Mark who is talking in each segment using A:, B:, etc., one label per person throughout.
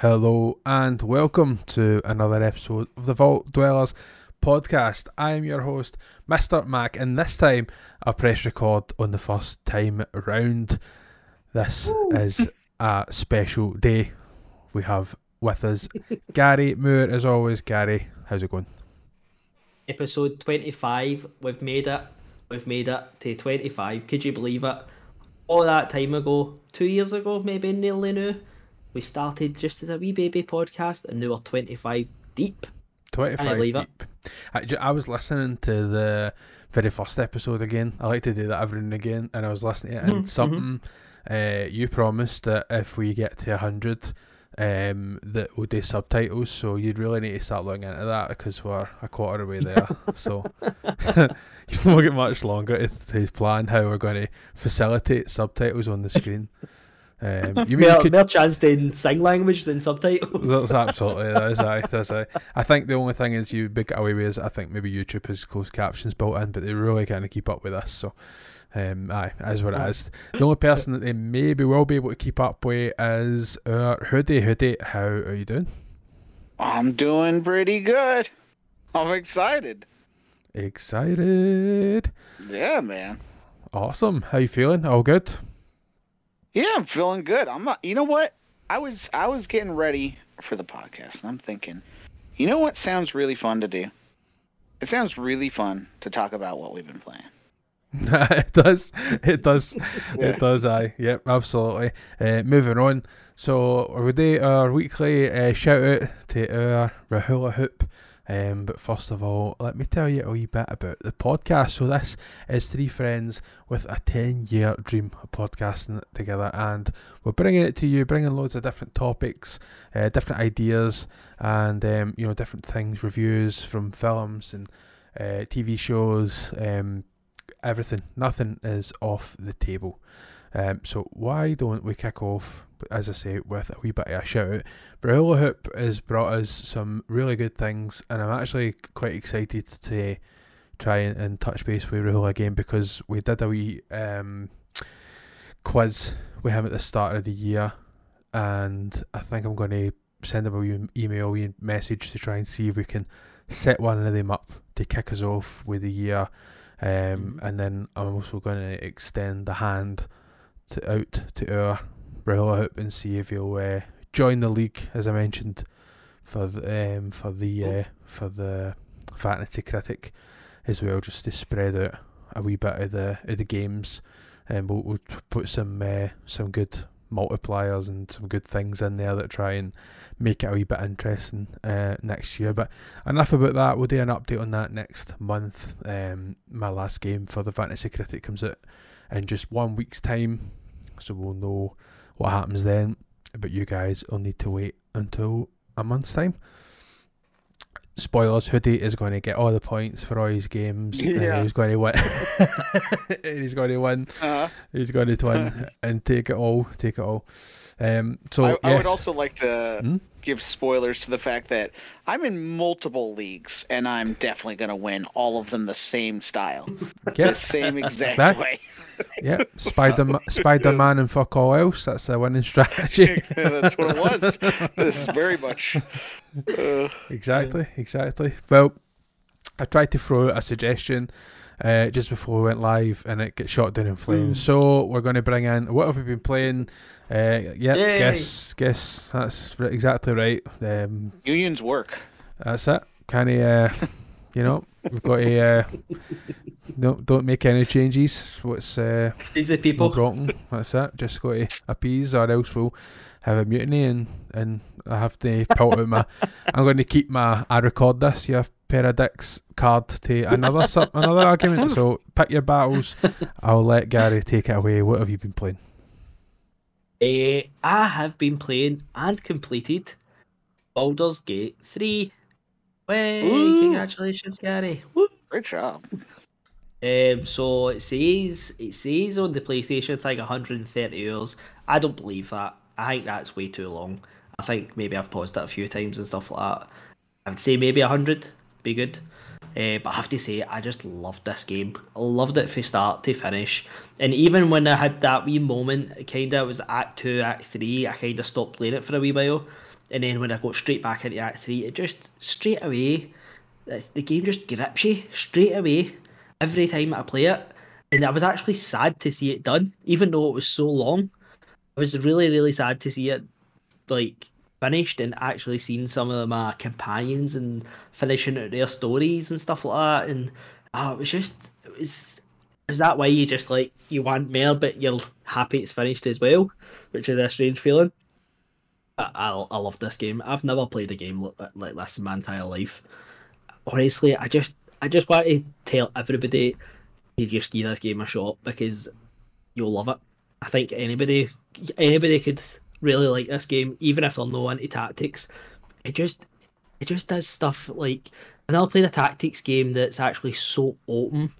A: Hello and welcome to another episode of the Vault Dwellers podcast. I am your host, Mr. Mac, and this time I press record on the first time round. This Woo. is a special day. We have with us Gary Moore, as always. Gary, how's it going?
B: Episode 25. We've made it. We've made it to 25. Could you believe it? All that time ago, two years ago, maybe nearly now we started just as a wee baby podcast, and now we're 25 deep.
A: 25 deep. I, I was listening to the very first episode again. I like to do that every and again, and I was listening to it, and mm-hmm. something uh, you promised that if we get to 100, um, that we'll do subtitles. So you'd really need to start looking into that because we're a quarter away there. so you've not get much longer to, to plan how we're going to facilitate subtitles on the screen.
B: Um, you mean more, could... more chance to sing language than subtitles?
A: That's absolutely that is I. That's I. I think the only thing is you big away with is I think maybe YouTube has closed captions built in, but they really kind of keep up with us. So, um, aye, is what it is. The only person that they maybe will be able to keep up with is our Hoodie. Hoodie, how are you doing?
C: I'm doing pretty good. I'm excited.
A: Excited.
C: Yeah, man.
A: Awesome. How you feeling? All good?
C: Yeah, I'm feeling good. I'm not. You know what? I was I was getting ready for the podcast, and I'm thinking, you know what sounds really fun to do? It sounds really fun to talk about what we've been playing.
A: it does. It does. yeah. It does. I. Yep. Absolutely. Uh, moving on. So we do our weekly uh, shout out to our Rahula Hoop um, but first of all, let me tell you a wee bit about the podcast. So this is three friends with a 10-year dream of podcasting together, and we're bringing it to you, bringing loads of different topics, uh, different ideas, and um, you know different things, reviews from films and uh, TV shows, um, everything. Nothing is off the table. Um, so why don't we kick off, as I say, with a wee bit of a shout out? Brahula Hoop has brought us some really good things, and I'm actually quite excited to try and, and touch base with Rahul again because we did a wee um, quiz with him at the start of the year, and I think I'm going to send him a wee email, wee message to try and see if we can set one of them up to kick us off with the year. Um, mm-hmm. and then I'm also going to extend the hand to out to our Rahula Hoop and see if he'll uh, join the league, as I mentioned, for the um, for the uh, for the fantasy critic as well, just to spread out a wee bit of the of the games, and we'll, we'll put some uh, some good multipliers and some good things in there that try and make it a wee bit interesting uh, next year. But enough about that. We'll do an update on that next month. Um, my last game for the Fantasy Critic comes out in just one week's time so we'll know what happens then. But you guys will need to wait until a month's time. Spoilers: Hoodie is going to get all the points for all his games. Yeah. he's going to win. he's going to win. Uh-huh. He's going to win and take it all. Take it all. Um, so
C: I,
A: yes.
C: Would also like to hmm? Give spoilers to the fact that I'm in multiple leagues and I'm definitely going to win all of them the same style, the same exact that, way.
A: yeah, Spider Spider Man and fuck all else. That's the winning strategy.
C: that's what it was. It's very much.
A: Uh, exactly, exactly. Well, I tried to throw out a suggestion uh, just before we went live, and it gets shot down in flames. Mm. So we're going to bring in what have we been playing? Uh, yeah, Yay. guess, guess. That's exactly right. Um,
C: Unions work.
A: That's it. Can he? Uh, you know, we've got to. Uh, don't don't make any changes. What's uh,
B: these are people?
A: Broken. That's it. Just got to appease, or else we'll have a mutiny, and and I have to pull out my. I'm going to keep my. I record this. You have pair of dicks card to another another argument. So pick your battles. I'll let Gary take it away. What have you been playing?
B: Uh, I have been playing and completed Baldur's Gate 3. Way, congratulations, Gary. Woo.
C: Great job.
B: Um, so it says it says on the PlayStation thing 130 hours. I don't believe that. I think that's way too long. I think maybe I've paused it a few times and stuff like that. I would say maybe 100 be good. Uh, but I have to say, I just loved this game. I loved it from start to finish. And even when I had that wee moment, kind of was Act 2, Act 3, I kind of stopped playing it for a wee while. and then when I got straight back into Act Three, it just straight away, the game just grips you straight away every time I play it, and I was actually sad to see it done, even though it was so long. I was really really sad to see it like finished and actually seen some of my companions and finishing out their stories and stuff like that, and oh, it was just it was is that why you just like you want more, but you're happy it's finished as well, which is a strange feeling. I, I, I love this game. I've never played a game like, like this in my entire life. Honestly, I just I just want to tell everybody to just give this game a shot because you'll love it. I think anybody anybody could really like this game, even if they're no into tactics. It just it just does stuff like and I'll play the tactics game that's actually so open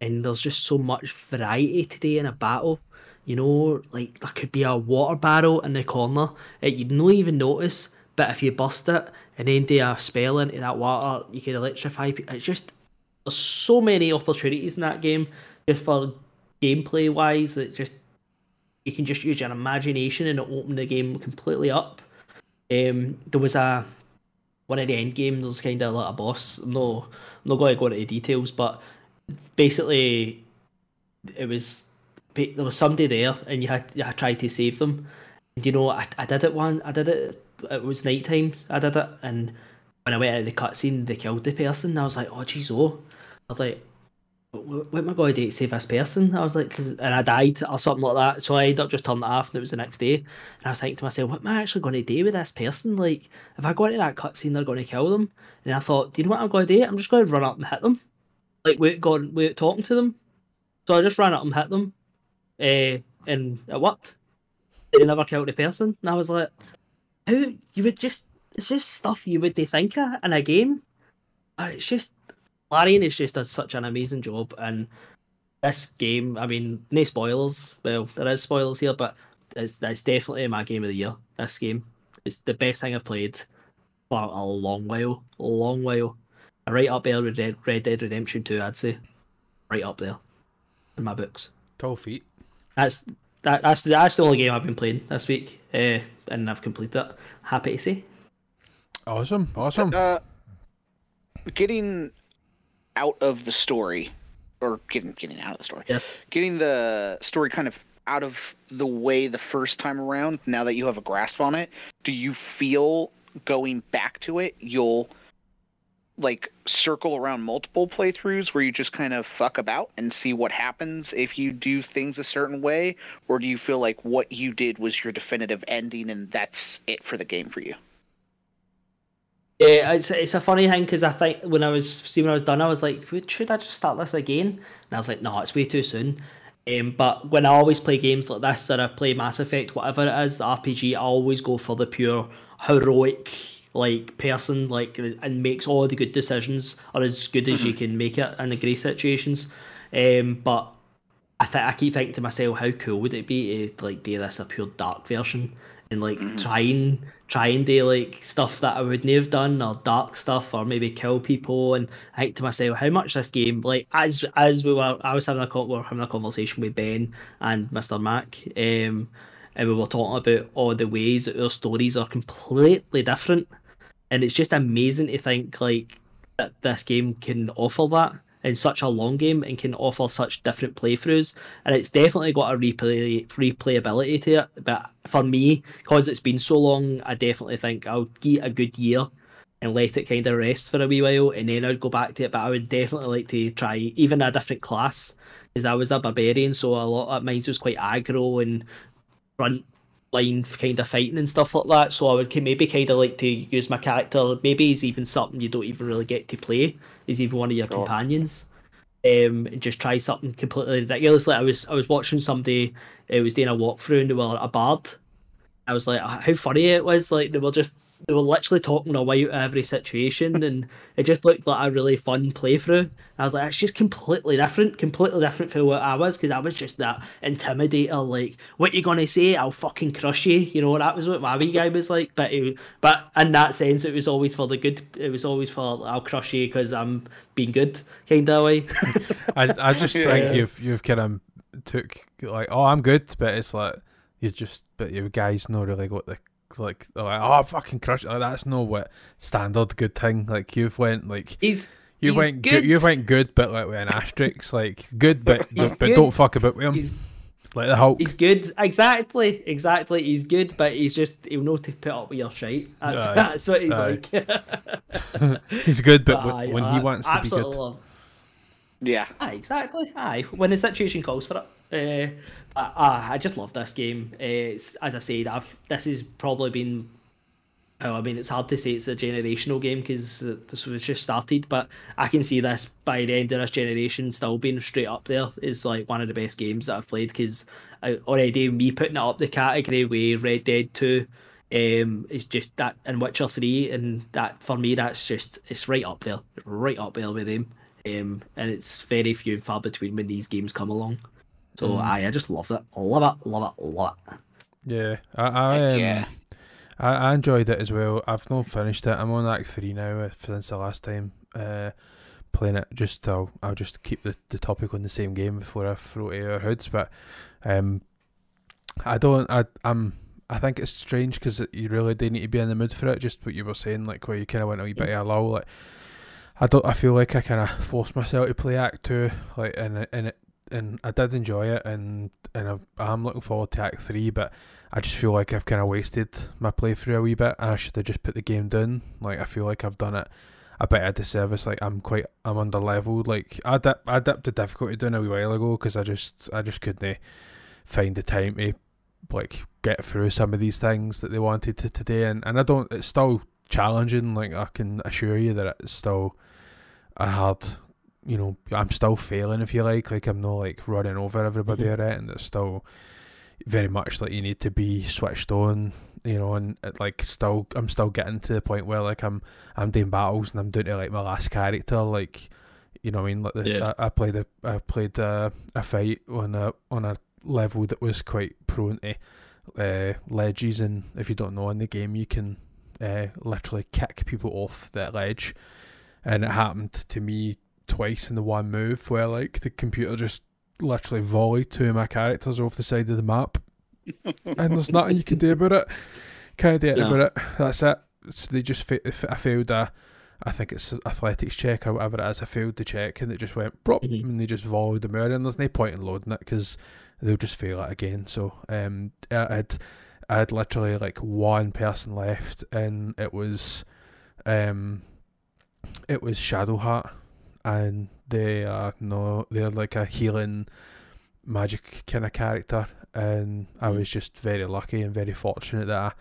B: and there's just so much variety today in a battle. You know, like there could be a water barrel in the corner that you'd not even notice, but if you bust it and then do a spell into that water, you can electrify. It's just there's so many opportunities in that game, just for gameplay wise. That just you can just use your imagination and it open the game completely up. Um, there was a one of the end games. There's kind of like a boss. No, I'm not going to go into details, but basically it was there was somebody there and you had you had tried to save them and you know I, I did it one I did it it was night time I did it and when I went out of the cutscene they killed the person I was like oh jeez oh I was like what am I going to do to save this person? I was like, and I died or something like that. So I ended up just turning it off, and it was the next day. And I was thinking to myself, what am I actually going to do with this person? Like, if I go into that cutscene, they're going to kill them. And I thought, do you know what I'm going to do? I'm just going to run up and hit them like we going we talking to them. So I just ran up and hit them, uh, and it worked. They never killed the person, and I was like, "How you would just? It's just stuff you would think of in a game." It's just Larian has just done such an amazing job, and this game. I mean, no spoilers. Well, there is spoilers here, but it's it's definitely my game of the year. This game, it's the best thing I've played for a long while, a long while right up there with Red, Red Dead Redemption 2, I'd say. Right up there in my books.
A: Tall feet.
B: That's that, that's the, that's the only game I've been playing this week, uh, and I've completed it. Happy to see.
A: Awesome, awesome.
C: Uh, getting out of the story, or getting getting out of the story.
B: Yes.
C: Getting the story kind of out of the way the first time around. Now that you have a grasp on it, do you feel going back to it, you'll like circle around multiple playthroughs where you just kind of fuck about and see what happens if you do things a certain way or do you feel like what you did was your definitive ending and that's it for the game for you
B: yeah it's, it's a funny thing because i think when i was seeing when i was done i was like should i just start this again and i was like no it's way too soon um, but when i always play games like this or i play mass effect whatever it is rpg i always go for the pure heroic like person like and makes all the good decisions or as good as you mm-hmm. can make it in the grey situations um but I think I keep thinking to myself, how cool would it be to like do this a pure dark version and like mm. try and try and do like stuff that I would never have done or dark stuff or maybe kill people and I think to myself how much this game like as as we were I was having a we were having a conversation with Ben and Mr. Mac um and we were talking about all the ways that our stories are completely different and it's just amazing to think like that this game can offer that in such a long game and can offer such different playthroughs. And it's definitely got a replay replayability to it. But for me because it's been so long i definitely think i'll give a good year and let it kind of rest for a wee while. And then i'd go back to it but i would definitely like to try even a different class because i was a barbarian so a lot of mine was quite aggro and front line kind of fighting and stuff like that. So I would maybe kind of like to use my character. Maybe he's even something you don't even really get to play. He's even one of your oh. companions. Um, and just try something completely ridiculous. Like I was, I was watching somebody. It was doing a walkthrough and they were a bard. I was like, how funny it was. Like they were just they were literally talking away out every situation, and it just looked like a really fun playthrough. I was like, it's just completely different, completely different from what I was, because I was just that intimidator, like, what you gonna say? I'll fucking crush you. You know, that was what my wee guy was like. But it, but in that sense, it was always for the good. It was always for I'll crush you because I'm being good, kind of way.
A: I I just yeah. think you've you've kind of took like, oh, I'm good, but it's like you just, but your guys not really got the like like oh fucking crush it. Like, that's no what standard good thing. Like you've went like
B: He's
A: you
B: he's
A: went good.
B: good.
A: You went good, but like with an asterisk. Like good, but but,
B: good.
A: don't fuck about with him.
B: he's
A: like the Hulk.
B: he's good. Exactly, exactly. He's good, but he's just he'll know to put up with your shite. That's
A: Aye.
B: that's what he's
A: Aye.
B: like.
A: He's good, but,
B: But
A: when,
B: aye,
A: when
B: I
A: he wants to be good,
B: love-
C: Yeah.
B: Aye, exactly. Aye, when the situation calls for it. Uh, uh, I just love this game. Uh, it's, as I said, I've this has probably been. Oh, I mean, it's hard to say it's a generational game because this was just started, but I can see this by the end of this generation still being straight up there is like one of the best games that I've played because already me putting it up the category with Red Dead Two, um, is just that and Witcher Three, and that for me that's just it's right up there, right up there with them. Um, and it's very few and far between when these games come along. So aye, I just love it, love it, love it, love it.
A: yeah, I I, um,
C: yeah.
A: I I enjoyed it as well. I've not finished it. I'm on Act Three now uh, since the last time uh, playing it. Just I'll I'll just keep the, the topic on the same game before I throw it our hoods. But um, I don't. I I'm. I think it's strange because you really do need to be in the mood for it. Just what you were saying, like where you kind of went a wee bit of a lull. Like I don't. I feel like I kind of forced myself to play Act Two. Like and and and I did enjoy it, and and I, I'm looking forward to Act Three. But I just feel like I've kind of wasted my playthrough a wee bit, and I should have just put the game down. Like I feel like I've done it a bit of disservice. Like I'm quite, I'm under leveled. Like I dip, I dipped the difficulty down a wee while ago because I just, I just couldn't find the time to like get through some of these things that they wanted to today. And and I don't. It's still challenging. Like I can assure you that it's still a had, You know, I'm still failing if you like. Like I'm not like running over everybody
B: Mhm.
A: at it, and it's still very much like you need to be switched on you know and it, like still i'm still getting to the point where like i'm i'm doing battles and i'm doing to like my last character like you know i mean like the,
B: Yeah.
A: I, I played a i played a, a fight on a on a level that was quite prone to uh ledges and if you don't know in the game you can uh literally kick people off that ledge and it happened to me twice in the one move where like the computer just literally volleyed two of my characters off the side of the map and there's nothing you can do about it. Can't do anything
B: No.
A: about it. That's it. So they just fa- if I failed a, I think it's athletics check or whatever it is. I failed the check and it just went prop
B: Mhm.
A: and they just volleyed them out and there's no point in loading it because they'll just fail it again. So um, I had I had literally like one person left and it was, um, it was Shadowheart and they are no they're like a healing magic kind of character and I hmm. was just very lucky and very fortunate that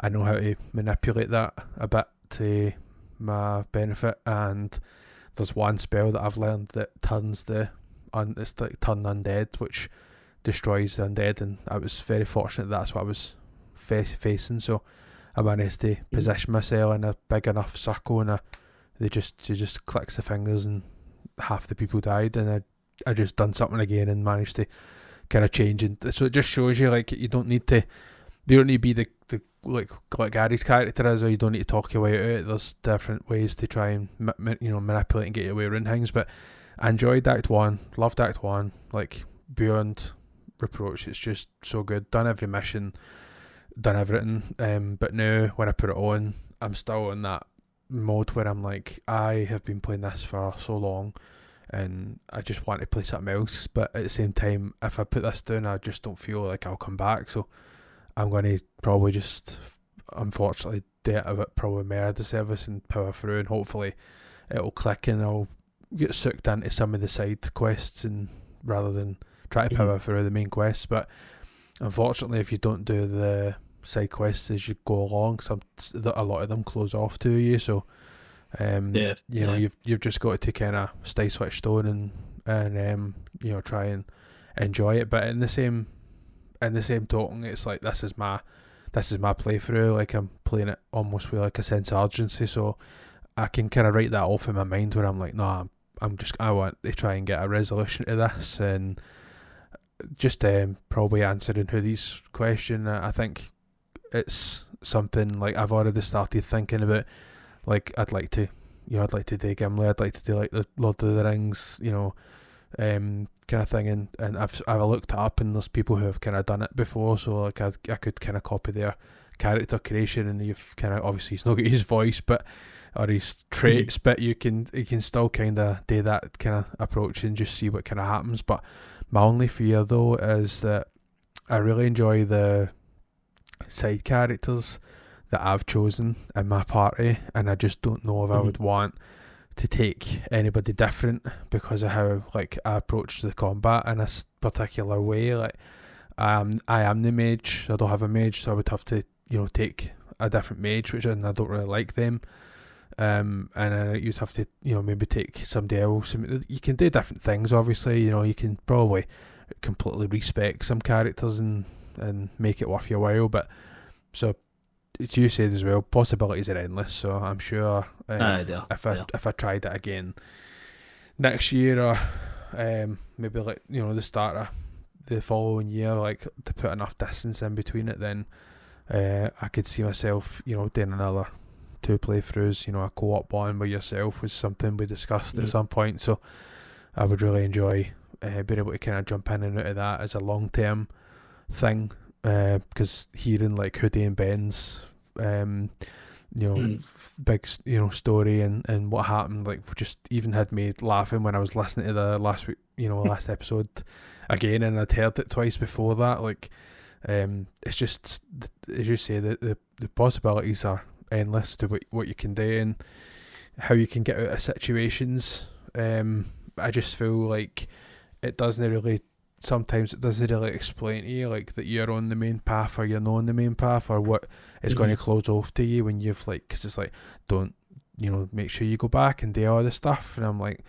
A: I, I know how to manipulate that a bit to my benefit and there's one spell that I've learned that turns the un, it's like turn undead which destroys the undead and I was very fortunate that that's what I was fa- facing so I managed to hmm. position myself in a big enough circle and I, they just she just clicks the fingers and half the people died and I I just done something again and managed to kind of change and so it just shows you like you don't need to you don't need to be the, the like like Gary's character is or you don't need to talk your way out it. There's different ways to try and ma- ma- you know manipulate and get your way around things but I enjoyed Act 1 loved Act 1 like beyond reproach it's just so good. Done every mission done everything um but now when I put it on I'm still in that mode where I'm like I have been playing this for so long and I just want to play something else. But at the same time, if I put this down, I just don't feel like I'll come back. So I'm going to probably just, unfortunately, do it a bit probably more of the service and power through, and hopefully it'll click and I'll get sucked into some of the side quests and rather than try to
B: Mhm.
A: power through the main quests. But unfortunately, if you don't do the side quests as you go along, some a lot of them close off to you. So um,
B: Yeah,
A: you know,
B: yeah.
A: you've you've just got to kind of stay switched on and and um, you know try and enjoy it. But in the same in the same token, it's like this is my this is my playthrough. Like I'm playing it almost with like a sense of urgency, so I can kind of write that off in my mind where I'm like, no, I'm, I'm just I want to try and get a resolution to this and just um, probably answering who these question. I think it's something like I've already started thinking about. Like I'd like to, you know, I'd like to do Gimli. I'd like to do like the Lord of the Rings, you know, um, kind of thing. And, and I've I've looked up, and there's people who have kind of done it before, so like I I could kind of copy their character creation, and you've kind of obviously he's not got his voice, but or his traits, but you can you can still kind of do that kind of approach and just see what kind of happens. But my only fear though is that I really enjoy the side characters that I've chosen in my party, and I just don't know if I would want to take anybody different because of how like I approach the combat in a particular way. Like um, I am the mage, I don't have a mage, so I would have to you know take a different mage, which and I don't really like them. Um, and uh, you'd have to you know maybe take somebody else. You can do different things. Obviously, you know you can probably completely respec some characters and and make it worth your while. But so as you said as well, possibilities are endless. So I'm sure um,
B: Aye, there,
A: if I
B: there.
A: if I tried it again next year or um, maybe like you know the start of the following year, like to put enough distance in between it, then uh, I could see myself you know doing another two playthroughs. You know, a co-op one with yourself was something we discussed
B: Mm.
A: at some point. So I would really enjoy uh, being able to kind of jump in and out of that as a long term thing. Because hearing like Hoodie and Ben's, um, you know,
B: Mm.
A: f- big you know story and and what happened, like just even had me laughing when I was listening to the last week, you know, last episode again, and I'd heard it twice before that. Like, um, it's just as you say, the the, the possibilities are endless to what what you can do and how you can get out of situations. Um, I just feel like it doesn't really. Sometimes it doesn't really explain to you like that you're on the main path or you're not on the main path or what is going to close off to you when you've like because it's like don't you know make sure you go back and do all this stuff. And I'm like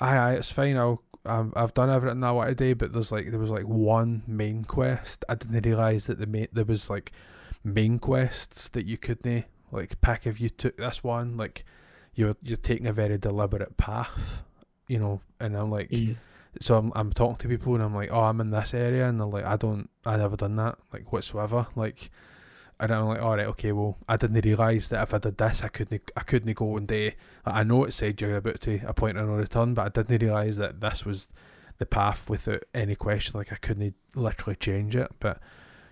A: aye aye it's fine. I'll um, I've done everything I want to do but there's like there was like one main quest. I didn't realise that the main there was like main quests that you couldn't like pick if you took this one. Like you're you're taking a very deliberate path you know? And I'm like
B: Mm.
A: So I'm, I'm talking to people and I'm like, oh, I'm in this area, and they're like, I don't, I never done that, like whatsoever, like, and I'm like, all right, okay, well, I didn't realise that if I did this, I couldn't, I couldn't go and do. Like, I know it said you're about to a point of no return, but I didn't realise that this was the path without any question. Like I couldn't literally change it, but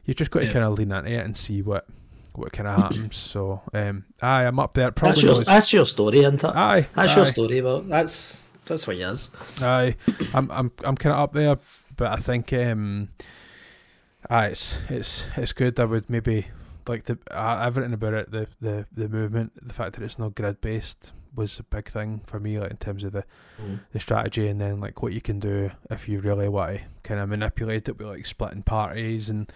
A: you just got to
B: Yeah.
A: kind of lean into it and see what what kind of happens. so, um, aye, I'm up there. Probably
B: That's
A: your,
B: that's your story, isn't it?
A: Aye,
B: That's your story. Well, that's that's what he is.
A: Aye, I'm I'm I'm kind of up there, but I think um, aye, it's it's it's good. I would maybe like the uh, everything about it, the the the movement, the fact that it's not grid based was a big thing for me, like in terms of the
B: Mm.
A: the strategy, and then like what you can do if you really want to kind of manipulate it with like splitting parties and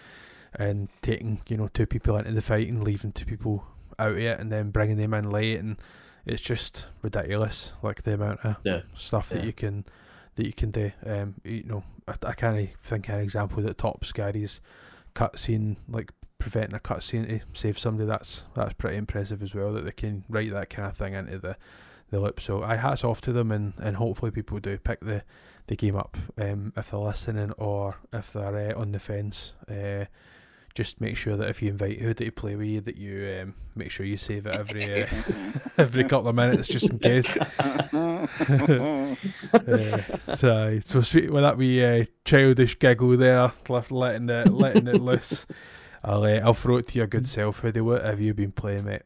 A: and taking you know two people into the fight and leaving two people out of it, and then bringing them in late and it's just ridiculous, like the amount of
B: Yeah.
A: stuff that
B: Yeah.
A: you can that you can do. Um, you know, I, I can't think of an example that tops Gary's cutscene, like preventing a cutscene to save somebody. That's that's pretty impressive as well that they can write that kind of thing into the the loop. So I hats off to them, and, and hopefully people do pick the the game up um, if they're listening or if they're uh, on the fence. Uh, just make sure that if you invite who to play with you, that you um, make sure you save it every uh, every couple of minutes, just in case. Uh, so, so sweet with that wee uh, childish giggle there, left letting it letting it loose. I'll uh, I'll throw it to your good self. Hoodie, what have you been playing, mate?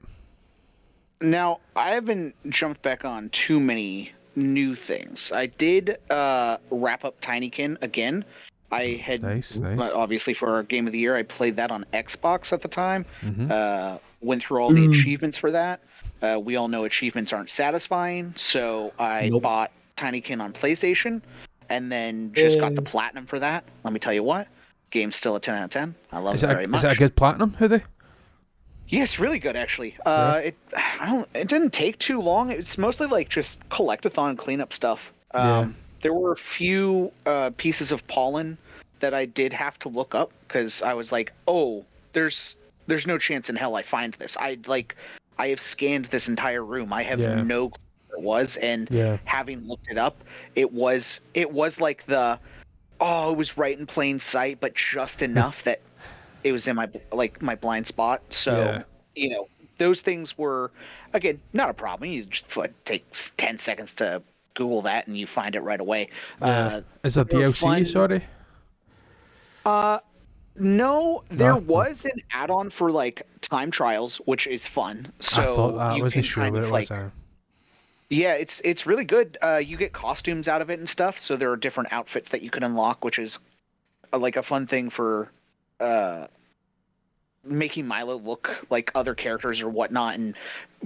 C: Now, I haven't jumped back on too many new things. I did uh, wrap up Tinykin again. I had
A: Nice, nice.
C: well, obviously for our game of the year, I played that on Xbox at the time.
A: Mhm.
C: Uh, went through all the
B: Mm.
C: achievements for that. Uh, we all know achievements aren't satisfying, so I
B: Nope.
C: bought Tinykin on PlayStation, and then just got the
B: Um.
C: platinum for that. Let me tell you what, game's still a ten out of ten. I love
A: Is
C: it
A: it,
C: very
A: a,
C: much.
A: is it a good platinum, Hoodie?
C: Yeah, it's really good actually. Uh, it I don't. It didn't take too long. It's mostly like just collectathon cleanup stuff. Um,
A: Yeah.
C: There were a few uh, pieces of pollen that I did have to look up because I was like, oh, there's there's no chance in hell I find this. I like I have scanned this entire room. I have
A: Yeah.
C: no clue what it was, and
A: Yeah.
C: having looked it up, it was it was like the oh, it was right in plain sight, but just enough that it was in my like my blind spot. So
A: Yeah.
C: you know, those things were again not a problem. You just it takes ten seconds to Google that and you find it right away.
A: Yeah.
C: Uh,
A: Is
C: that were
A: DLC?
C: fun.
A: Sorry.
C: uh, No, there
A: No?
C: was an add-on for like time trials, which is fun. So
A: I thought that.
C: You
A: wasn't
C: can
A: sure what
C: of,
A: it was.
C: like- Yeah, it's it's really good. Uh, you get costumes out of it and stuff. So there are different outfits that you can unlock, which is uh, like a fun thing for uh, making Milo look like other characters or whatnot, and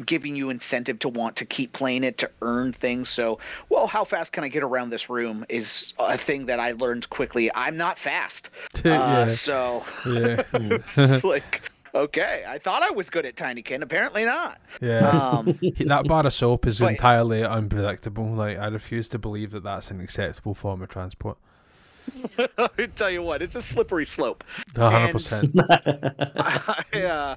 C: giving you incentive to want to keep playing it to earn things. So, well, how fast can I get around this room is a thing that I learned quickly. I'm not fast, uh,
A: yeah.
C: so
A: Yeah.
C: it's like. Okay, I thought I was good at Tinykin. Apparently not.
A: Yeah.
C: Um,
A: that bar of soap is
C: But-
A: entirely unpredictable. Like I refuse to believe that that's an acceptable form of transport.
C: I tell you what, it's a slippery slope.
A: A hundred
C: And-
A: percent.
C: I, uh,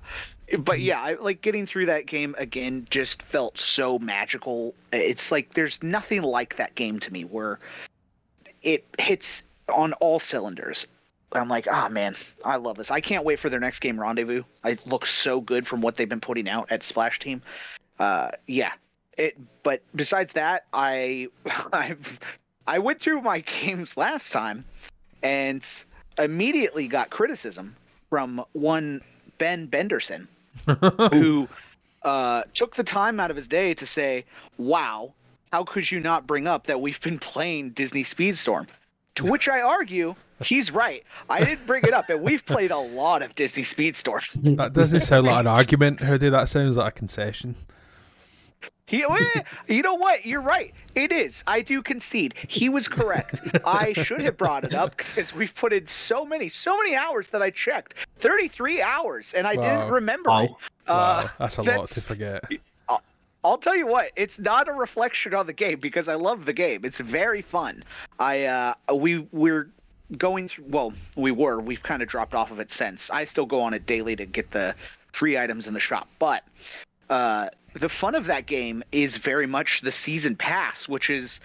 C: but yeah, I, like getting through that game again just felt so magical. It's like there's nothing like that game to me where it hits on all cylinders. I'm like, ah, man, I love this. I can't wait for their next game, Rendezvous. It looks so good from what they've been putting out at Splashteam. Uh, yeah. It, but besides that, I, I've, I went through my games last time, and immediately got criticism from one Ben Benderson, who uh, took the time out of his day to say, "Wow, how could you not bring up that we've been playing Disney Speedstorm?" To which I argue, he's right. I didn't bring it up, and we've played a lot of Disney Speedstorm.
A: that doesn't sound like an argument, Hoodie. That sounds like a concession.
C: He, you know what? You're right. It is. I do concede. He was correct. I should have brought it up because we've put in so many, so many hours that I checked. 33 hours, and I
A: Wow.
C: didn't remember
B: Wow.
C: it.
A: Wow,
C: Uh,
A: that's a lot to
C: that's-
A: forget.
C: I'll tell you what, it's not a reflection on the game because I love the game. It's very fun. I uh we we're going through well, we were. We've kind of dropped off of it since. I still go on it daily to get the free items in the shop. But uh the fun of that game is very much the season pass, which is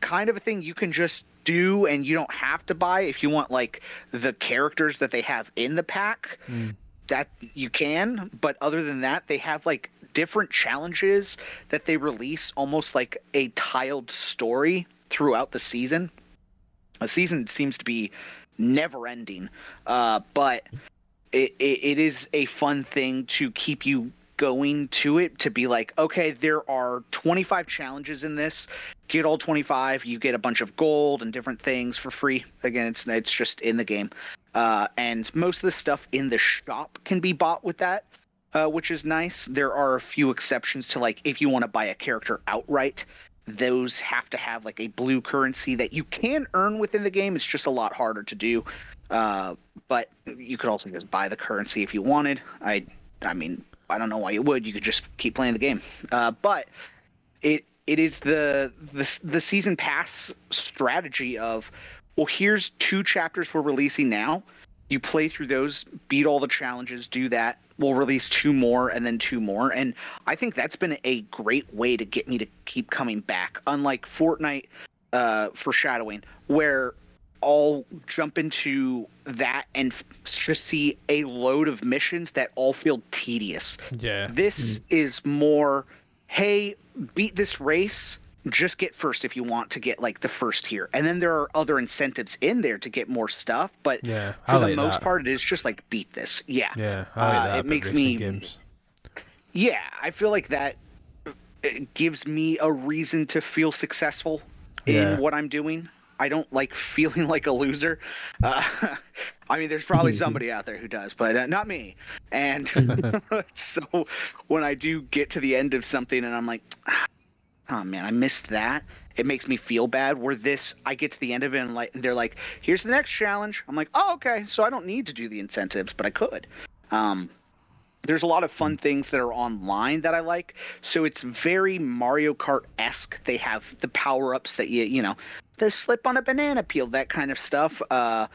C: kind of a thing you can just do and you don't have to buy if you want like the characters that they have in the pack
A: Mm.
C: that you can but other than that they have like different challenges that they release almost like a tiled story throughout the season a season seems to be never ending uh, but it, it, it is a fun thing to keep you going to it to be like okay there are 25 challenges in this. Get all 25 you get a bunch of gold and different things for free. Again it's it's just in the game. Uh, and most of the stuff in the shop can be bought with that uh, which is nice. There are a few exceptions to like if you want to buy a character outright those have to have like a blue currency that you can earn within the game. It's just a lot harder to do. Uh, but you could also just buy the currency if you wanted. I i mean i don't know why you would. You could just keep playing the game. Uh, but it it is the the the season pass strategy of well here's two chapters we're releasing now. You play through those beat all the challenges do that. We'll release two more and then two more. And i think that's been a great way to get me to keep coming back. Unlike fortnite uh, foreshadowing where I'll jump into that and just see a load of missions that all feel tedious.
A: Yeah.
C: This is more, hey, beat this race. Just get first if you want to get like the first here, and then there are other incentives in there to get more stuff. But
A: Yeah.
C: for
A: I
C: the most
A: that.
C: part, it is just like beat this. Yeah,
A: Yeah. I like
C: uh,
A: that.
C: it makes me-
A: games.
C: yeah. I feel like that it gives me a reason to feel successful
A: Yeah.
C: in what I'm doing. I don't like feeling like a loser. Uh, I mean, there's probably somebody out there who does, but uh, not me. And so when I do get to the end of something and I'm like, oh man, I missed that. It makes me feel bad. Where this, I get to the end of it and like they're like, here's the next challenge. I'm like, oh okay, so I don't need to do the incentives, but I could. Um, there's a lot of fun things that are online that I like. So it's very Mario Kart esque. They have the power ups that you you know, the slip on a banana peel, that kind of stuff. Uh,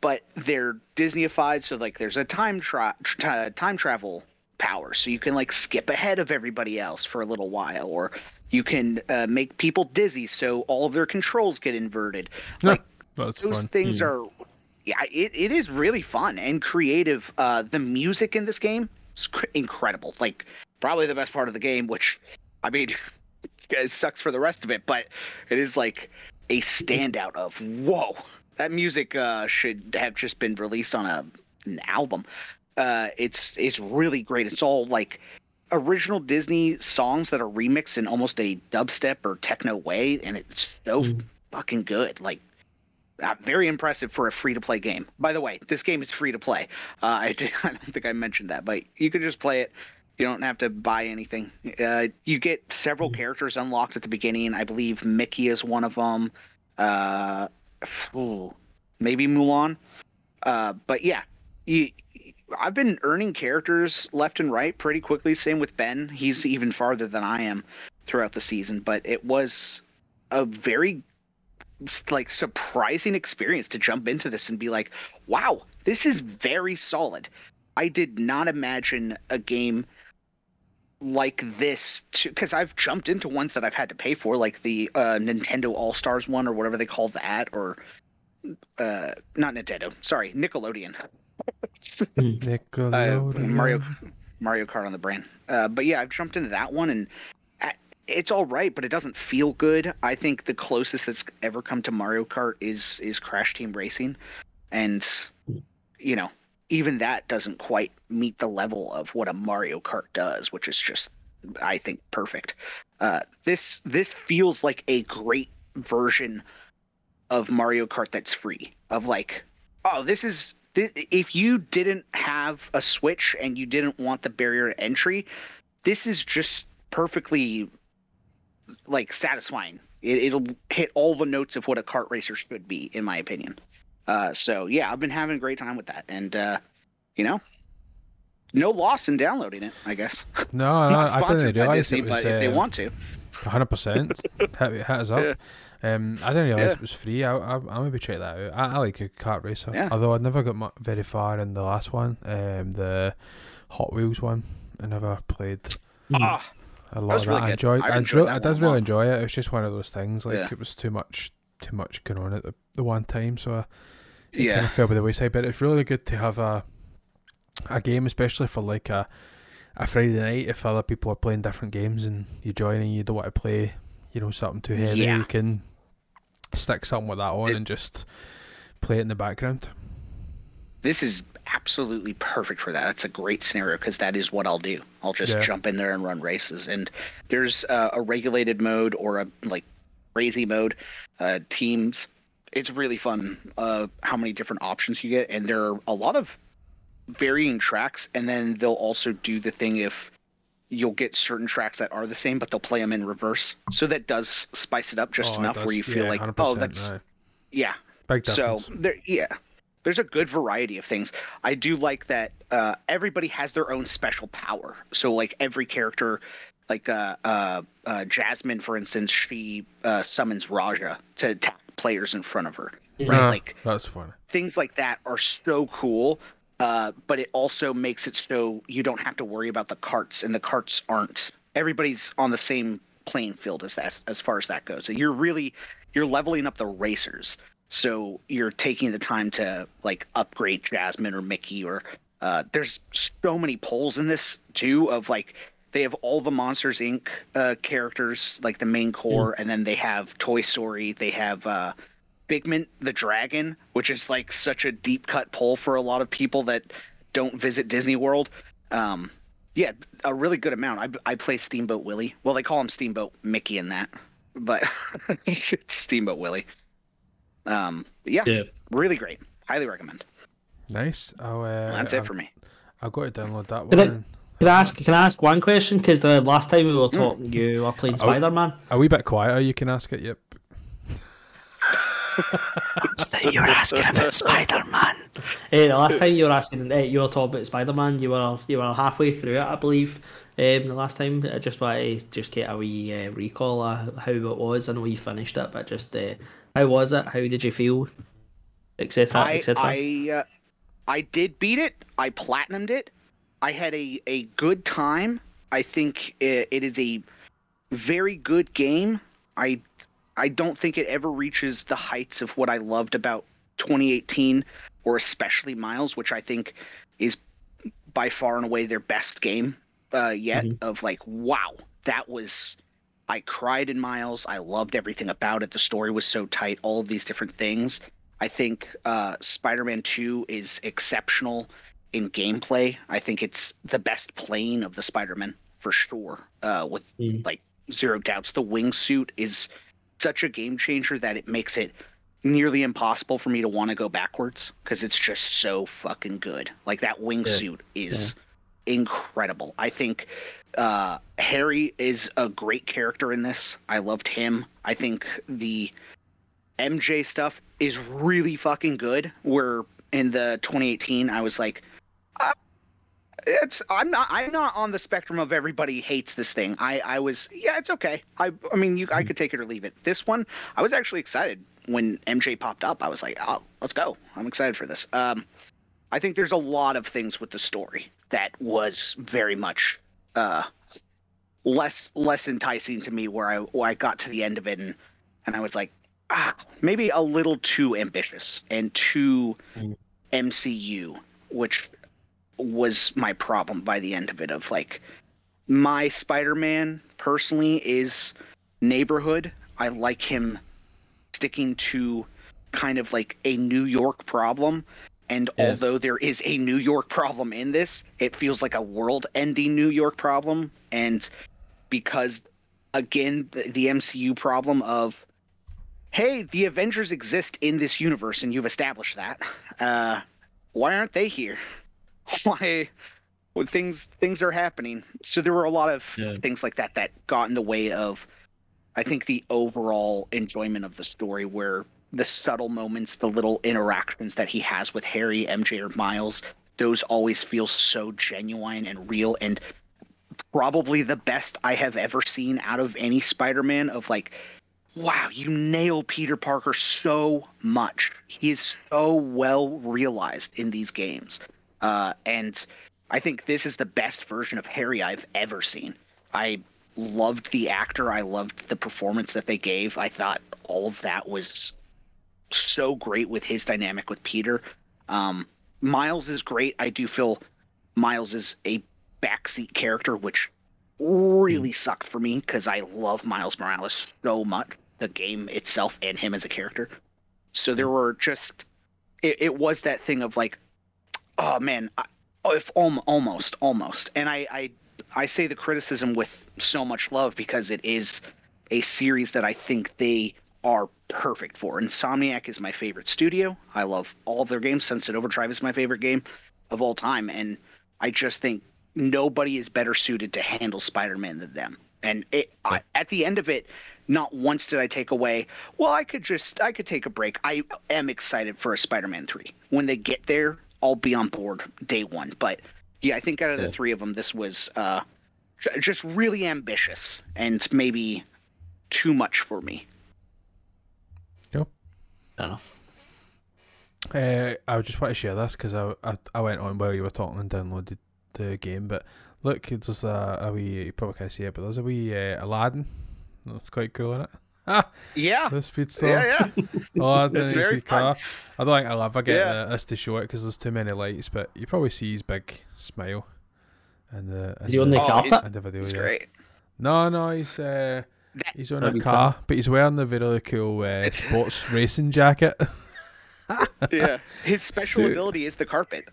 C: but they're Disneyified, so like there's a time tra- tra- time travel power, so you can like skip ahead of everybody else for a little while, or you can uh, make people dizzy, so all of their controls get inverted. Like
A: That's
C: those
A: fun.
C: things are yeah it, it is really fun and creative uh the music in this game is cr- incredible like probably the best part of the game which i mean it sucks for the rest of it but it is like a standout of whoa that music uh, should have just been released on a an album. Uh, it's it's really great. It's all like original Disney songs that are remixed in almost a dubstep or techno way, and it's so mm. fucking good. Like, uh, very impressive for a free to play game. By the way, this game is free to play. Uh, I, I don't think I mentioned that, but you can just play it. You don't have to buy anything. Uh, you get several mm. characters unlocked at the beginning. I believe Mickey is one of them. Uh, ooh, maybe Mulan. Uh, but yeah, you, I've been earning characters left and right pretty quickly. Same with Ben. He's even farther than I am throughout the season, but it was a very like surprising experience to jump into this and be like, "Wow, this is very solid." I did not imagine a game like this because I've jumped into ones that I've had to pay for, like the uh, Nintendo All Stars one or whatever they call that, or uh, not Nintendo, sorry, Nickelodeon.
A: Nickelodeon.
C: Uh, Mario Mario Kart on the brain. Uh, but yeah, I've jumped into that one and uh, it's all right, but it doesn't feel good. I think the closest that's ever come to Mario Kart is is Crash Team Racing, and you know even that doesn't quite meet the level of what a Mario Kart does, which is just I think perfect. Uh, this this feels like a great version of Mario Kart that's free. Of like, oh, this is if you didn't have a Switch and you didn't want the barrier to entry, this is just perfectly like satisfying. It, will hit all the notes of what a kart racer should be, in my opinion. Uh, so yeah, I've been having a great time with that, and uh, you know, no loss in downloading it. I guess.
A: No, no I didn't realize Disney, it was.
C: Uh, if they
A: uh,
C: want to.
A: Hundred percent. Hit, hit us up. Yeah. Um, I didn't realize yeah. it was free. I, I, I'll maybe check that out. I, I like a kart racer. Yeah. Although I never got very far in the last one, um, the Hot Wheels one. I never played.
C: Ah,
A: a lot of that. Really I enjoyed. I, enjoyed, I did really enjoy it. It was just one of those things. Like yeah. it was too much, too much going on at the, the one time. So I, it yeah. kind of fell by the wayside. But it's really good to have a a game, especially for like a a Friday night if other people are playing different games and you join and you don't want to play, you know, something too heavy. Yeah. You can stick something like that on it, and just play it in the background.
C: This is absolutely perfect for that. That's a great scenario because that is what I'll do. I'll just yeah. jump in there and run races. And there's uh, a regulated mode or a like crazy mode. Uh, teams. It's really fun. Uh, how many different options you get, and there are a lot of varying tracks. And then they'll also do the thing if you'll get certain tracks that are the same, but they'll play them in reverse. So that does spice it up just oh, enough where you feel yeah, like, oh, that's yeah. So there, yeah, there's a good variety of things. I do like that uh, everybody has their own special power. So like every character, like uh, uh, uh Jasmine, for instance, she uh, summons Rajah to attack players in front of her. Right,
A: like that's fun.
C: Things like that are so cool uh, but it also makes it so you don't have to worry about the carts, and the carts aren't. Everybody's on the same playing field as that, as far as that goes. So you're really you're leveling up the racers. So you're taking the time to like upgrade Jasmine or Mickey or uh, there's so many polls in this too of like they have all the Monsters Inc. Uh, characters like the main core, mm. and then they have Toy Story. They have uh, Figment the Dragon, which is like such a deep cut pull for a lot of people that don't visit Disney World. Um, yeah, a really good amount. I, I play Steamboat Willie. Well, they call him Steamboat Mickey in that, but Steamboat Willie. Um, yeah, yeah, really great. Highly recommend.
A: Nice. Oh, uh,
C: that's it for me.
A: I've got to download that
B: one. Can I, ask? Can I ask one question? Because the last time we were hmm. talking, mm. you were playing Spider Man.
A: A wee bit quieter. You can ask it. Yep.
B: you were asking about Spider Man. Uh, the last time you were asking, uh, you were talking about Spider Man. You were you were halfway through it, I believe. Um, the last time, I just want to just get a wee uh, recall of how it was. I know you finished it, but just uh, how was it? How did you feel? Etc. Etc.
C: I uh, I did beat it. I platinumed it. I had a, a good time. I think it, it is a very good game. I I don't think it ever reaches the heights of what I loved about 2018 or especially Miles, which I think is by far and away their best game uh, yet. Mm-hmm. Of like, wow, that was. I cried in Miles. I loved everything about it. The story was so tight. All of these different things. I think uh, Spider-Man 2 is exceptional in gameplay. I think it's the best plane of the Spider-Man for sure. Uh, with
B: Mm.
C: like zero doubts, the wingsuit is such a game changer that it makes it nearly impossible for me to want to go backwards because it's just so fucking good. Like that wingsuit is incredible. I think uh, Harry is a great character in this. I loved him. I think the MJ stuff is really fucking good. Where in the 2018, I was like, uh, it's I'm not I'm not on the spectrum of everybody hates this thing. I I was yeah, it's okay. I I mean you I could take it or leave it. This one, I was actually excited when MJ popped up. I was like, oh, let's go. I'm excited for this. Um, I think there's a lot of things with the story that was very much uh less less enticing to me where I where I got to the end of it and and I was like ah maybe a little too ambitious and too
B: Mm.
C: MCU which was my problem by the end of it of like my Spider-Man personally is neighborhood I like him sticking to kind of like a New York problem and
B: Yeah.
C: although there is a New York problem in this, it feels like a world ending New York problem. And because, again, the, the MCU problem of, hey, the Avengers exist in this universe and you've established that. Uh, why aren't they here? Why? Well, things things are happening. So there were a lot of
B: Yeah.
C: things like that that got in the way of, I think, the overall enjoyment of the story where the subtle moments, the little interactions that he has with Harry, MJ, or Miles, those always feel so genuine and real and probably the best I have ever seen out of any Spider Man of like, wow, you nail Peter Parker so much. He is so well realized in these games. Uh, and I think this is the best version of Harry I've ever seen. I loved the actor. I loved the performance that they gave. I thought all of that was so great with his dynamic with Peter. Um, Miles is great. I do feel Miles is a backseat character, which really sucked for me because I love Miles Morales so much, the game itself and him as a character. So there were just, it, it was that thing of like, oh man, I, oh, if alm- almost, almost. And I, I, I say the criticism with so much love because it is a series that I think they are perfect for. Insomniac is my favorite studio. I love all of their games. Sunset Overdrive is my favorite game of all time, and I just think nobody is better suited to handle Spider-Man than them. And it, I, at the end of it, not once did I take away. Well, I could just I could take a break. I am excited for a Spider-Man three. When they get there, I'll be on board day one. But yeah, I think out of
B: Yeah.
C: the three of them, this was uh, just really ambitious and maybe too much for me.
B: Fair enough.
A: Uh, I just want to share this because I, I I went on while you were talking and downloaded the game. But look, there's a, a wee you probably can't see it, but there's a wee uh, Aladdin. That's quite cool, isn't it? Ah,
C: Yeah,
A: this Speedstorm.
C: yeah, yeah.
A: Aladdin
C: It's
A: in
C: very
A: wee car.
C: Fun.
A: I don't think I'll ever get
C: Yeah.
A: uh, this to show it because there's too many lights. But you probably see his big smile. And the
B: Is he on the
C: Oh,
B: carpet?
A: in the video,
C: It's
A: yeah.
C: great.
A: No, no, he's uh, he's on
B: That'd
A: a
B: be
A: car, but he's wearing the really cool uh, sports racing jacket.
C: Yeah, his special
A: Sick.
C: ability is the carpet.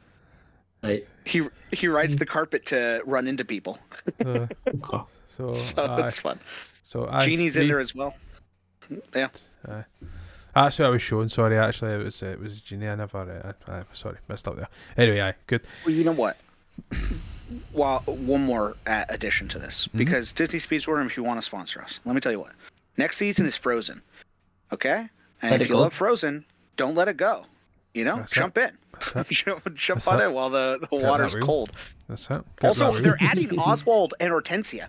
B: Right.
C: He he rides the carpet to run into people,
A: Uh, so,
C: so
A: aye.
C: that's fun.
A: so aye,
C: Genie's
A: three.
C: in there as well. Yeah,
A: That's what I was showing. Sorry, actually, it was uh, it was Genie. I never. Uh, I, I, sorry, messed up there. Anyway, aye, good.
C: well, you know what? Well, one more uh, addition to this
A: Mm-hmm.
C: because Disney Speedstorm, if you want to sponsor us, let me tell you what. Next season is Frozen, okay? And
B: Let
C: if you
B: go.
C: love Frozen, don't let it go. You know,
A: That's it.
C: jump in. Jump jump
A: That's
C: on
A: it.
C: in while the, the
A: Get that
C: water's cold.
A: That's it. Get
C: Also,
A: that
C: they're adding Oswald and Hortensia.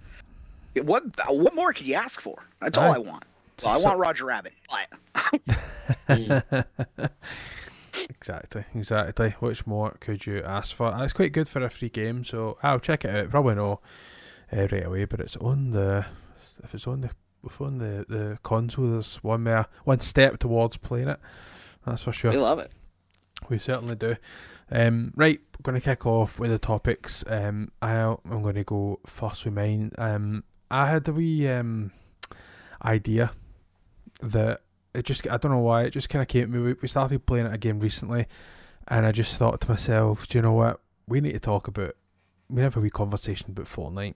C: What what more could you ask for? That's all I want. Well, I want Roger Rabbit, but
A: exactly, exactly. Which more could you ask for? And it's quite good for a free game, so I'll check it out. Probably no uh, right away, but it's on the if it's on the if on the the console. There's one more one step towards playing it. That's for sure.
C: we love it.
A: We certainly do. Um, right, going to kick off with the topics. Um, I, I'm going to go first with mine. Um, I had a wee um, idea that it just I don't know why it just kind of came to me. We started playing it again recently, and I just thought to myself, do you know what? We need to talk about. We have a wee conversation about Fortnite,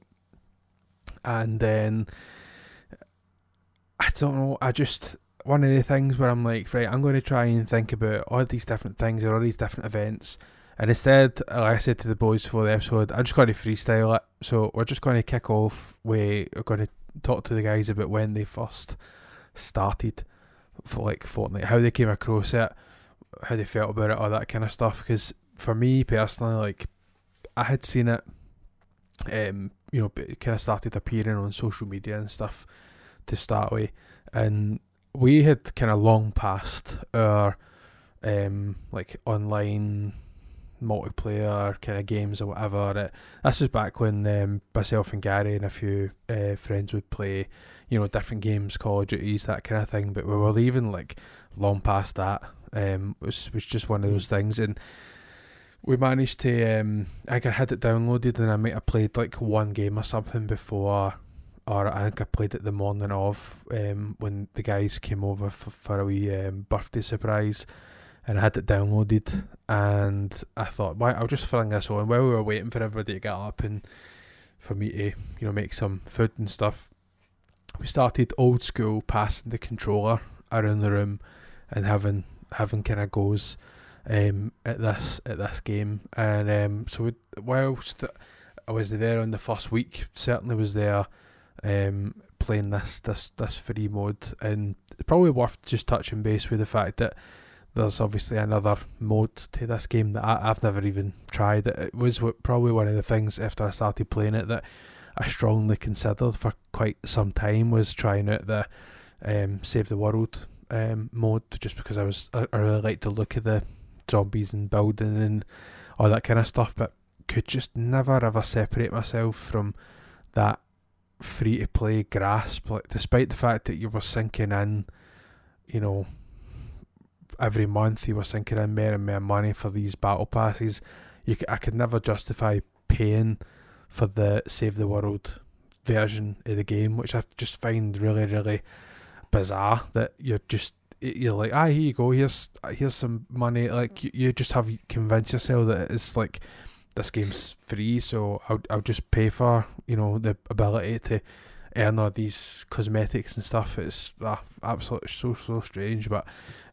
A: and then I don't know. I just one of the things where I'm like, right, I'm going to try and think about all these different things or all these different events. And instead, like I said to the boys for the episode, I'm just going to freestyle it. So we're just going to kick off. We're going to talk to the guys about when they first started for like Fortnite, how they came across it, how they felt about it, all that kind of stuff. Because for me personally, like I had seen it, um, you know, kind of started appearing on social media and stuff to start with, and we had kind of long past our um like online multiplayer kind of games or whatever. It, this is back when um, myself and Gary and a few uh, friends would play, you know, different games, Call of Duties, that kind of thing. But we were leaving like long past that. Um, it was was just one of those things, and we managed to. Um, I had it downloaded, and I might have played like one game or something before. Or I think I played it the morning of um, when the guys came over for, for a wee um, birthday surprise and I had it downloaded, and I thought, why? I'll just fling this on while we were waiting for everybody to get up and for me to, you know, make some food and stuff. We started old school, passing the controller around the room and having having kind of goes um, at this at this game, and um, so whilst I was there on the first week, certainly was there um, playing this this this free mode, and it's probably worth just touching base with the fact that there's obviously another mode to this game that I, have never even tried. It was probably one of the things after I started playing it that I strongly considered for quite some time was trying out the um, Save the World um, mode just because I was I, really like to look at the zombies and building and all that kind of stuff, but could just never ever separate myself from that free to play grasp. Like despite the fact that you were sinking in, you know, every month you were sinking in more and more money for these battle passes. You, I could never justify paying for the Save the World version of the game, which I just find really, really bizarre. That you're just you're like, ah, here you go. Here's here's some money. Like you, you just have convinced yourself that it's like this game's free, so I'll I'll just pay for you know the ability to earn all these cosmetics and stuff. It's ah, absolutely so so strange, but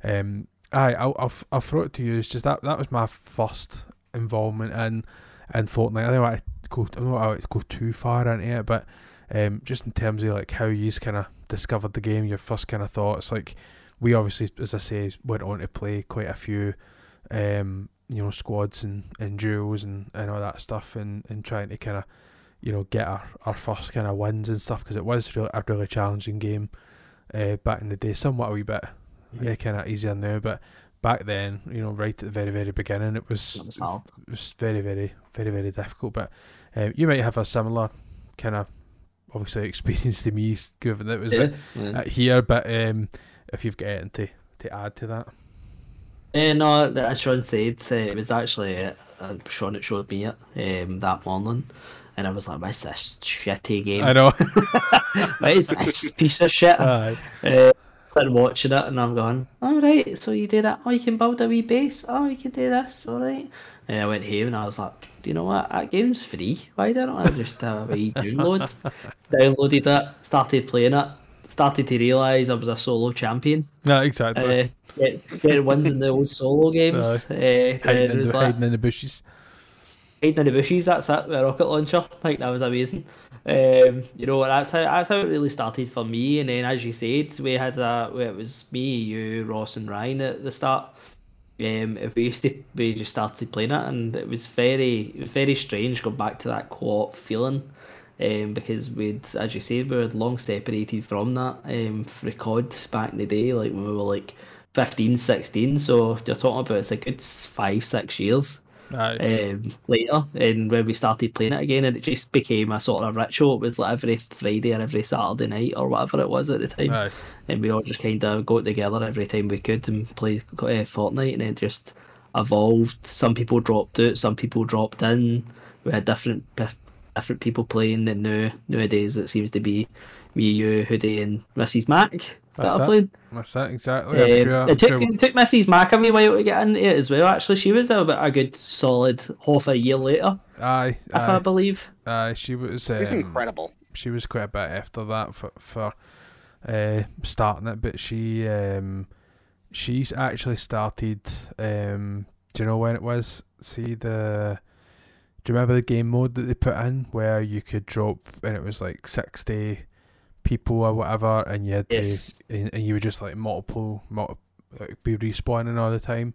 A: um, Aye, I'll, I'll, I'll throw it to you. It's just that that was my first involvement in in Fortnite. I to go. I don't want to go too far into it, but um, just in terms of like how you kind of discovered the game, your first kind of thoughts. Like we obviously, as I say, went on to play quite a few, um, you know, squads and, and duels and, and all that stuff, and, and trying to kind of, you know, get our, our first kind of wins and stuff because it was really a really challenging game, uh, back in the day. Somewhat a wee bit yeah, kind of easier now. But back then, you know, right at the very, very beginning, it was it was, very, very, very, very difficult. But um, you might have a similar kind of obviously experience to me, given that was
B: yeah, yeah.
A: here. But um, if you've got anything to, to add to that.
B: Uh, no, as Sean said, uh, it was actually uh, Sean that showed me it um, that morning, and I was like, "What's this shitty game?"
A: I know.
B: what is this piece of shit? Uh, started watching it and I'm going, all right, so you do that. Oh, you can build a wee base. Oh, you can do this. All right. And I went home and I was like, you know what? That game's free. Why don't I just have a wee download? Downloaded it, started playing it, started to realise I was a solo champion.
A: Yeah, exactly.
B: Uh, get, get wins in the old solo games. Uh, uh,
A: hiding, in the, like, hiding in the bushes.
B: Hiding in the bushes, that's it, with a rocket launcher. Like, that was amazing. Um, you know, that's how that's how it really started for me. And then, as you said, we had a it was me, you, Ross, and Ryan at the start. Um, we used to we just started playing it, and it was very very strange going back to that co-op feeling. Um, because we'd, as you say we were long separated from that um, COD back in the day, like when we were like 15, 16. So you're talking about it's a good five, six years um, later, and when we started playing it again, and it just became a sort of ritual. It was like every Friday or every Saturday night or whatever it was at the time,
A: Aye.
B: and we all just kind of go together every time we could and play uh, Fortnite, and it just evolved. Some people dropped out, some people dropped in. We had different different people playing, and now nowadays it seems to be me, you, Hoodie, and Mrs. Mac.
A: That's
B: that I
A: it.
B: played.
A: That's it, exactly. I'm
B: Um,
A: sure,
B: it took
A: sure
B: it took Mrs. Mac a wee while to get into it as well. Actually, she was there about a good solid half a year later,
A: aye,
B: if I believe.
A: aye, she was
C: It was
A: um,
C: incredible.
A: she was quite a bit after that for for uh, starting it, but she um, she's actually started. Um, do you know when it was? See the. Do you remember the game mode that they put in where you could drop and it was like sixty people or whatever, and you had
B: Yes.
A: to and, and you would just like multiple, multiple like be respawning all the time.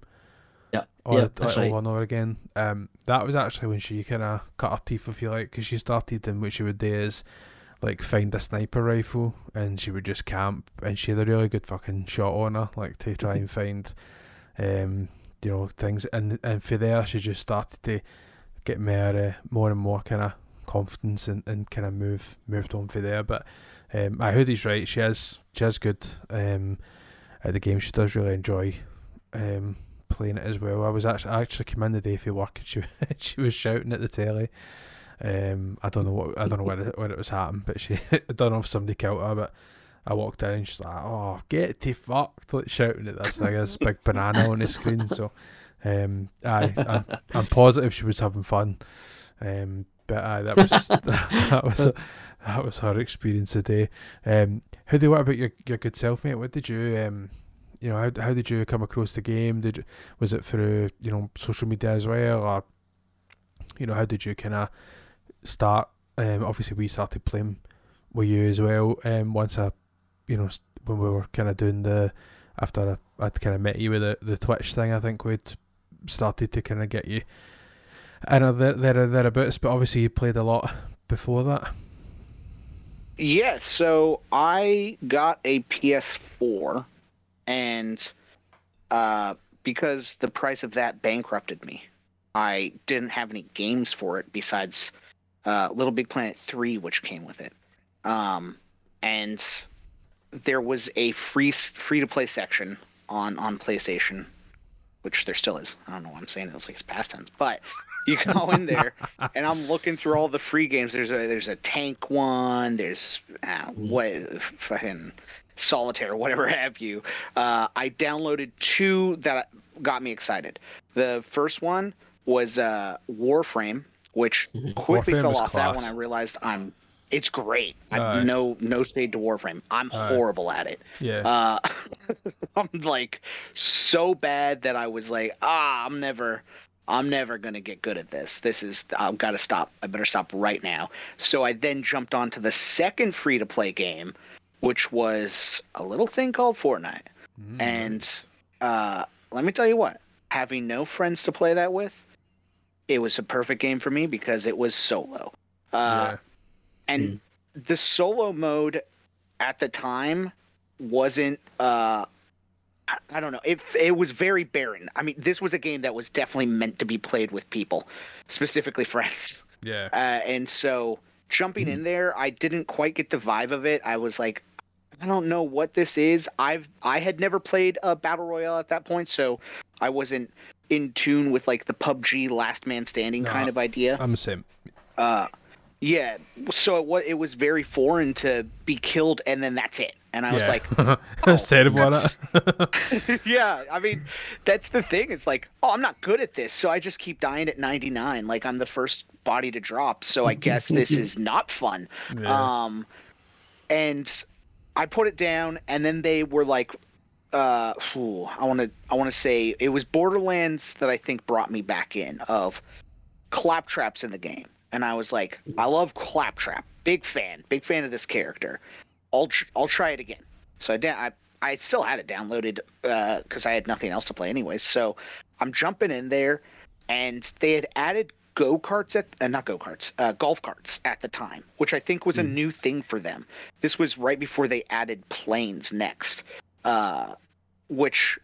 B: Yeah,
A: all,
B: yeah,
A: the, like,
B: right.
A: over and over again. Um, that was actually when she kind of cut her teeth, if you like, because she started and what she would do is like find a sniper rifle and she would just camp and she had a really good fucking shot on her, like to try and find, um, you know, things. And and for there, she just started to get more, uh, more and more kind of confidence and, and kind of move moved on for there. But um, I Hoodie's right. She is she is good. Um, at the game, she does really enjoy. Um, playing it as well. I was actually I actually came in the day for work and she she was shouting at the telly. Um, I don't know what I don't know when it, when it was happening, but she I don't know if somebody killed her, but I walked in and she's like, "Oh, get the fucked!" like shouting at this like this big banana on the screen. So, um, I I'm, I'm positive she was having fun. Um, but that was that was that was her experience today. Um, how do you, what about your your good self, mate? What did you um you know, how how did you come across the game? Did you, was it through you know social media as well, or you know how did you kind of start? Um, obviously we started playing with you as well. Um, once I, you know, when we were kind of doing the after I, I'd kind of met you with the the Twitch thing, I think we'd started to kind of get you. I know there there thereabouts, but obviously you played a lot before that.
C: Yes, so I got a PS4, and uh, because the price of that bankrupted me, I didn't have any games for it besides uh, Little Big Planet 3, which came with it. Um, and there was a free free to play section on on PlayStation, which there still is. I don't know why I'm saying it. It's like it's past tense, but you go in there and I'm looking through all the free games. There's a there's a tank one. There's uh, what fucking solitaire, whatever have you. Uh, I downloaded two that got me excited. The first one was uh, Warframe, which
B: Mhm.
C: quickly
A: Warframe
C: fell off that when. I realized I'm. It's great. I
A: Aye.
C: no no shade to Warframe. I'm horrible at it.
A: Yeah,
C: Uh, I'm like so bad that I was like, ah, I'm never, I'm never gonna get good at this. This is, I've got to stop. I better stop right now. So I then jumped onto the second free to play game, which was a little thing called Fortnite.
A: Mm,
C: and- Uh, let me tell you what, having no friends to play that with, it was a perfect game for me because it was solo. Uh,
A: yeah,
C: and the solo mode at the time wasn't uh I- don't know. It it was very barren. I mean, this was a game that was definitely meant to be played with people, specifically friends.
A: yeah,
C: Uh, and so jumping in there, I didn't quite get the vibe of it. I was like, I don't know what this is. I've I had never played a battle royale at that point, so I wasn't in tune with like the PUBG last man standing kind of idea.
A: I'm the same.
C: Uh, yeah. So it was, it was very foreign to be killed and then that's it. And I was
A: yeah.
C: like,
A: that's
C: oh, that's-
A: That.
C: yeah. I mean, that's the thing. It's like, oh, I'm not good at this, so I just keep dying at 99. Like I'm the first body to drop. So I guess this is not fun.
A: yeah.
C: Um, and I put it down, and then they were like, uh, phew, I want to, I want to say it was Borderlands that I think brought me back in of claptraps in the game, and I was like, I love claptrap, big fan, big fan of this character. I'll, tr- I'll try it again. So I, da- I, I still had it downloaded because I had nothing else to play anyways. So I'm jumping in there, and they had added go karts at uh, not go karts, uh, golf carts at the time, which I think was a new thing for them. This was right before they added planes next, uh, which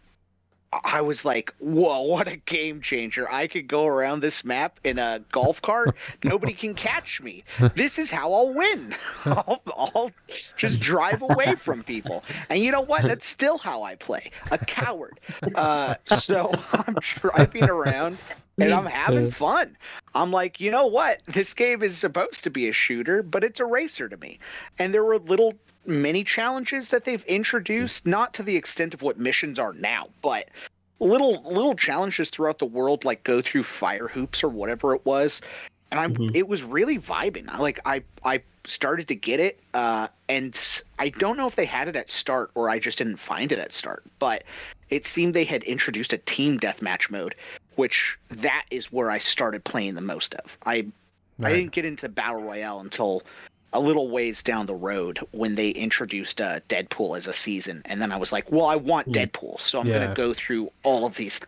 C: I was like, whoa, what a game changer. I could go around this map in a golf cart. Nobody can catch me. This is how I'll win. I'll, I'll just drive away from people. And you know what? That's still how I play. A coward. Uh, so I'm driving around and I'm having fun. I'm like, you know what? This game is supposed to be a shooter, but it's a racer to me. And there were little mini challenges that they've introduced, not to the extent of what missions are now, but little little challenges throughout the world, like go through fire hoops or whatever it was. And I'm
B: Mhm.
C: it was really vibing. I like I I started to get it, uh, and I don't know if they had it at start or I just didn't find it at start, but it seemed they had introduced a team deathmatch mode, which that is where I started playing the most of. I I didn't get into battle royale until a little ways down the road when they introduced uh, Deadpool as a season, and then I was like, well, I want
B: Hmm.
C: Deadpool, so I'm
A: Yeah.
C: gonna go through all of these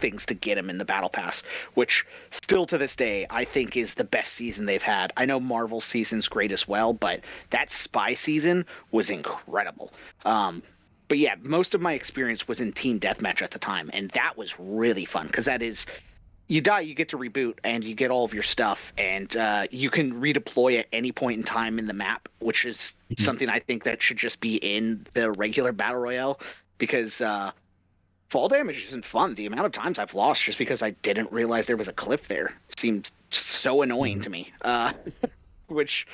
C: things to get him in the battle pass, which still to this day I think is the best season they've had. I know Marvel season's great as well, but that spy season was incredible. Um, but yeah, most of my experience was in team deathmatch at the time, and that was really fun because that is you die, you get to reboot, and you get all of your stuff, and uh, you can redeploy at any point in time in the map, which is
B: Mhm.
C: something I think that should just be in the regular battle royale because uh, fall damage isn't fun. The amount of times I've lost just because I didn't realize there was a cliff there seemed so annoying to me. Uh, which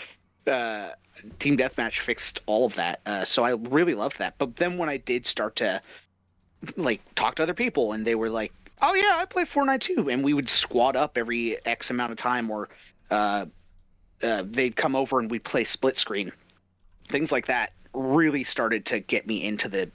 C: uh, Team Deathmatch fixed all of that, uh, so I really loved that. But then when I did start to like talk to other people, and they were like, "Oh yeah, I play Fortnite too," and we would squad up every X amount of time, or uh, uh, they'd come over and we'd play split screen. Things like that really started to get me into the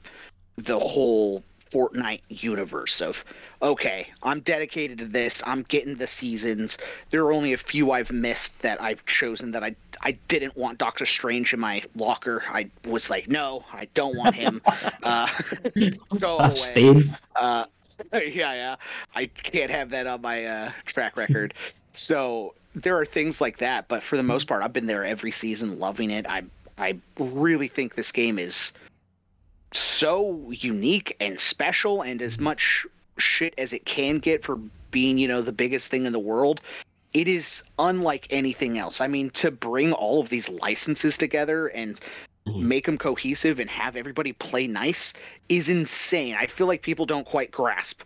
C: the whole Fortnite universe of okay, I'm dedicated to this. I'm getting the seasons. There are only a few I've missed that I've chosen that I I didn't want Doctor Strange in my locker. I was like, no, I don't want him. uh, go away. Uh, yeah, yeah. I can't have that on my uh, track record. So there are things like that, but for the most part, I've been there every season, loving it. I I really think this game is so unique and special, and as much shit as it can get for being, you know, the biggest thing in the world. It is unlike anything else. I mean, to bring all of these licenses together and
B: Mhm.
C: make them cohesive and have everybody play nice is insane. I feel like people don't quite grasp.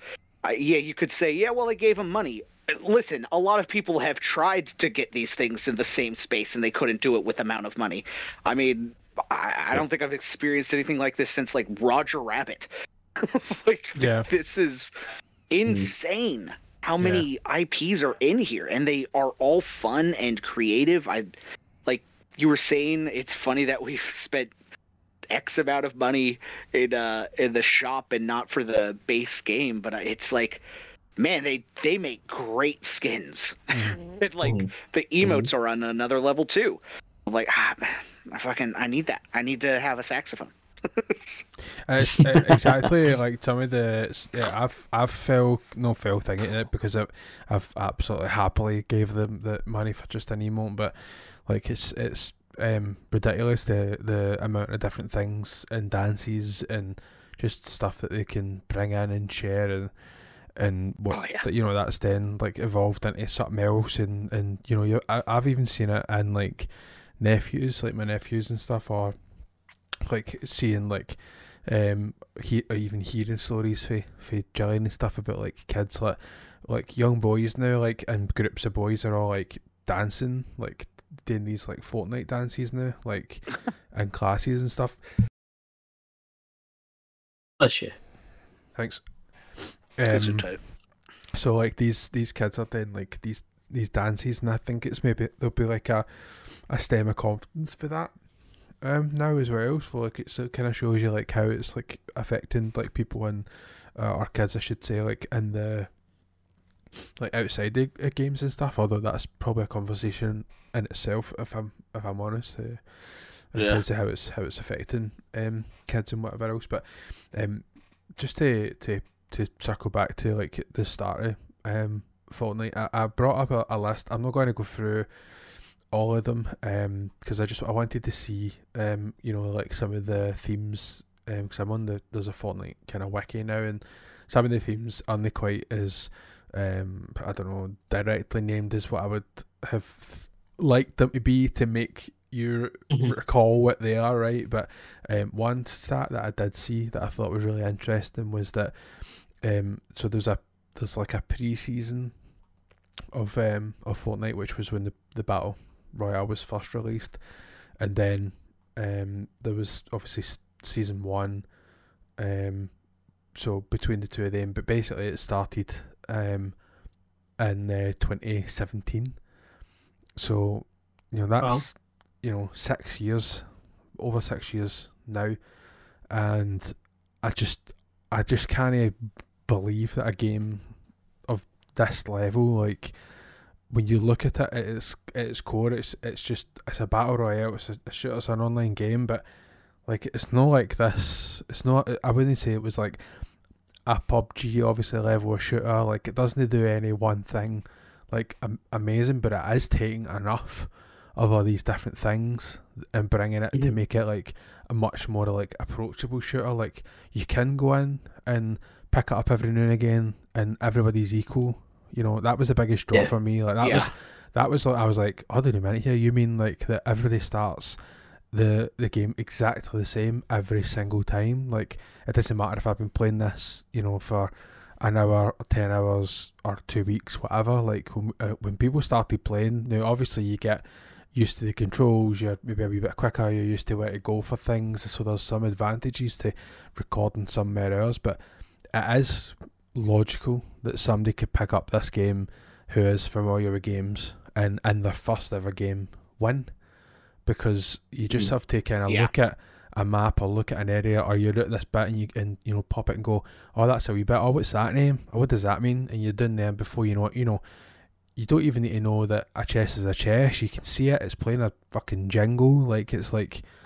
C: Uh, yeah, you could say, yeah, well, they gave them money. Listen, a lot of people have tried to get these things in the same space and they couldn't do it with the amount of money. I mean, I, I don't think I've experienced anything like this since like Roger Rabbit. like,
A: Yeah.
C: this is insane how many IPs are in here and they are all fun and creative. I you were saying it's funny that we've spent X amount of money in uh in the shop and not for the base game, but uh, it's like man, they they make great skins. and like
B: Mhm.
C: the emotes are on another level too. I'm like ah, man, I fucking I need that. I need to have a saxophone.
A: It's uh, exactly like some of the. Yeah, I've I've fell no fell in it because I've I've absolutely happily gave them the money for just an emote, but like it's it's um ridiculous the the amount of different things and dances and just stuff that they can bring in and share and and what
C: Oh, yeah.
A: that you know that's then like evolved into something else and and you know you I, I've even seen it in like nephews like my nephews and stuff or like seeing like um he or even hearing stories for for Gillian and stuff about like kids like like young boys now like and groups of boys are all like dancing like doing these like Fortnite dances now like in classes and stuff.
B: Bless you.
A: thanks. Um, so like these these kids are doing like these these dances and I think it's maybe there'll be like a a stem of confidence for that um now as well so like it's, it kind of shows you like how it's like affecting like people and uh, our kids I should say like in the like outside the uh, games and stuff although that's probably a conversation in itself if I'm if I'm honest uh, in
C: Yeah.
A: terms of how it's how it's affecting um kids and whatever else but um just to to to circle back to like the start of um Fortnite, I, I brought up a, a list. I'm not going to go through all of them um because I just I wanted to see um you know like some of the themes um because I'm on the there's a Fortnite kind of wiki now and some of the themes aren't quite as um I don't know directly named as what I would have liked them to be to make you
B: Mhm.
A: recall what they are, right? But um, one stat that I did see that I thought was really interesting was that um, so there's a there's like a pre-season of um of Fortnite, which was when the the battle royale was first released, and then um, there was obviously s- season one, um, so between the two of them, but basically it started um, in uh, 2017. So, you know, that's, you know, six years, over six years now. And I just, I just can't believe that a game of this level, like, when you look at it at its, at its core, it's it's just it's a battle royale. It's a, a shooter. It's an online game, but like it's not like this. It's not. I wouldn't say it was like a PUBG obviously level of shooter. Like it doesn't do any one thing like am- amazing, but it is taking enough of all these different things and bringing it to
B: Mhm.
A: make it like a much more like approachable shooter. Like you can go in and pick it up every now and again, and everybody's equal. You know that was the biggest draw
B: Yeah.
A: for me. Like that
B: Yeah.
A: was that was like I was like, oh, did a minute here. You mean like that everybody starts the the game exactly the same every single time? Like it doesn't matter if I've been playing this, you know, for an hour, or ten hours, or two weeks, whatever. Like when uh, when people started playing, now obviously you get used to the controls. You're maybe a wee bit quicker. You're used to where to go for things. So there's some advantages to recording some more hours, but it is logical that somebody could pick up this game who is familiar with games and in their first ever game win because you just
B: Mm.
A: have to kind of
C: Yeah.
A: look at a map or look at an area or you look at this bit and you and you know pop it and go oh that's a wee bit oh what's that name oh what does that mean and you're done there before you know it you know you don't even need to know that a chess is a chess you can see it it's playing a fucking jingle like it's like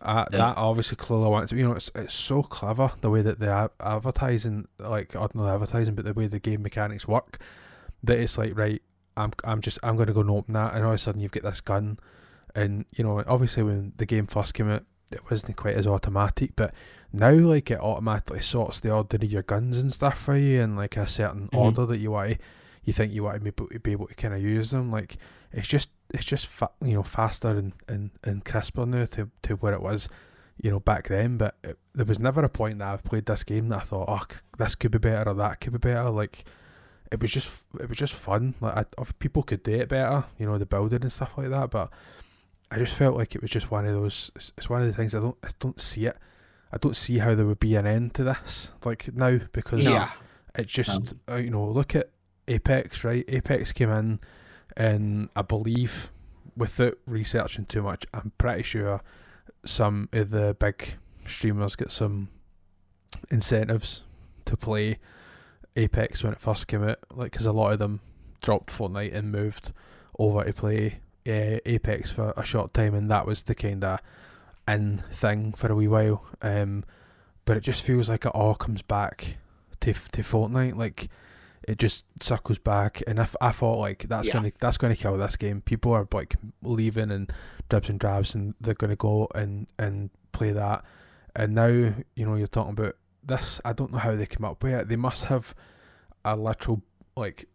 A: uh,
B: Yeah.
A: that obviously clearly wants you know it's it's so clever the way that the ad- advertising like or not know advertising but the way the game mechanics work that it's like right I'm I'm just I'm gonna go and open that and all of a sudden you've got this gun and you know obviously when the game first came out it wasn't quite as automatic but now like it automatically sorts the order of your guns and stuff for you in like a certain
B: Mhm.
A: order that you want to you think you want to be able to, be able to kind of use them like it's just it's just fa- you know faster and, and, and crisper now to, to where it was you know back then but it, there was never a point that I've played this game that I thought oh this could be better or that could be better like it was just it was just fun like I, people could do it better you know the building and stuff like that but I just felt like it was just one of those it's, it's one of the things I don't I don't see it I don't see how there would be an end to this like now because
C: Yeah.
A: it just uh, you know look at Apex right Apex came in and I believe without researching too much I'm pretty sure some of the big streamers get some incentives to play Apex when it first came out like because a lot of them dropped Fortnite and moved over to play uh, Apex for a short time and that was the kind of in thing for a wee while um, but it just feels like it all comes back to to Fortnite. Like it just circles back, and if I thought like that's
C: Yeah.
A: gonna that's gonna kill this game. People are like leaving and dribs and drabs, and they're gonna go and and play that. And now you know you're talking about this. I don't know how they came up with it. They must have a literal like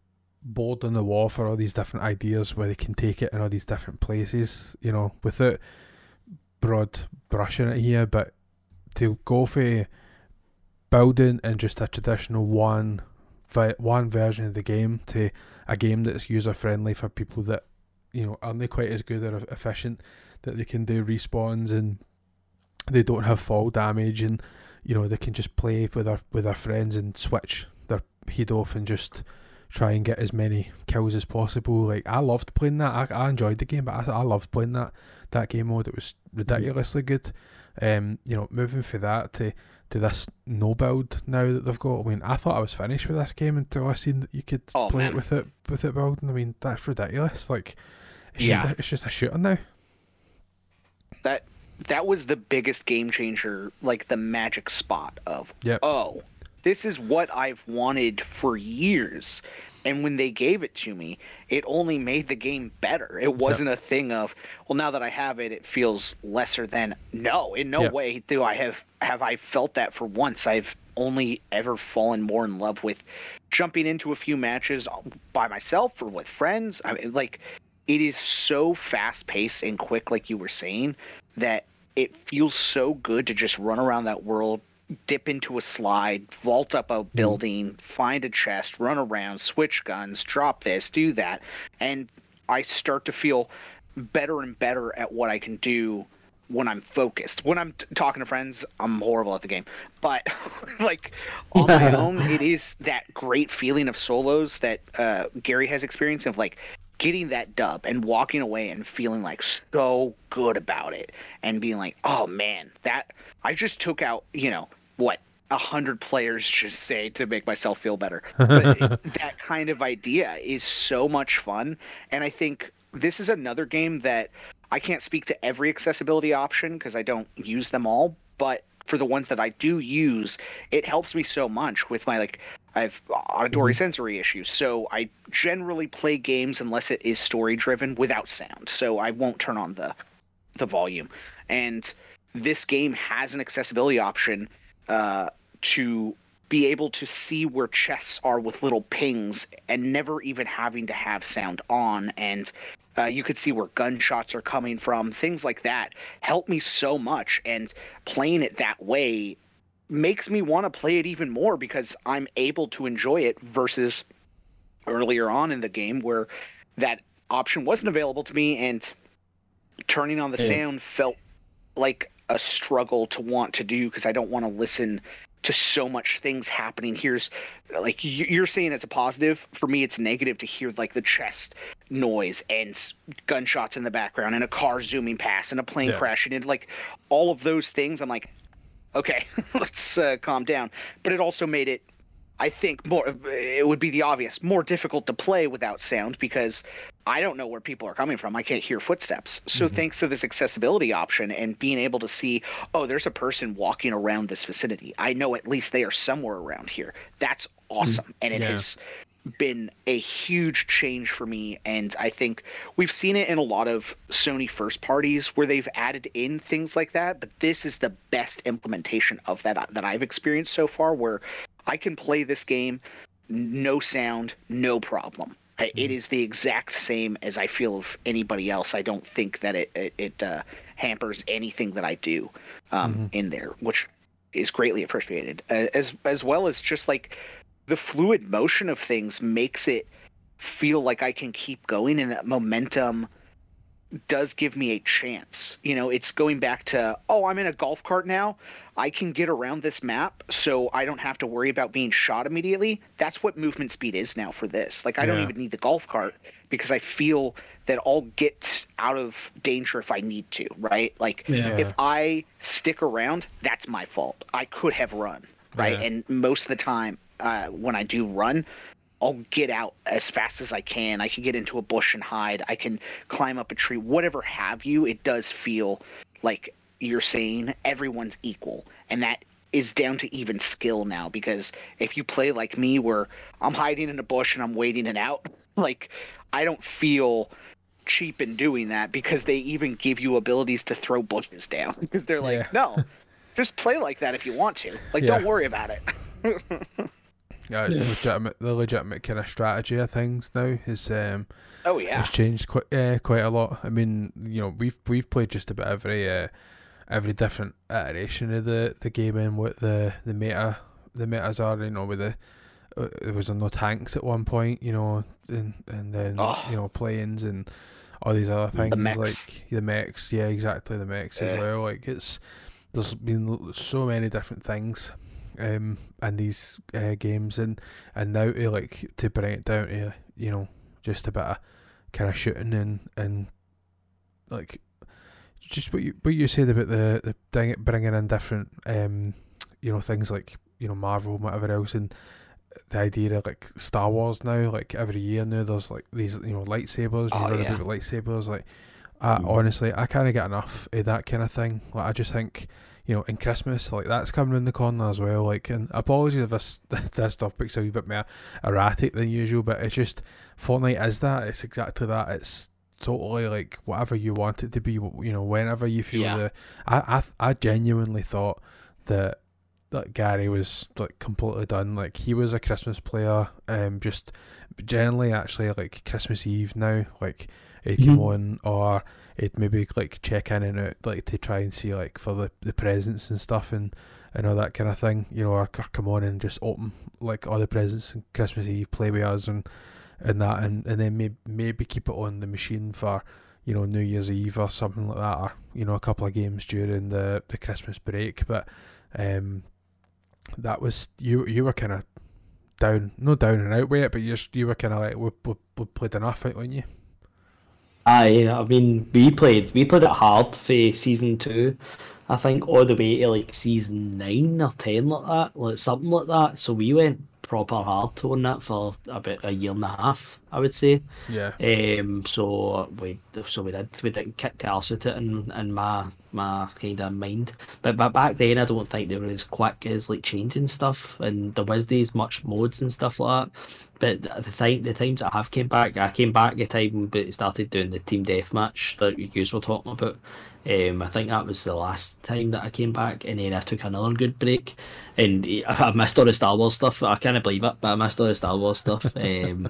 A: board on the wall for all these different ideas where they can take it in all these different places. You know, without broad brushing it here, but to go for building and just a traditional one one version of the game to a game that's user friendly for people that you know aren't quite as good or efficient that they can do respawns and they don't have fall damage and you know they can just play with their with their friends and switch their head off and just try and get as many kills as possible. Like I loved playing that. I, I enjoyed the game but I, I loved playing that that game mode. It was ridiculously good. Um you know moving for that to to this no build now that they've got. I mean, I thought I was finished with this game until I seen that you could
C: Oh,
A: play
C: man.
A: it with it with it building. I mean, that's ridiculous. Like, it's
C: Yeah.
A: just a, it's just a shooter now.
C: that that was the biggest game changer, like the magic spot of
A: Yep.
C: oh, this is what I've wanted for years. And when they gave it to me, it only made the game better. It wasn't a thing of, well, now that I have it, it feels lesser than. No, in no
A: Yep.
C: way do I have have I felt that for once. I've only ever fallen more in love with jumping into a few matches by myself or with friends. I mean, like it is so fast paced and quick, like you were saying, that it feels so good to just run around that world, dip into a slide, vault up a building, find a chest, run around, switch guns, drop this, do that, and I start to feel better and better at what I can do when I'm focused. When I'm t- talking to friends, I'm horrible at the game. But like on my own, it is that great feeling of solos that uh, Gary has experienced of like getting that dub and walking away and feeling like so good about it and being like, oh man, that I just took out, you know, what a hundred players should say to make myself feel better. But that kind of idea is so much fun, and I think this is another game that I can't speak to every accessibility option because I don't use them all, but for the ones that I do use, it helps me so much with my like I have auditory mm-hmm. sensory issues, so I generally play games unless it is story driven without sound. So I won't turn on the the volume. And this game has an accessibility option uh, to be able to see where chests are with little pings and never even having to have sound on and uh, you could see where gunshots are coming from things like that help me so much and playing it that way makes me want to play it even more because i'm able to enjoy it versus earlier on in the game where that option wasn't available to me and turning on the sound felt like a struggle to want to do because i don't want to listen to so much things happening. Here's like you're saying it's a positive. For me, it's negative to hear like the chest noise and gunshots in the background and a car zooming past and a plane yeah. crashing and like all of those things. I'm like, okay, let's uh, calm down. But it also made it I think more it would be the obvious more difficult to play without sound because I don't know where people are coming from. I can't hear footsteps. So mm-hmm. thanks to this accessibility option and being able to see, oh, there's a person walking around this vicinity. I know at least they are somewhere around here. That's awesome. Mm-hmm. And it yeah. has been a huge change for me and I think we've seen it in a lot of Sony first parties where they've added in things like that, but this is the best implementation of that that I've experienced so far where I can play this game no sound, no problem. It mm-hmm. is the exact same as I feel of anybody else. I don't think that it it, it uh, hampers anything that I do um, mm-hmm. in there, which is greatly appreciated. Uh, as as well as just like the fluid motion of things makes it feel like I can keep going, and that momentum does give me a chance. You know, it's going back to, oh, I'm in a golf cart now. I can get around this map so I don't have to worry about being shot immediately. That's what movement speed is now for this. Like, I yeah. don't even need the golf cart because I feel that I'll get out of danger if I need to, right? Like, yeah. if I stick around, that's my fault. I could have run, right? Yeah. And most of the time, uh, when I do run, I'll get out as fast as I can. I can get into a bush and hide. I can climb up a tree, whatever have you. It does feel like you're saying everyone's equal, and that is down to even skill now. Because if you play like me, where I'm hiding in a bush and I'm waiting it out, like I don't feel cheap in doing that because they even give you abilities to throw bushes down because they're like, yeah. no, just play like that if you want to. Like, yeah. don't worry about it.
A: Yeah, it's yeah. legitimate. The legitimate kind of strategy of things now is um,
C: oh yeah,
A: it's changed quite uh, quite a lot. I mean, you know, we've we've played just about every uh, every different iteration of the the game and what the the meta the metas are. You know, with the uh, there was no tanks at one point. You know, and and then oh. you know planes and all these other things the like the mechs. Yeah, exactly the mechs yeah. as well. Like it's there's been so many different things um, in these uh, games, and and now to like to bring it down to you know just a bit of kind of shooting and and like just what you what you said about the the bringing in different um you know things like you know Marvel and whatever else and the idea of like Star Wars now like every year now there's like these you know lightsabers oh, you know yeah. about lightsabers like I, mm. honestly I kind of get enough of that kind of thing like I just think you know, in Christmas, like that's coming in the corner as well. Like, and apologies if this this stuff makes a wee bit more erratic than usual, but it's just Fortnite is that. It's exactly that. It's totally like whatever you want it to be. You know, whenever you feel yeah. the. I, I I genuinely thought that that Gary was like completely done. Like he was a Christmas player. Um, just generally actually like Christmas Eve now. Like he'd mm-hmm. come on or he'd maybe like check in and out like to try and see like for the, the presents and stuff and and all that kind of thing you know or, or come on and just open like all the presents and Christmas Eve play with us and and that and, and then maybe maybe keep it on the machine for you know New Year's Eve or something like that, or you know a couple of games during the the Christmas break. But um, that was you you were kind of down, no down and out with it, but you you were kind of like we, we, we played enough out, weren't you?
B: Aye, I mean we played we played it hard for season two. I think all the way to like season nine or ten like that, like something like that. So we went proper hard to on that for about a year and a half, I would say.
A: Yeah.
B: Um. So we so we did we did kick the arse at it in, in my my kind of mind. But but back then I don't think they were as quick as like changing stuff and there was these much modes and stuff like that. But the time the times I have came back, I came back the time but started doing the team deathmatch that you guys were talking about. Um, I think that was the last time that I came back, and then I took another good break. And I missed all the Star Wars stuff. I can't believe it, but I missed all the Star Wars stuff. Um,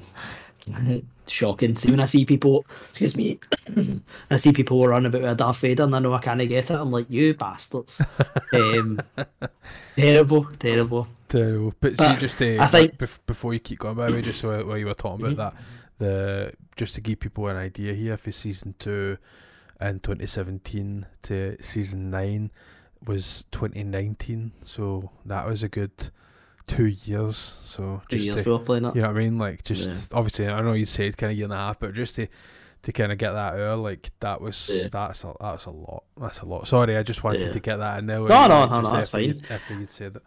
B: shocking. See when I see people, excuse me, I see people who run about with a Darth Vader, and I know I can't get it. I'm like, you bastards. um, terrible, terrible.
A: Terrible. But, see,
B: But
A: just uh,
B: I think-
A: bef- before you keep going, by the way, just while, while you were talking about that, the just to give people an idea here for season two in 2017 to season nine was 2019, so that was a good two years. So
B: Two
A: just
B: years
A: to,
B: we were playing up.
A: you know what I mean, like just
B: Yeah.
A: obviously I know you said kind of year and a half, but just to to kind of get that out, like that was
B: Yeah.
A: that's a that's a lot. That's a lot. Sorry, I just wanted
B: Yeah.
A: to get that in there.
B: No, no, no, no, that's
A: after you-
B: fine.
A: after you'd said it.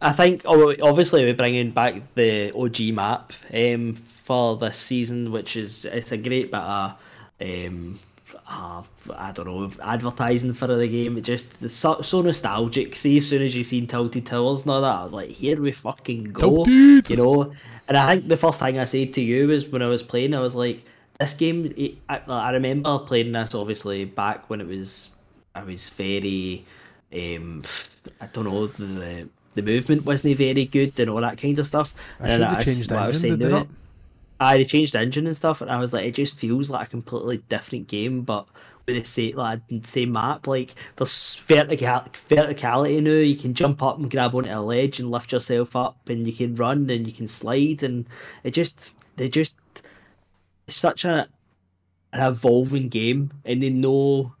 B: I think oh, obviously we're bringing back the OG map um, for this season, which is it's a great bit of um, uh, I don't know advertising for the game. It just it's so, so nostalgic. See, as soon as you seen Tilted Towers and all that, I was like, here we fucking go.
A: Tilted!
B: You know, and I think the first thing I said to you was when I was playing, I was like, this game. It, I, I remember playing this obviously back when it was I was very um I don't know the the movement wasn't very good and all that kind of stuff.
A: I
B: And that's
A: changed
B: I was
A: engine,
B: saying
A: did
B: to
A: it
B: it. I changed the engine and stuff, and I was like, it just feels like a completely different game, but with the same like same map. Like there's vertical verticality now. You can jump up and grab onto a ledge and lift yourself up, and you can run and you can slide, and it just they just it's such a an evolving game, and they know.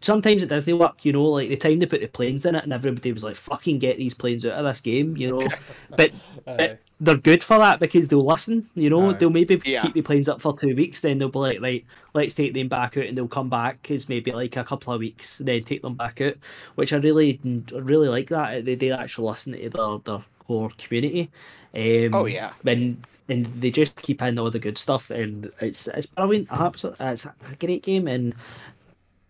B: Sometimes it doesn't work, you know. Like the time they put the planes in it, and everybody was like, "Fucking get these planes out of this game," you know. but but they're good for that because they'll listen, you know.
A: Aye.
B: They'll maybe
C: Yeah.
B: keep the planes up for two weeks, then they'll be like, "Right, let's take them back out," and they'll come back as maybe like a couple of weeks, and then take them back out. Which I really, really like that they do actually listen to their their core community. Um,
C: Oh, yeah.
B: and and they just keep in all the good stuff, and it's it's brilliant. Absolutely, it's a great game, and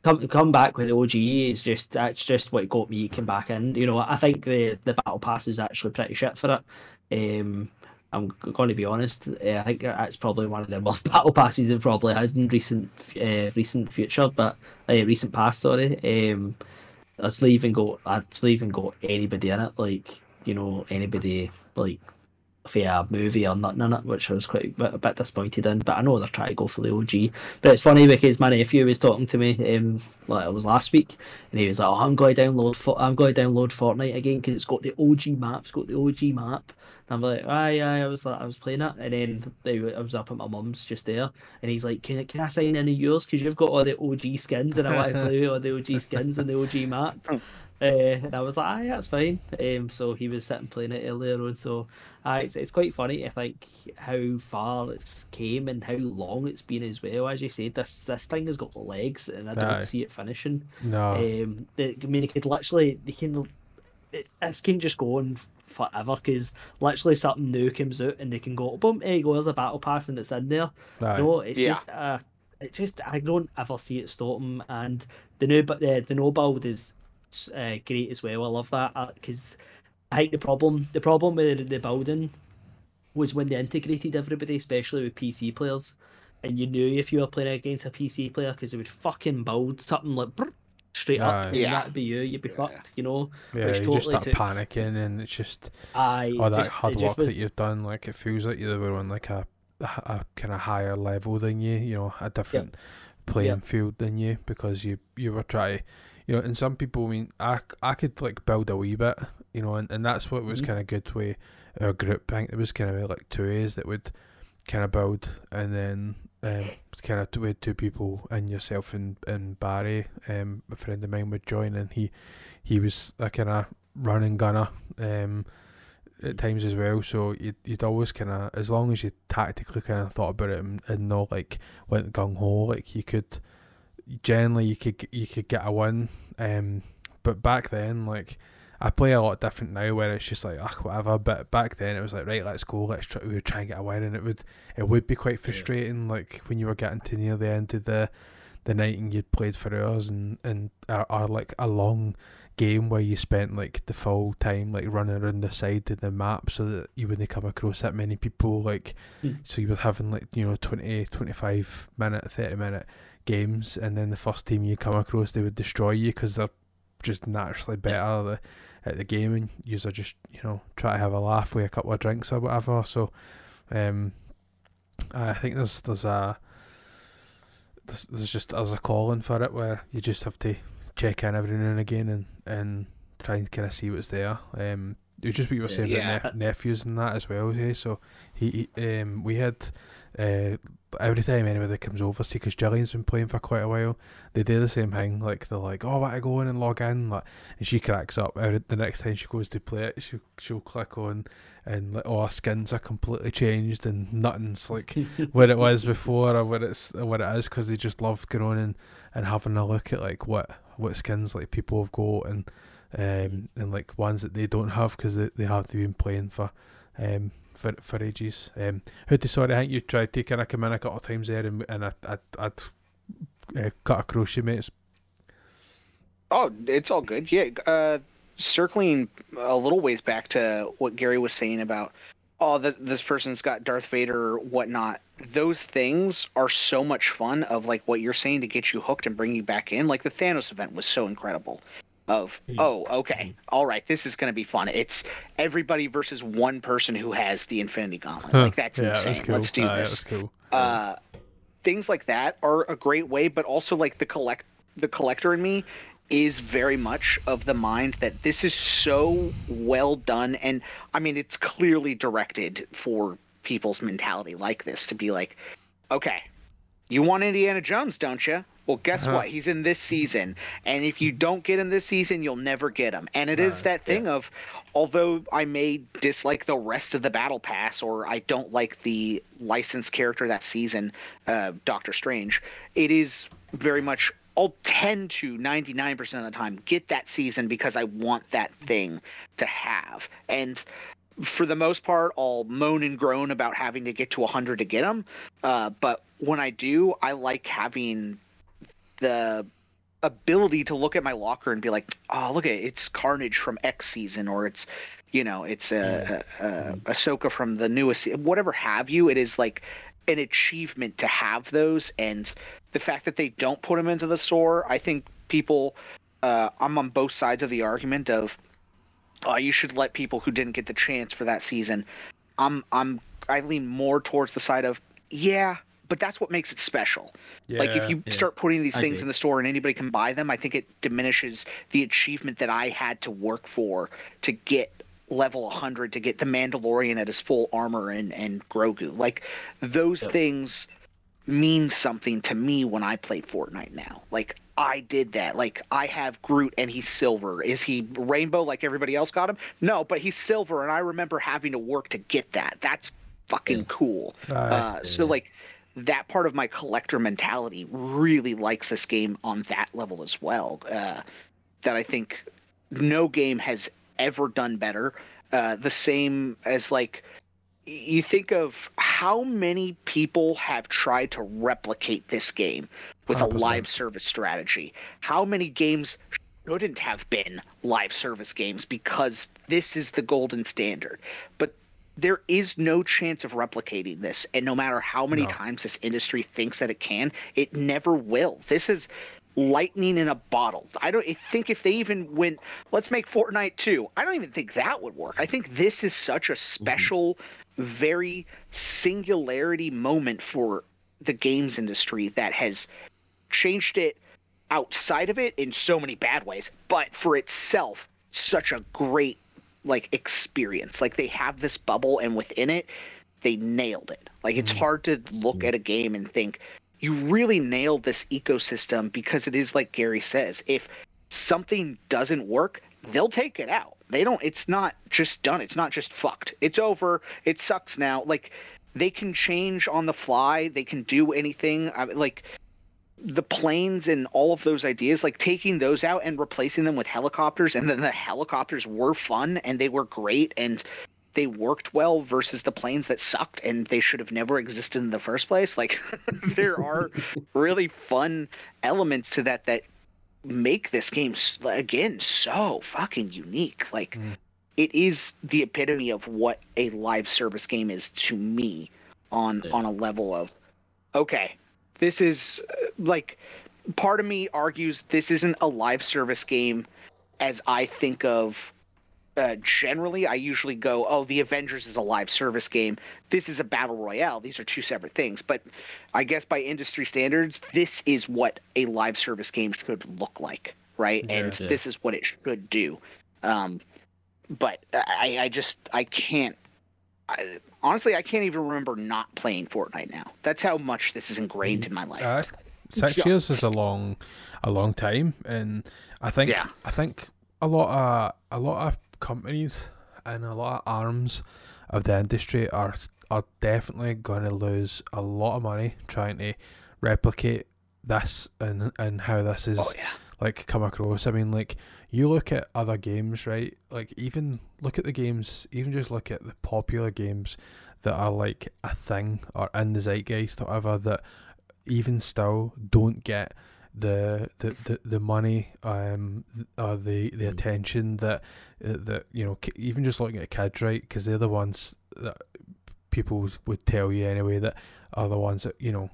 B: come come back with the OG is just that's just what got me come back in. You know, I think the the battle pass is actually pretty shit for it. Um, I'm going to be honest. uh, I think that's probably one of the worst battle passes I've probably had in recent uh, recent future, but uh, recent past. Sorry. Um, I'd still even go. I'd still even got anybody in it, like you know anybody like for a movie or nothing in it, which I was quite a bit, disappointed in. But I know they're trying to go for the OG. But it's funny because my nephew was talking to me, um, like it was last week, and he was like, "Oh, I'm going to download, For- I'm going to download Fortnite again because it's got the OG map, it's got the OG map." And I'm like, "Aye, aye." I was like, I was playing it, and then they, I was up at my mum's just there, and he's like, "Can can I sign any of yours? Because you've got all the OG skins, and I want to play all the OG skins and the OG map." Uh, and I was like, aye, that's fine. Um, so he was sitting playing it earlier on. So uh, it's, it's quite funny, I think, how far it's came and how long it's been as well. As you said, this this thing has got legs, and I don't
A: Aye.
B: see it finishing.
A: No.
B: Um, they, I mean, it could literally, they can, it, this can just go on forever because literally something new comes out and they can go, boom, there you go, there's a battle pass and it's in there.
A: Aye.
B: No, it's
C: Yeah.
B: just uh, it just I don't ever see it stopping. And the new but the the no build is uh, great as well. I love that because I think the problem the problem with the building was when they integrated everybody, especially with PC players, and you knew if you were playing against a PC player because they would fucking build something like brr, straight up,
A: Aye.
B: and
C: Yeah.
B: that'd be you. You'd be
C: Yeah.
B: fucked, you know.
A: yeah,
B: which
A: you
B: totally
A: just start
B: took-
A: panicking, and it's just
B: I
A: all that
B: just,
A: hard work
B: was-
A: that you've done. Like it feels like you were on like a a, a kind of higher level than you. You know, a different playing
B: Yep.
A: field than you because you you were trying. You know, and some people I mean I I could like build a wee bit. You know, and, and that's what was
B: Mhm.
A: kind of good with our group. I think there was kind of like two A's that would kind of build, and then um, kind of with two people and yourself and, and Barry, um, a friend of mine would join, and he he was a kind of running gunner um, at times as well. So you'd, you'd always kind of, as long as you tactically kind of thought about it and, and not like went gung ho, like you could generally you could you could get a win. Um, but back then, like I play a lot different now, where it's just like ah whatever. But back then, it was like right, let's go, let's try. We would try and get a win, and it would it would be quite frustrating. Yeah. Like when you were getting to near the end of the the night and you'd played for hours and and are, are like a long game where you spent like the full time like running around the side of the map so that you wouldn't come across that many people like mm. so you were having like you know 20 25 minute 30 minute games and then the first team you come across they would destroy you because they're just naturally better at the game and you are just you know try to have a laugh with a couple of drinks or whatever so um I think there's there's a there's, there's just there's a calling for it where you just have to check in every now and again and, and try and kind of see what's there. Um, it was just what you were saying yeah. about nephews and that as well. Yeah, so he, he um, we had uh, every time anybody comes over, see, because Jillian's been playing for quite a while, they do the same thing. Like they're like, "Oh, I want to go in and log in," like, and she cracks up. Every, the next time she goes to play it, she she'll click on, and like, oh, our skins are completely changed, and nothing's like where it was before or what it's what it is, because they just love going on and, and having a look at like what what skins like people have got and um, and like ones that they don't have because they, they have to be playing for um, for for ages. Um, Hooty, sorry, I think you tried taking a come in a couple of times there, and, and I, I, I'd uh, cut across you, mates.
C: Oh, it's all good. Yeah, uh, circling a little ways back to what Gary was saying about, oh, the, this person's got Darth Vader or whatnot. Those things are so much fun. Of like what you're saying to get you hooked and bring you back in. Like the Thanos event was so incredible of mm-hmm. oh okay mm-hmm. all right this is going to be fun it's everybody versus one person who has the infinity gauntlet like that's yeah, insane cool. let's do uh, this
A: cool.
C: uh, things like that are a great way but also like the collect the collector in me is very much of the mind that this is so well done and i mean it's clearly directed for people's mentality like this to be like okay you want indiana jones don't you well, guess uh-huh. what? He's in this season, and if you don't get him this season, you'll never get him. And it is that thing yeah. of, although I may dislike the rest of the battle pass, or I don't like the licensed character that season, uh, Doctor Strange, it is very much. I'll tend to 99% of the time get that season because I want that thing to have. And for the most part, I'll moan and groan about having to get to 100 to get them. Uh, but when I do, I like having the ability to look at my locker and be like, oh, look at it, it's Carnage from X season, or it's, you know, it's a, a, a Ahsoka from the newest, whatever have you. It is like an achievement to have those, and the fact that they don't put them into the store, I think people, uh, I'm on both sides of the argument of, oh, you should let people who didn't get the chance for that season. I'm, I'm, I lean more towards the side of, yeah, but that's what makes it special. Yeah, like if you yeah. start putting these things in the store and anybody can buy them, I think it diminishes the achievement that I had to work for to get level 100 to get the Mandalorian at his full armor and and Grogu. Like those yep. things mean something to me when I play Fortnite now. Like I did that. Like I have Groot and he's silver. Is he rainbow like everybody else got him? No, but he's silver and I remember having to work to get that. That's fucking cool. Uh, uh, so like that part of my collector mentality really likes this game on that level as well. Uh, that I think no game has ever done better. Uh, the same as like you think of how many people have tried to replicate this game with 100%. a live service strategy. How many games shouldn't have been live service games because this is the golden standard. But there is no chance of replicating this and no matter how many no. times this industry thinks that it can it never will this is lightning in a bottle i don't I think if they even went let's make fortnite 2 i don't even think that would work i think this is such a special very singularity moment for the games industry that has changed it outside of it in so many bad ways but for itself such a great like experience. Like they have this bubble, and within it, they nailed it. Like it's
A: Mhm.
C: hard to look at a game and think you really nailed this ecosystem because it is like Gary says, if something doesn't work, they'll take it out. They don't it's not just done. It's not just fucked. It's over. It sucks now. Like they can change on the fly. They can do anything. I mean, like the planes and all of those ideas, like taking those out and replacing them with helicopters, and then the helicopters were fun and they were great and they worked well versus the planes that sucked and they should have never existed in the first place. Like there are really fun elements to that that make this game again so fucking unique. Like
A: Mm.
C: it is the epitome of what a live service game is to me on
B: Yeah.
C: on a level of okay, this is uh, like part of me argues this isn't a live service game as I think of uh, generally I usually go, oh, the Avengers is a live service game. This is a battle royale. These are two separate things. But I guess by industry standards, this is what a live service game should look like, right?
A: Yeah.
C: and
B: Yeah.
C: this is what it should do. Um, but I, I just I can't. I, honestly, I can't even remember not playing Fortnite now. That's how much this is ingrained in my life.
A: Uh, six
C: Yeah.
A: years is a long, a long time, and I think
C: Yeah.
A: I think a lot of a lot of companies and a lot of arms of the industry are are definitely going to lose a lot of money trying to replicate this and and how this is
C: oh yeah.
A: like come across. I mean, like you look at other games, right? Like even look at the games, even just look at the popular games that are like a thing or in the zeitgeist or whatever that even still don't get the the, the, the money um th- or the the
B: Mm.
A: attention that uh, that you know even just looking at kids right because they're the ones that people would tell you anyway that are the ones that you know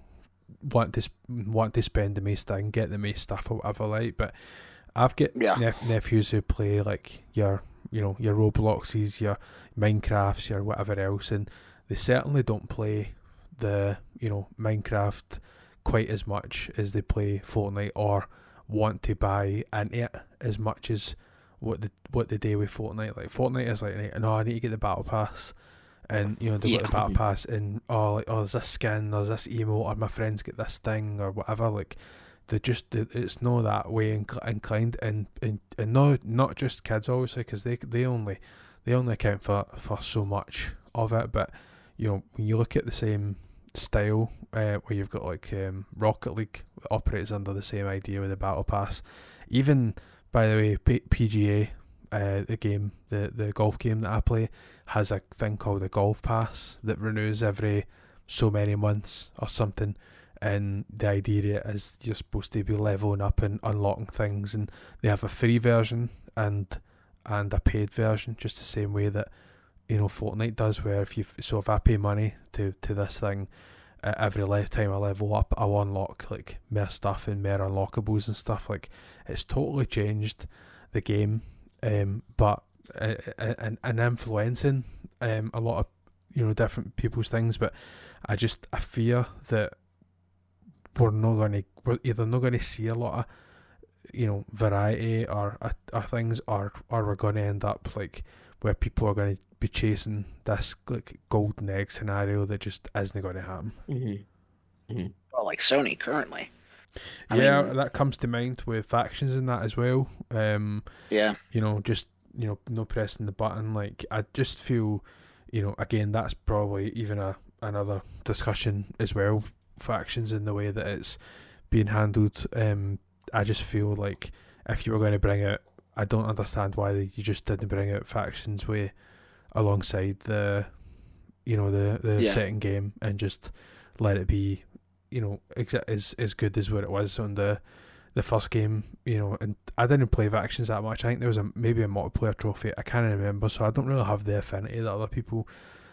A: want to sp- want to spend the most and get the most stuff or whatever like but I've got
C: Yeah.
A: nep- nephews who play like your you know your Robloxes your Minecrafts your whatever else and they certainly don't play the you know Minecraft quite as much as they play Fortnite or want to buy into it as much as what the what they do with Fortnite. Like Fortnite is like, no, I need to get the battle pass, and you know they got
C: Yeah.
A: the battle pass, and oh, like, oh, there's this skin, there's this emo, or my friends get this thing or whatever. Like they just it's not that way inclined, and and and no, not just kids obviously, because they they only they only account for for so much of it, but you know when you look at the same style uh, where you've got like um, Rocket League operates under the same idea with the battle pass. Even by the way, P- PGA, uh, the game, the the golf game that I play, has a thing called a golf pass that renews every so many months or something. And the idea is you're supposed to be leveling up and unlocking things, and they have a free version and and a paid version, just the same way that you know Fortnite does. Where if you so if I pay money to to this thing, uh, every lifetime I level up, I'll unlock like more stuff and more unlockables and stuff. Like it's totally changed the game, um, but uh, uh, and and influencing um a lot of you know different people's things. But I just I fear that we're not going to we're either not going to see a lot of you know variety or or, or things, or or we're going to end up like where people are going to be chasing this like golden egg scenario that just isn't going to happen.
B: Mm-hmm.
C: Well, like Sony currently. I
A: yeah,
C: mean-
A: that comes to mind with factions and that as well. Um,
C: Yeah.
A: you know, just you know, no pressing the button. Like I just feel, you know, again, that's probably even a another discussion as well. Factions in the way that it's being handled. Um, I just feel like if you were going to bring out, I don't understand why they- you just didn't bring out factions with alongside the, you know, the the
C: Yeah.
A: second game and just let it be, you know, exa- as as good as what it was on the the first game, you know, and I didn't play factions that much. I think there was a maybe a multiplayer trophy. I can't remember, so I don't really have the affinity that other people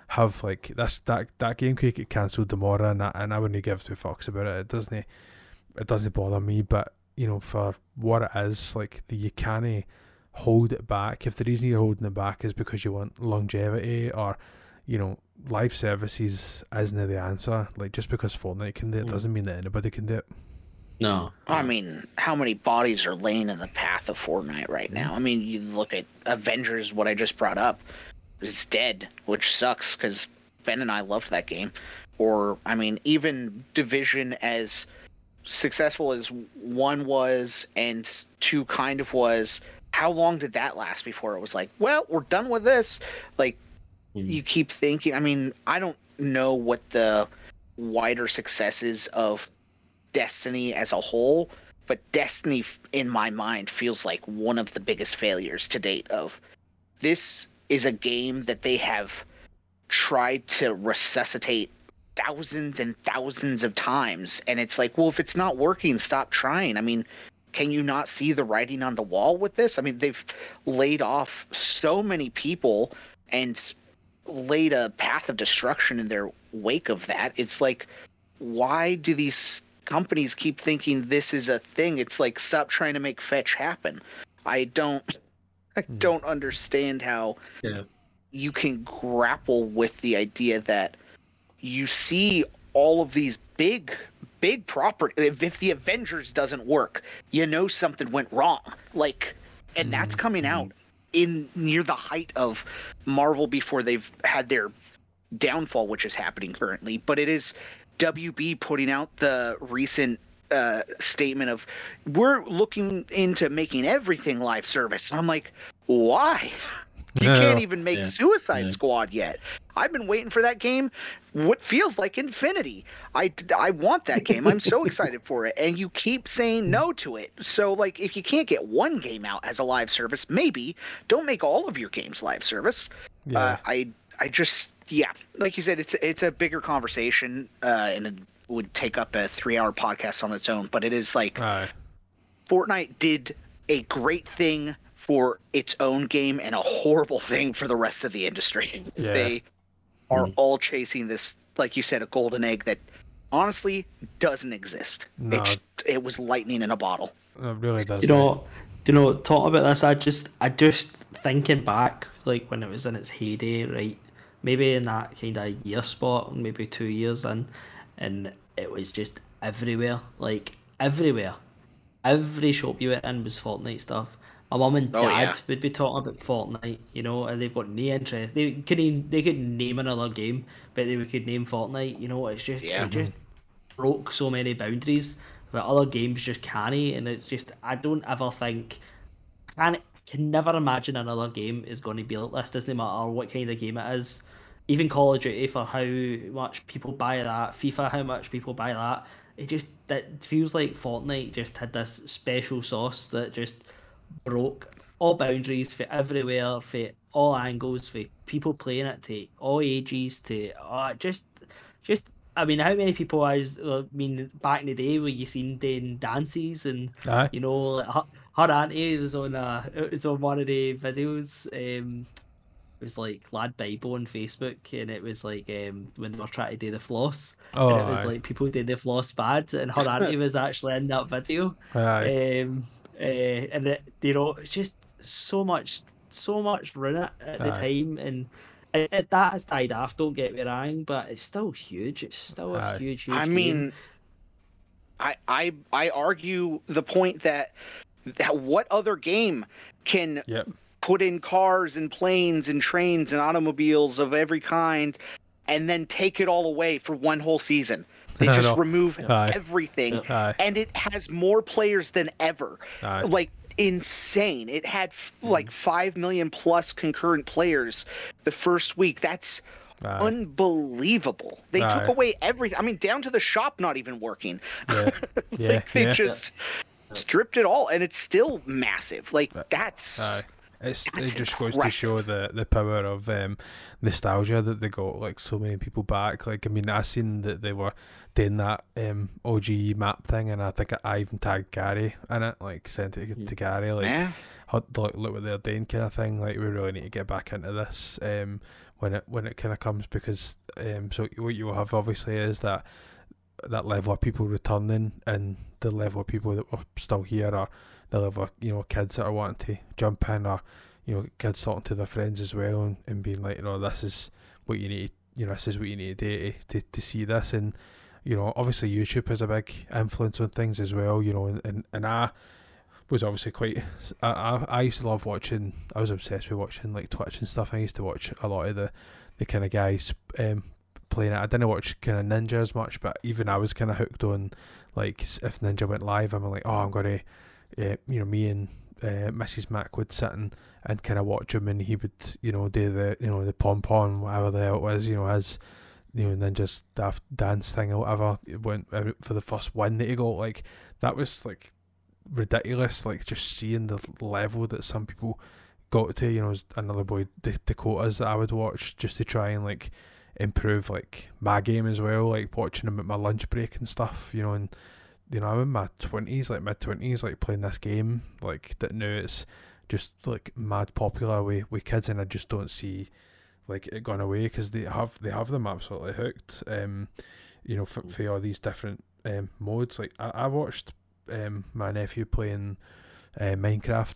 A: have. Like that's that that game could get cancelled tomorrow, and I, and I wouldn't give two fucks about it. It doesn't it doesn't bother me, but you know, for what it is, like the you can't hold it back. If the reason you're holding it back is because you want longevity or you know, life services isn't the answer. Like just because Fortnite can do it
B: Mm.
A: doesn't mean that anybody can do it.
B: No.
C: I mean, how many bodies are laying in the path of Fortnite right now? I mean, you look at Avengers, what I just brought up, it's dead, which sucks because Ben and I loved that game. Or I mean, even Division as successful as one was and two kind of was. How long did that last before it was like, well, we're done with this? Like,
B: Mm.
C: you keep thinking. I mean, I don't know what the wider successes of Destiny as a whole, but Destiny, in my mind, feels like one of the biggest failures to date. Of this is a game that they have tried to resuscitate thousands and thousands of times, and it's like, well, if it's not working, stop trying. I mean, can you not see the writing on the wall with this? I mean, they've laid off so many people and laid a path of destruction in their wake of that. It's like, why do these companies keep thinking this is a thing? It's like stop trying to make fetch happen. I don't, I
A: Hmm.
C: don't understand how
B: Yeah.
C: you can grapple with the idea that you see all of these big, big property. If, if the Avengers doesn't work, you know something went wrong. Like, and that's coming out in near the height of Marvel before they've had their downfall, which is happening currently. But it is WB putting out the recent uh, statement of we're looking into making everything live service. I'm like, why? You
A: Yeah.
C: can't even make
B: Yeah.
C: Suicide
B: Yeah.
C: Squad yet. I've been waiting for that game. What feels like infinity. I, I want that game. I'm so excited for it. And you keep saying no to it. So like, if you can't get one game out as a live service, maybe don't make all of your games live service.
A: Yeah.
C: Uh, I I just yeah, like you said, it's it's a bigger conversation, uh, and it would take up a three hour podcast on its own. But it is like
A: Aye.
C: Fortnite did a great thing for its own game and a horrible thing for the rest of the industry.
A: Yeah.
C: They are
B: Mm.
C: all chasing this, like you said, a golden egg that honestly doesn't exist.
A: No.
C: It's, it was lightning in a bottle.
A: It really does.
B: you know, do you know, talking about this, I just, I just thinking back, like when it was in its heyday, right? Maybe in that kind of year spot, maybe two years in, and it was just everywhere, like everywhere. Every shop you went in was Fortnite stuff. My mum and
C: Oh,
B: dad
C: yeah.
B: would be talking about Fortnite, you know, and they've got no interest. They could they could name another game, but they could name Fortnite. You know, it's just
C: Yeah.
B: it just broke so many boundaries that other games just can't. And it's just I don't ever think can can never imagine another game is going to be like this. Doesn't matter what kind of game it is. Even Call of Duty for how much people buy that, FIFA how much people buy that. It just that feels like Fortnite just had this special sauce that just broke all boundaries for everywhere, for all angles, for people playing it to all ages, to uh, just just. I mean, how many people I was, I mean, back in the day where you seen doing dances and
A: Aye.
B: you know, like her, her auntie was on a, it was on one of the videos. Um, it was like Lad Bible on Facebook, and it was like um when they were trying to do the floss,
A: Oh,
B: and it was
A: aye.
B: like people did the floss bad, and her auntie was actually in that video.
A: Aye.
B: Um, uh, and it, you know, it's just so much, so much run it at the
A: Aye.
B: time, and it, it, that has died off. Don't get me wrong, but it's still huge. It's still a huge, huge.
C: I
B: game.
C: mean, I I I argue the point that, that what other game can
A: Yep.
C: put in cars and planes and trains and automobiles of every kind, and then take it all away for one whole season? They just remove
A: Aye.
C: everything,
A: Aye.
C: and it has more players than ever.
A: Aye.
C: Like insane. It had f mm-hmm. like five million plus concurrent players the first week. That's
A: Aye.
C: unbelievable. They
A: Aye.
C: took away everything. I mean, down to the shop not even working.
A: Yeah. Yeah.
C: they
A: yeah.
C: just stripped it all, and it's still massive. Like that's
A: Aye. It's, it just goes to show the, the power of um, nostalgia that they got like so many people back. Like I mean, I seen that they were doing that um, OG map thing, and I think I even tagged Gary in it, like sent it to Gary, like
C: yeah.
A: Look, look what they're doing, kind of thing. Like we really need to get back into this um, when it when it kind of comes because um, so what you will have obviously is that that level of people returning and the level of people that were still here are the level of you know kids that are wanting to jump in or you know kids talking to their friends as well and, and being like you know this is what you need you know this is what you need to do to, to, to see this and you know obviously YouTube has a big influence on things as well you know and, and, and I was obviously quite I, I, I used to love watching I was obsessed with watching like Twitch and stuff I used to watch a lot of the the kind of guys um, playing it. I didn't watch kind of Ninja as much, but even I was kind of hooked on like if Ninja went live, I'm like, oh, I'm gonna, uh, you know, me and uh, Mrs. Mac would sit and, and kind of watch him, and he would, you know, do the, you know, the pom pom, whatever the hell it was, you know, as, you know, Ninja's daft dance thing or whatever. It went for the first win that he got. Like that was like ridiculous. Like just seeing the level that some people got to, you know, another boy the Dakota's that I would watch just to try and like improve like my game as well, like watching him at my lunch break and stuff, you know, and you know, I'm in my twenties, like mid twenties, like playing this game, like that now it's just like mad popular with, with kids and I just don't see like it gone away because they have they have them absolutely hooked. Um, you know, for, for all these different um modes. Like I, I watched um my nephew playing uh, Minecraft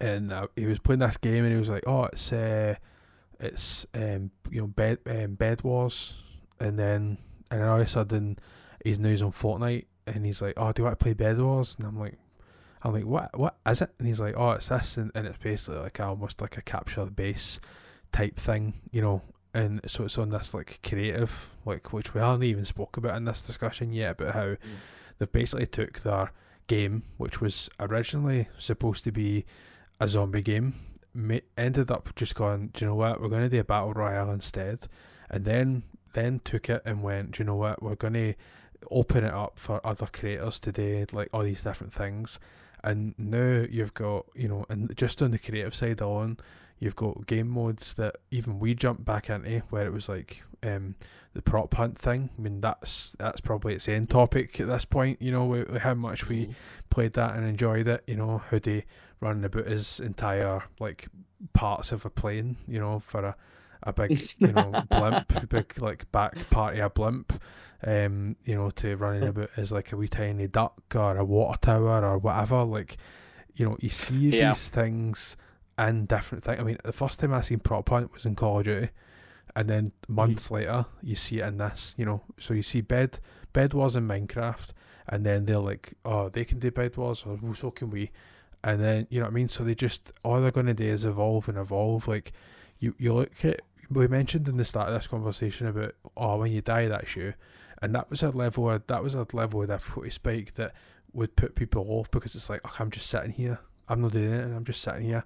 A: and uh, he was playing this game and he was like, "Oh, it's uh, it's um, you know bed um, bed wars," and then and then all of a sudden he's news on Fortnite and he's like, "Oh, do you want to play bed wars?" And I'm like, "I'm like, what what is it?" And he's like, "Oh, it's this," and, and it's basically like almost like a capture the base type thing, you know. And so it's on this like creative, like which we haven't even spoke about in this discussion yet, about how mm. they've basically took their game, which was originally supposed to be a zombie game, ma- ended up just going, do you know what, we're going to do a battle royale instead, and then then took it and went, do you know what, we're going to open it up for other creators to do like all these different things, and now you've got you know, and just on the creative side alone, you've got game modes that even we jumped back into where it was like um, the prop hunt thing. I mean, that's that's probably its end topic at this point. You know, with, with how much we mm-hmm. played that and enjoyed it. You know, how they running about his entire like parts of a plane, you know, for a, a big, you know, blimp, big like back party a blimp, um, you know, to running about as like a wee tiny duck or a water tower or whatever. Like, you know, you see yeah. these things and different things. I mean, the first time I seen prop hunt was in Call of Duty, and then months mm-hmm. later you see it in this. You know, so you see bed bed wars in Minecraft, and then they're like, oh, they can do bed wars, or well, so can we and then you know what I mean. So they just all they're going to do is evolve and evolve. Like you, you look at we mentioned in the start of this conversation about oh when you die that's you, and that was a level of, that was a level of difficulty spike that would put people off because it's like oh, I'm just sitting here, I'm not doing it, and I'm just sitting here,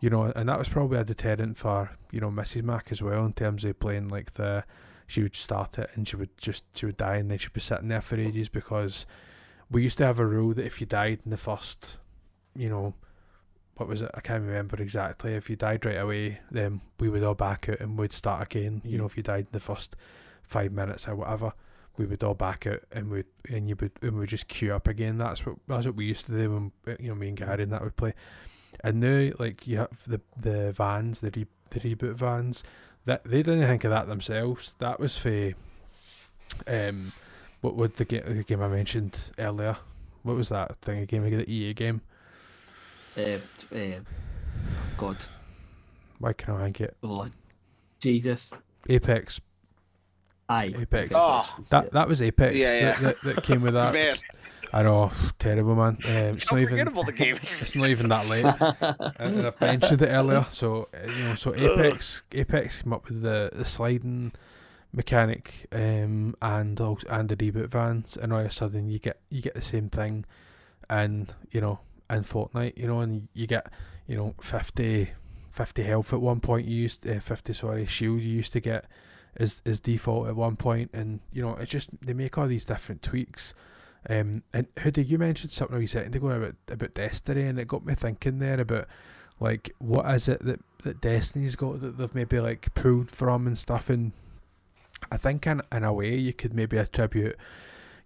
A: you know. And that was probably a deterrent for you know Mrs Mac as well in terms of playing like the she would start it and she would just she would die and then she'd be sitting there for ages because we used to have a rule that if you died in the first you know, what was it? I can't remember exactly. If you died right away, then we would all back out and we'd start again. You know, mm. if you died in the first five minutes or whatever, we would all back out and we and you would and we just queue up again. That's what that's what we used to do when you know me and Gary and that would play. And now like you have the the vans, the re, the reboot vans, that they didn't think of that themselves. That was for um what would the game the game I mentioned earlier. What was that thing? A game the EA game
B: uh, uh, God.
A: Why can I rank it?
B: Oh, Jesus.
A: Apex.
B: Aye.
A: Apex. Oh. That that was Apex yeah, yeah. That, that, that came with that. I know, terrible man. Um, it's not even. The game. It's not even that late, and, I've mentioned it earlier. So uh, you know, so Apex, Apex came up with the, the sliding mechanic, um, and also, and the reboot vans, and all of a sudden you get you get the same thing, and you know in Fortnite, you know, and you get, you know, 50, 50 health at one point. You used uh, 50, sorry, shield you used to get is is default at one point, and you know, it's just they make all these different tweaks. Um, and did you mentioned something a second ago about about Destiny, and it got me thinking there about like what is it that that Destiny's got that they've maybe like pulled from and stuff, and I think in in a way you could maybe attribute,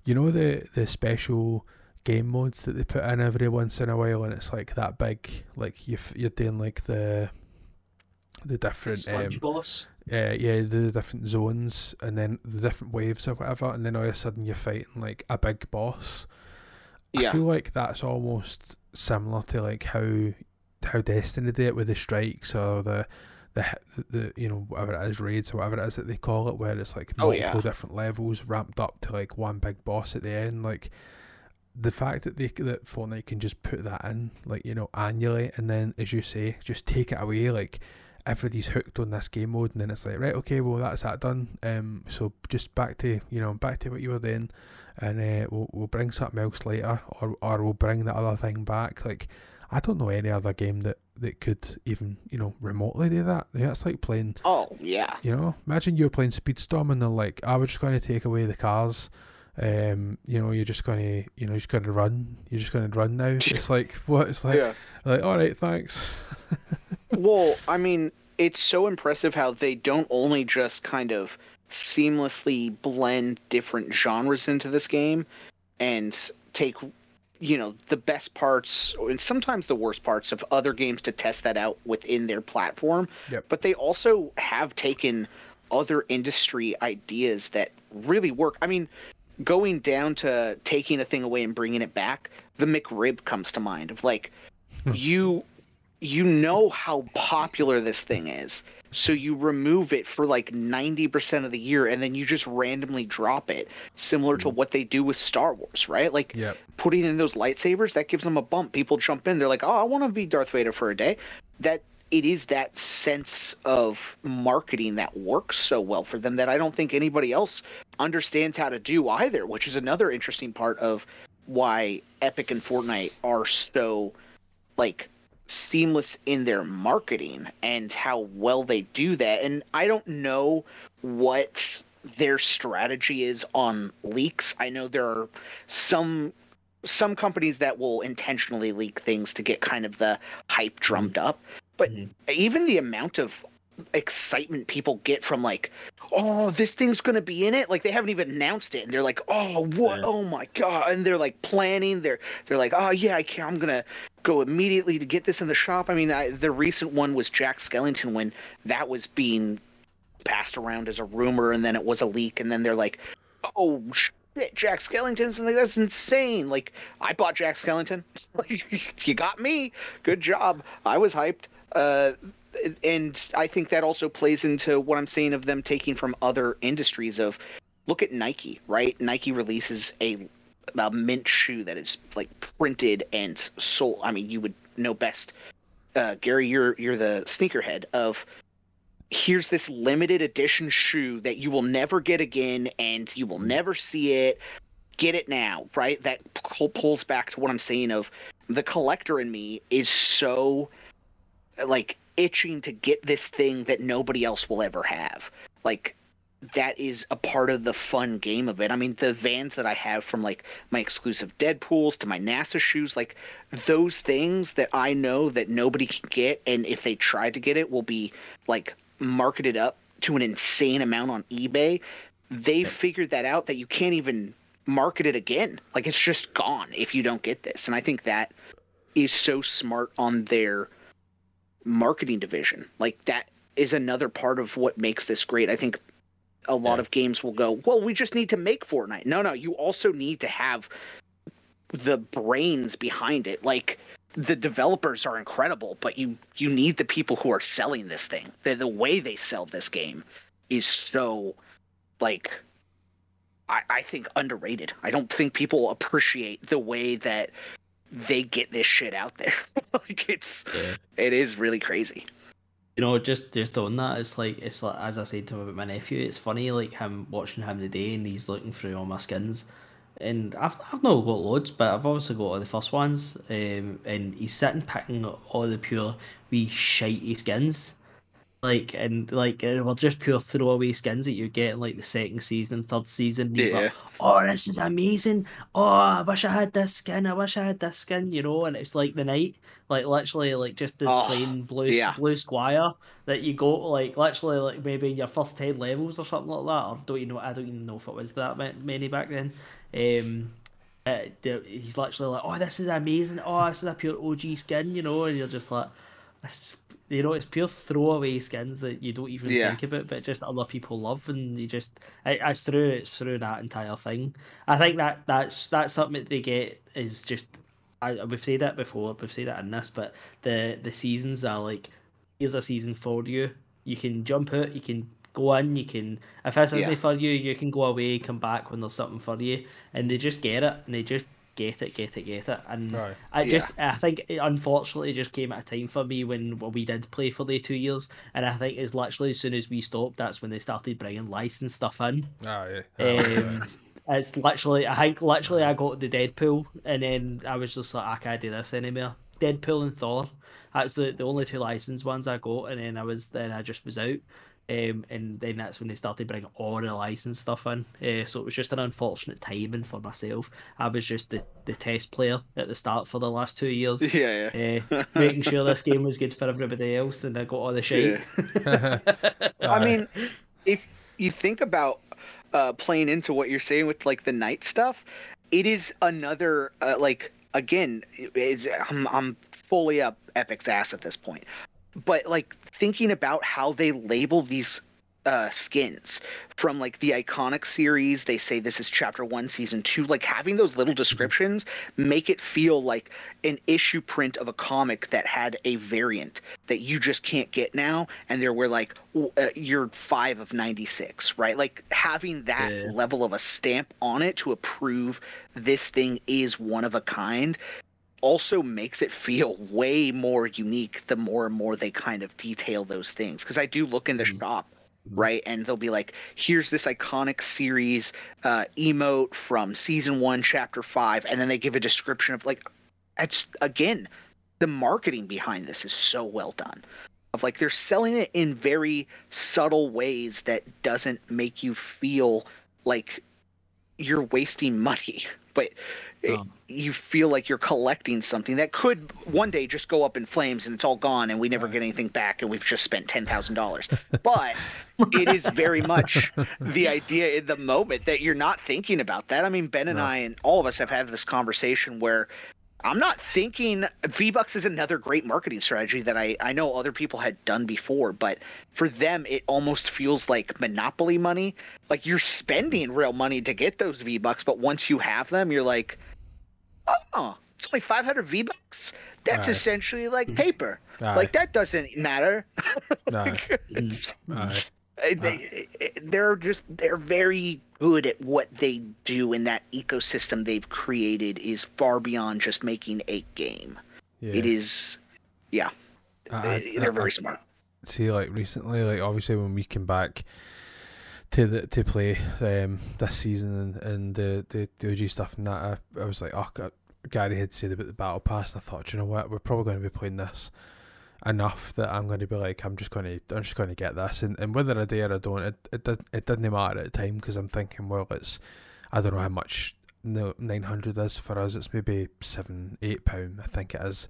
A: you know, the the special game modes that they put in every once in a while, and it's like that big, like you you're doing like the the different
B: um, boss.
A: Yeah, yeah, the different zones and then the different waves or whatever, and then all of a sudden you're fighting like a big boss. Yeah. I feel like that's almost similar to like how how Destiny did it with the strikes or the the the you know whatever it is raids or whatever it is that they call it, where it's like multiple oh, yeah. different levels ramped up to like one big boss at the end. Like the fact that they that Fortnite can just put that in, like you know, annually, and then as you say, just take it away, like everybody's hooked on this game mode, and then it's like, right, okay, well that's that done. Um, so just back to you know back to what you were doing, and uh, we'll we'll bring something else later, or or we'll bring the other thing back. Like I don't know any other game that that could even you know remotely do that. Yeah, it's like playing.
C: Oh yeah.
A: You know, imagine you're playing Speedstorm and they're like, "I was just going to take away the cars." Um, you know, you're just going to, you know, you're just going to run. You're just going to run now. It's like what? It's like,
C: Yeah.
A: like, all right, thanks.
C: well, I mean, it's so impressive how they don't only just kind of seamlessly blend different genres into this game and take you know the best parts and sometimes the worst parts of other games to test that out within their platform
A: Yep.
C: but they also have taken other industry ideas that really work i mean going down to taking a thing away and bringing it back the mcrib comes to mind of like you you know how popular this thing is. So you remove it for like 90% of the year and then you just randomly drop it similar to mm-hmm. what they do with star wars right? Like
A: Yep.
C: putting in those lightsabers that gives them a bump. People jump in. They're like oh i want to be darth vader for a day. That it is that sense of marketing that works so well for them that i don't think anybody else understands how to do either which is another interesting part of why epic and fortnite are so like seamless in their marketing and how well they do that. And i don't know what their strategy is on leaks. I know there are some some companies that will intentionally leak things to get kind of the hype drummed up. But
B: Mhm.
C: even the amount of excitement people get from like oh this thing's going to be in it? Like they haven't even announced it and they're like oh what?
B: Yeah.
C: oh my god. And they're like planning they're they're like oh yeah i can i'm going to go immediately to get this in the shop. I mean I, the recent one was jack skellington when that was being passed around as a rumor and then it was a leak and then they're like oh shit jack skellington's and like, that's insane. Like i bought jack skellington. You got me. Good job. I was hyped. Uh and i think that also plays into what i'm saying of them taking from other industries of look at nike right? Nike releases a a mint shoe that is like printed and sold. I mean you would know best. Uh, gary you're you're the sneakerhead of here's this limited edition shoe that you will never get again and you will never see it. Get it now right? That pulls back to what i'm saying of the collector in me is so like itching to get this thing that nobody else will ever have like that is a part of the fun game of it. I mean, the vans that I have from like my exclusive Deadpools to my NASA shoes, like those things that I know that nobody can get, and if they try to get it, will be like marketed up to an insane amount on eBay. They figured that out that you can't even market it again. Like it's just gone if you don't get this. And I think that is so smart on their marketing division. Like that is another part of what makes this great. I think a lot
B: Yeah.
C: of games will go, well, we just need to make Fortnite. No, no, you also need to have the brains behind it. Like the developers are incredible, but you you need the people who are selling this thing. The the way they sell this game is so like I, I think underrated. I don't think people appreciate the way that they get this shit out there. like it's
B: Yeah.
C: it is really crazy.
B: You know, just just on that, it's like it's like as I said to him about my nephew, it's funny like him watching him today and he's looking through all my skins. And I've I've not got loads, but I've obviously got all the first ones. Um, and he's sitting picking all the pure wee shitey skins. Like and like uh, well just pure throwaway skins that you get in like the second season, third season. He's like, oh, this is amazing. Oh, I wish I had this skin. I wish I had this skin, you know. And it's like the night, like literally, like just the
C: Oh,
B: plain blue
C: yeah.
B: blue squire that you go like literally like maybe in your first ten levels or something like that. Or don't you know? I don't even know if it was that ma- many back then. Um, uh, he's literally like, oh, this is amazing. Oh, this is a pure OG skin, you know. And you're just like, this, you know, it's pure throwaway skins that you don't even
C: Yeah.
B: think about, but just other people love, and you just it, it's through it's through that entire thing. I think that that's that's something that they get is just. I, we've said that before. We've said that in this, but the the seasons are like, here's a season for you. You can jump out. You can go in. You can if this
C: Yeah.
B: isn't for you, you can go away. Come back when there's something for you, and they just get it, and they just get it, get it, get it, and
A: Right.
B: I just I think it unfortunately just came at a time for me when we did play for the two years, and I think it's literally as soon as we stopped, that's when they started bringing licensed stuff in.
A: Ah, yeah.
B: Um, it's literally, I think, literally, I got the Deadpool, and then I was just like, I can't do this anymore. Deadpool and Thor. That's the, the only two licensed ones I got, and then I was then I just was out. Um, and then that's when they started bringing all the licensed stuff in. Uh, so it was just an unfortunate timing for myself. I was just the, the test player at the start for the last two years,
C: Yeah, yeah.
B: uh, making sure this game was good for everybody else, and I got all the shit.
C: I mean, if you think about uh, playing into what you're saying with like the night stuff, it is another uh, like again, it's, I'm I'm fully up Epic's ass at this point, but like thinking about how they label these uh skins from like the iconic series they say this is chapter one season two like having those little descriptions make it feel like an issue print of a comic that had a variant that you just can't get now and there were like uh, you're five of 96 right like having that
B: Yeah.
C: level of a stamp on it to approve this thing is one of a kind also makes it feel way more unique the more and more they kind of detail those things. Because i do look in the shop right and they'll be like here's this iconic series uh, emote from season one chapter five and then they give a description of like it's again the marketing behind this is so well done. Of like they're selling it in very subtle ways that doesn't make you feel like you're wasting money but it-
B: Oh.
C: you feel like you're collecting something that could one day just go up in flames and it's all gone and we never get anything back and we've just spent $10,000 but it is very much the idea in the moment that you're not thinking about that. I mean, Ben and
A: No.
C: I and all of us have had this conversation where I'm not thinking V Bucks is another great marketing strategy that I, I know other people had done before, but for them, it almost feels like monopoly money. Like you're spending real money to get those V Bucks, but once you have them, you're like, oh, it's only 500 V Bucks. That's
A: Aye.
C: essentially like mm-hmm. paper.
A: Aye.
C: Like that doesn't matter.
A: Aye.
C: Mm-hmm.
A: It's-
C: Uh, they, they're just they're very good at what they do and that ecosystem they've created is far beyond just making a game.
A: Yeah.
C: it is yeah.
A: I-
C: they, they're
A: I-
C: very smart.
A: See like recently like obviously when we came back to the to play um this season and, and the, the the OG stuff and that I, I was like oh God, Gary had said about the battle pass and I thought you know what? We're probably going to be playing this enough that I'm going to be like I'm just going to I'm just going to get this and, and whether I do or I don't it it, did, it didn't matter at the time because I'm thinking well it's I don't know how much no 900 is for us it's maybe 7 8 pound I think it is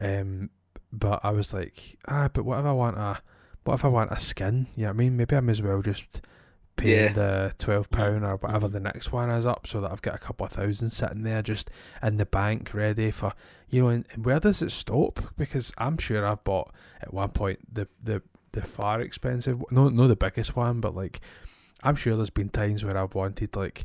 A: um but I was like, ah, but what if I want a, what if I want a skin? You know I mean? Maybe I may as well just pay
C: Yeah.
A: the twelve pound or whatever the next one is up, so that I've got a couple of thousand sitting there just in the bank, ready for you know. And, and where does it stop? Because I'm sure I've bought at one point the the the far expensive, no, no, the biggest one, but like I'm sure there's been times where I've wanted like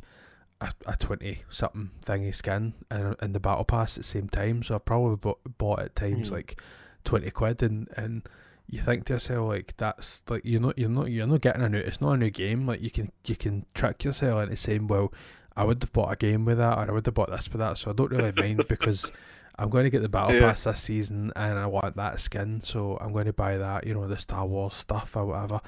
A: a, a 20 something thingy skin and in the battle pass at the same time so I've probably bought, bought at times
B: Mhm.
A: like 20 quid and and you think to yourself like that's like you're not you're not you're not getting a new it's not a new game. Like you can you can trick yourself into saying well I would have bought a game with that or I would have bought this with that. So I don't really mind because I'm going to get the battle
C: Yeah.
A: pass this season and I want that skin. So I'm going to buy that you know the Star Wars stuff or whatever.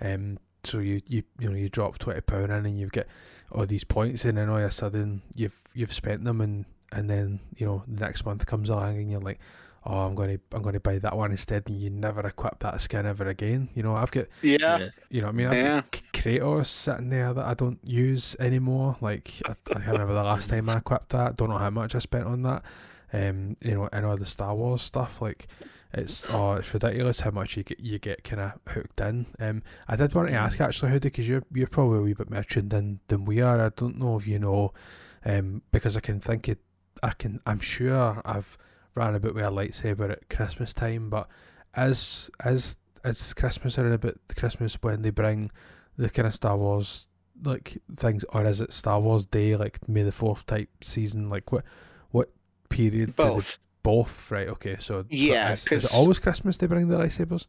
A: Um so you you you know you drop 20 pound in and you get all these points in and all of a sudden you've you've spent them and and then you know the next month comes along and you're like oh I'm going to I'm going to buy that one instead and you never equip that skin ever again. You know I've got
C: yeah.
A: You know what I mean? I've
C: Yeah.
A: got Kratos sitting there that I don't use anymore. Like I, I can't remember the last time I equipped that. Don't know how much I spent on that. Um you know and all the Star Wars stuff like it's oh it's ridiculous how much you get you get kind of hooked in. Um I did want to ask actually Hoodie because you're you're probably a wee bit more tuned in than we are. I don't know if you know um because I can think it I can I'm sure I've ran about with a lightsaber at Christmas time but as as as Christmas around about Christmas when they bring the kind of Star Wars like things or is it Star Wars Day like May the Fourth type season like what what period do they
C: both
A: both right okay so, so
C: Yeah,
A: is, is it
C: 'cause-
A: always Christmas they bring the lightsabers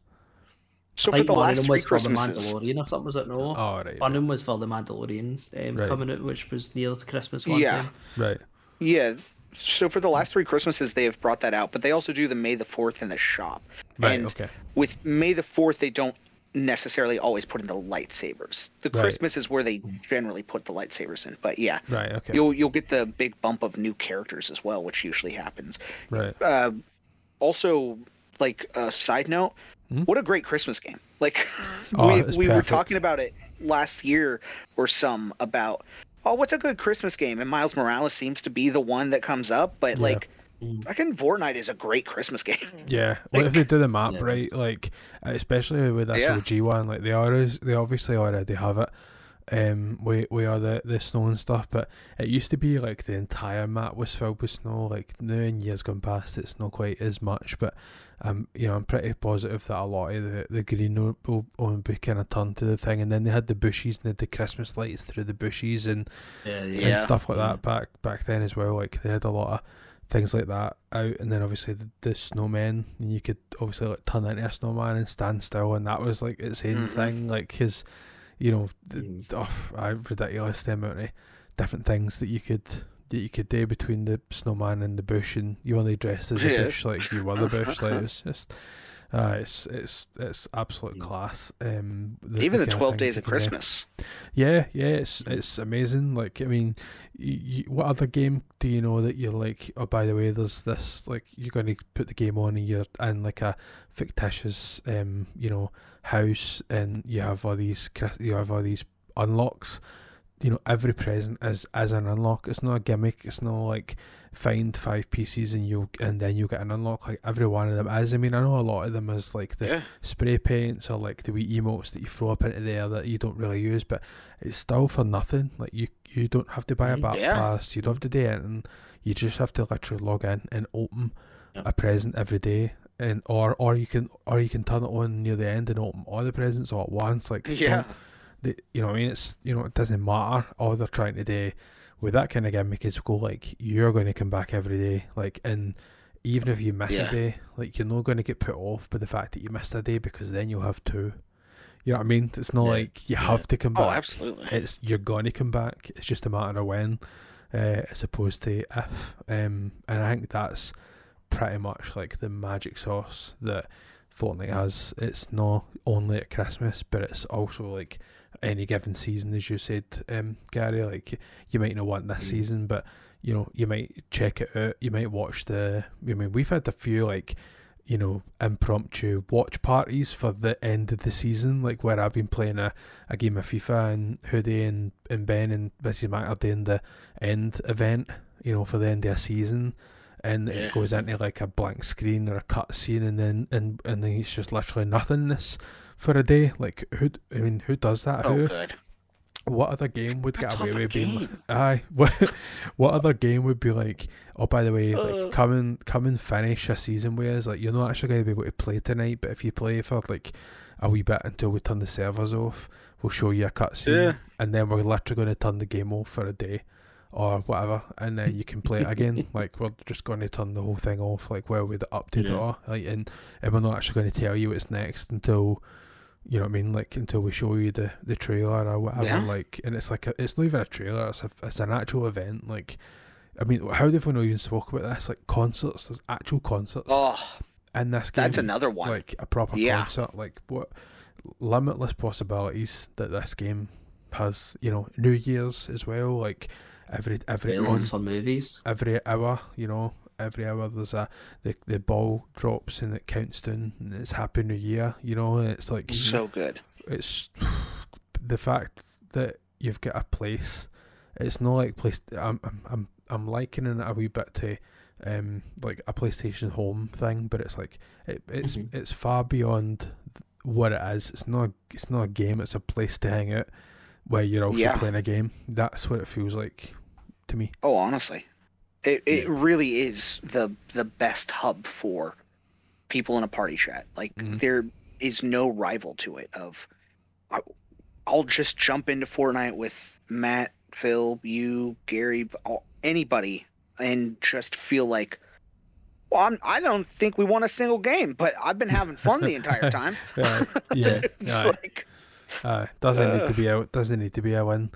C: so
B: I
C: for
B: think
C: the
B: one of
C: last
B: them
C: three
B: was for the Mandalorian or something, was it? No.
A: oh right
B: One of them was for the Mandalorian um,
A: Right.
B: coming out, which was near the Christmas one
C: Yeah.
B: time.
A: right
C: yeah so for the last three Christmases, they have brought that out, but they also do the May the Fourth in the shop.
A: Right.
C: and
A: okay.
C: with May the Fourth, they don't necessarily always put in the lightsabers. The
A: Right.
C: Christmas is where they generally put the lightsabers in. But yeah,
A: Right. Okay.
C: you'll you'll get the big bump of new characters as well, which usually happens.
A: right.
C: Uh, also, like a side note,
A: Hmm?
C: what a great Christmas game! Like
A: Oh,
C: we we were talking about it last year or some about oh what's a good Christmas game, and Miles Morales seems to be the one that comes up, but
A: Yeah.
C: like.
B: Mm.
C: Fucking Fortnite is a great Christmas game.
A: Yeah, well, if they do the map
B: Yeah,
A: right, like especially with this
C: Yeah.
A: OG one, like they are, they obviously already have it. Um, we we are the the snow and stuff, but it used to be like the entire mat was filled with snow. Like now in years gone past, it's not quite as much, but um, you know, I'm pretty positive that a lot of the the green will, will, will be kind of turned to the thing, and then they had the bushes and they had the Christmas lights through the bushes and
B: Yeah,
A: and stuff like that back back then as well. Like they had a lot of things like that out, and then obviously the, the snowmen, and you could obviously like turn into a snowman and stand still, and that was like its own
C: Mhm.
A: thing. Like his, you know,
B: Mm.
A: oh, I ridiculous the amount of different things that you could that you could do between the snowman and the bush, and you only dressed as a
C: Yeah.
A: bush, like you were the bush. Like it was just. Uh, it's it's it's absolute
B: Mm.
A: class. Um, the,
C: Even the,
A: kind
C: Twelve Days of. Christmas.
A: Yeah, yeah, it's it's amazing. Like, I mean, y y what other game do you know that you're like? Oh, by the way, there's this. Like, you're going to put the game on, and you're in like a fictitious, um, you know, house, and you have all these, you have all these unlocks. You know, every present is as an unlock. It's not a gimmick. It's not like find five pieces and you and then you get an unlock. Like every one of them is. I mean, I know a lot of them is like the
C: Yeah.
A: spray paints or like the wee emotes that you throw up into there that you don't really use, but it's still for nothing. Like you, you don't have to buy a
B: Mhm.
A: battle
C: Yeah.
A: pass. You don't have to do anything. You just have to literally log in and open
B: Yeah.
A: a present every day, and or or you can or you can turn it on near the end and open all the presents all at once. Like
C: Yeah.
A: They, you know, what I mean, it's you know, it doesn't matter. All they're trying to do with that kind of gimmick is go like you're going to come back every day, like and even if you miss
C: Yeah.
A: a day, like you're not going to get put off by the fact that you missed a day because then you'll have two. You know what I mean? It's not
B: Yeah.
A: like you
B: Yeah.
A: have to come back.
C: Oh,
A: back.
C: absolutely.
A: It's you're going to come back. It's just a matter of when, uh, as opposed to if. Um, and I think that's pretty much like the magic sauce that Fortnite has. It's not only at Christmas, but it's also like any given season, as you said, um, Gary. Like you might not want this
B: Mm.
A: season, but you know you might check it out. You might watch the. I mean, we've had a few like. You know, impromptu watch parties for the end of the season, like where I've been playing a, a game of FIFA and Hoodie and, and Ben and Mrs. Mac are doing the end event, you know, for the end of a season. And
C: Yeah.
A: it goes into like a blank screen or a cut scene and then and, and then it's just literally nothingness for a day. Like who I mean, who does that?
C: Oh,
A: who
C: good.
A: what other game would get away with being
C: game.
A: aye what what other game would be like oh by the way like
C: Uh.
A: come and come and finish a season with us like you're not actually going to be able to play tonight but if you play for like a wee bit until we turn the servers off we'll show you a cutscene
C: Yeah.
A: and then we're literally going to turn the game off for a day or whatever and then you can play it again like we're just going to turn the whole thing off like where we the update it all like and, and we're not actually going to tell you what's next until you know what I mean? Like until we show you the, the trailer or whatever.
C: Yeah.
A: Like, and it's like a, it's not even a trailer. It's a, it's an actual event. Like, I mean, how do we not even spoke about this? Like concerts. There's actual concerts
C: Oh,
A: in this game.
C: that's another one.
A: Like a proper
C: Yeah.
A: concert. Like what limitless possibilities that this game has. You know, New Year's as well. Like every every
B: Trailers
A: month
B: for movies.
A: every hour, you know, every hour there's a the the ball drops and it counts down and it's Happy New Year, you know, it's like
C: so good.
A: it's the fact that you've got a place. It's not like place. I'm I'm I'm I'm likening it a wee bit to um like a PlayStation Home thing, but it's like it, it's
B: Mhm.
A: it's far beyond what it is. It's not it's not a game. It's a place to hang out where you're also
C: Yeah.
A: playing a game. That's what it feels like to me.
C: Oh, honestly, it it
B: Yeah.
C: really is the the best hub for people in a party chat. Like
A: Mhm.
C: there is no rival to it. Of I, I'll just jump into Fortnite with Matt, Phil, you, Gary, all, anybody, and just feel like. Well, I'm, I don't think we won a single game, but I've been having fun the entire time.
A: Yeah, yeah,
C: it's like,
A: Uh, doesn't need to be a doesn't need to be a win.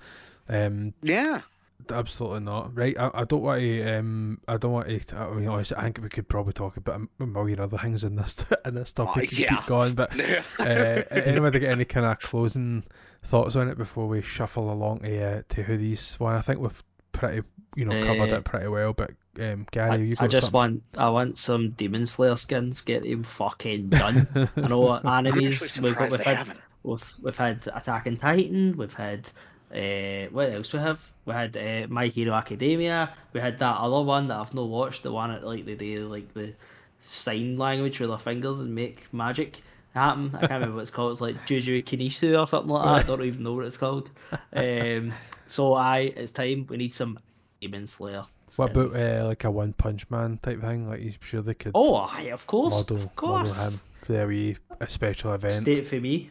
A: Um,
C: yeah,
A: absolutely not. Right, I, I don't want to. Um, I don't want to. I mean, honestly, I think we could probably talk about a million other things in this in this topic and
C: yeah.
A: keep going. But uh, anybody get any kind of closing thoughts on it before we shuffle along to uh, to hoodies one? I think we've pretty you know covered
B: Uh,
A: it pretty well. But um, Gary,
B: I,
A: you
B: I just
A: something?
B: want I want some Demon Slayer skins. Get them fucking done. I know what
C: I'm
B: enemies we've got. We've had we've, we've had Attack on Titan. We've had uh, what else we have? We had uh, My Hero Academia. We had that other one that I've not watched. The one that like they do like the sign language with their fingers and make magic happen. I can't remember what it's called. It's like Juju Kinishu or something like that. I don't even know what it's called. Um, so I, it's time. We need some Demon Slayer.
A: What about uh, like a One Punch Man type thing? Like, you sure they could
B: Oh, aye, of course,
A: model,
B: of course.
A: model him for a wee a special event?
B: State for me.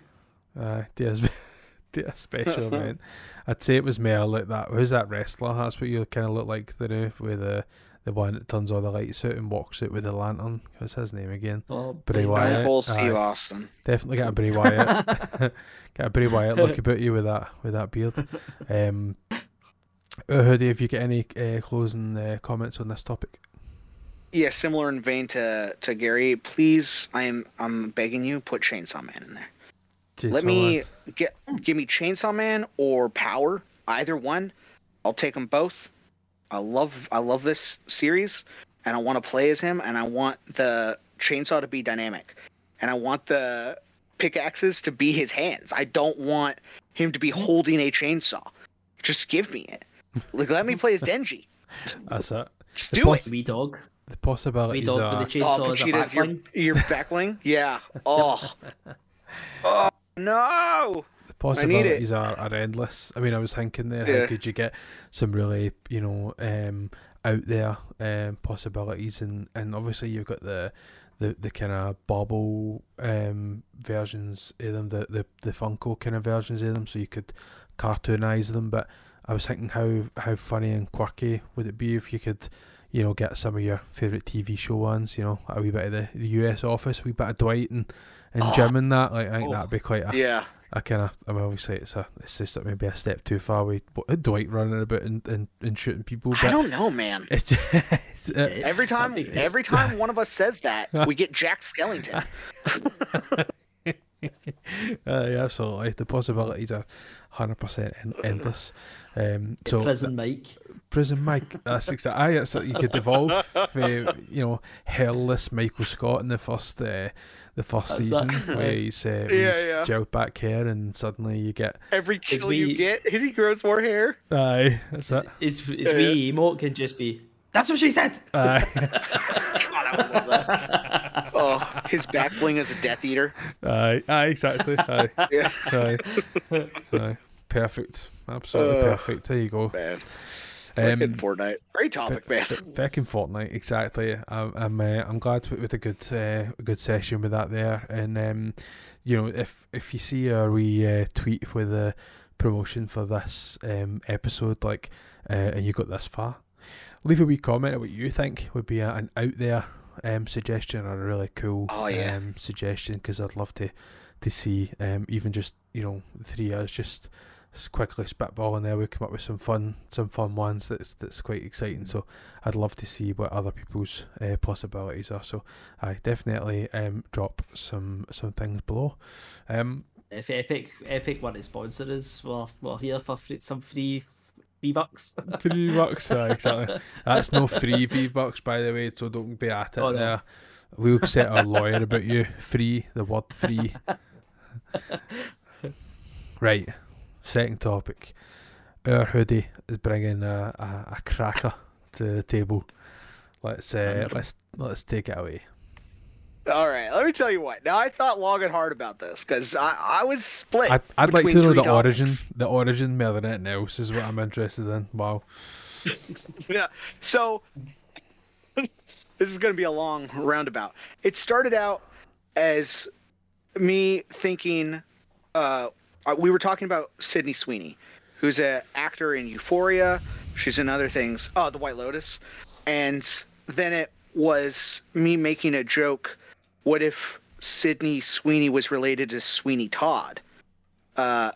A: Uh, do a, sp- do a special event. I'd say it was more like that. Who's that wrestler? That's what you kind of look like the new with the the one that turns all the lights out and walks out with the lantern. What's his name again?
B: Oh,
A: Bray
B: Bray
A: Wyatt.
C: Full
A: aye.
C: Austin.
A: Definitely get a Bray Wyatt. get a Bray Wyatt look about you with that with that beard. Um, uh, Hoodie, if you get any uh, closing uh, comments on this topic?
C: Yeah, similar in vein to to Gary. Please, I am I'm begging you, put Chainsaw Man in there. Let me
A: Man.
C: get give me Chainsaw Man or Power, either one. I'll take them both. I love I love this series, and I want to play as him, and I want the chainsaw to be dynamic, and I want the pickaxes to be his hands. I don't want him to be hmm. holding a chainsaw. Just give me it. Like let me play as Denji.
A: That's it.
C: Just
A: The
C: do
A: boss-
C: it.
B: Wee dog.
A: The
B: Wee
A: possibilities
B: dog
A: are
B: with the uh,
C: Oh,
B: chainsaw as a
C: Vegeta's your, your back bling? Yeah. Oh. oh no.
A: the possibilities are, are endless. I mean, I was thinking there, how could you get some really, you know, um, out there um, possibilities, and, and obviously you've got the the, the kind of bubble um, versions of them, the, the the Funko kind of versions of them, so you could cartoonize them. But I was thinking, how how funny and quirky would it be if you could, you know, get some of your favorite TV show ones, you know, a wee bit of the, the US Office, a wee bit of Dwight and and
C: Oh.
A: Jim and that. Like I think
B: Oh.
A: that'd be quite a
C: Yeah.
A: I kind of, I mean, obviously it's a, it's just like maybe a step too far with what- Dwight running about and, and, and shooting people,
C: I don't know, man.
A: it's just, uh,
C: Every time,
B: That'd be nice.
C: every time one of us says that, we get Jack Skellington.
A: uh, yeah, absolutely. The possibilities are hundred percent endless. Um, so
B: Prison Mike.
A: prison Mike, that's exactly. Aye, that's you could evolve, uh, you know, hairless Michael Scott in the first, uh, the first
B: That's
A: season
B: that.
A: where he's, uh,
C: Yeah,
A: he's
C: yeah.
A: gelled back hair, and suddenly you get,
C: Every
B: Is
C: kill
B: we-
C: you get, is he grows more hair.
A: aye, that's it,
B: His, his wee emote can just be, that's what she said!
A: aye.
C: God, I that. oh, his back bling is a Death Eater.
A: Aye, aye, exactly. Aye,
C: Yeah,
A: aye, aye. Perfect, absolutely
C: Uh,
A: perfect. There you go.
C: man.
A: Um,
C: Fucking Fortnite. Great topic, man.
A: Fucking Fortnite, exactly. I'm, I'm, uh, I'm glad with, with a good, uh, a good session with that there. And um, you know, if if you see a wee uh, tweet with a promotion for this um episode, like, uh, and you got this far, leave a wee comment of what you think would be a, an out there um suggestion or a really cool
C: Oh, yeah.
A: um suggestion because I'd love to to see um even just you know three us just quickly spitballing there. We come up with some fun some fun ones that's that's quite exciting. So I'd love to see what other people's uh, possibilities are. So I definitely um drop some some things below. Um
B: If Epic Epic want to sponsor us, well, we're here for free, some free V bucks.
A: three bucks aye, exactly. That's no free V bucks by the way so don't be at it
B: Oh, no.
A: there. We'll set a lawyer about you. Free the word free. Right second topic our hoodie is bringing a, a, a cracker to the table let's uh, let's let's take it away
C: All right, let me tell you what. Now, I thought long and hard about this because I, I was split.
A: I'd, I'd like to know
C: three
A: the origin the origin more than anything else is what I'm interested in wow
C: Yeah. So this is going to be a long roundabout. It started out as me thinking. Uh, uh, we were talking about Sydney Sweeney, who's an actor in Euphoria. She's in other things. Oh, The White Lotus, and then it was me making a joke. What if Sydney Sweeney was related to Sweeney Todd? Uh,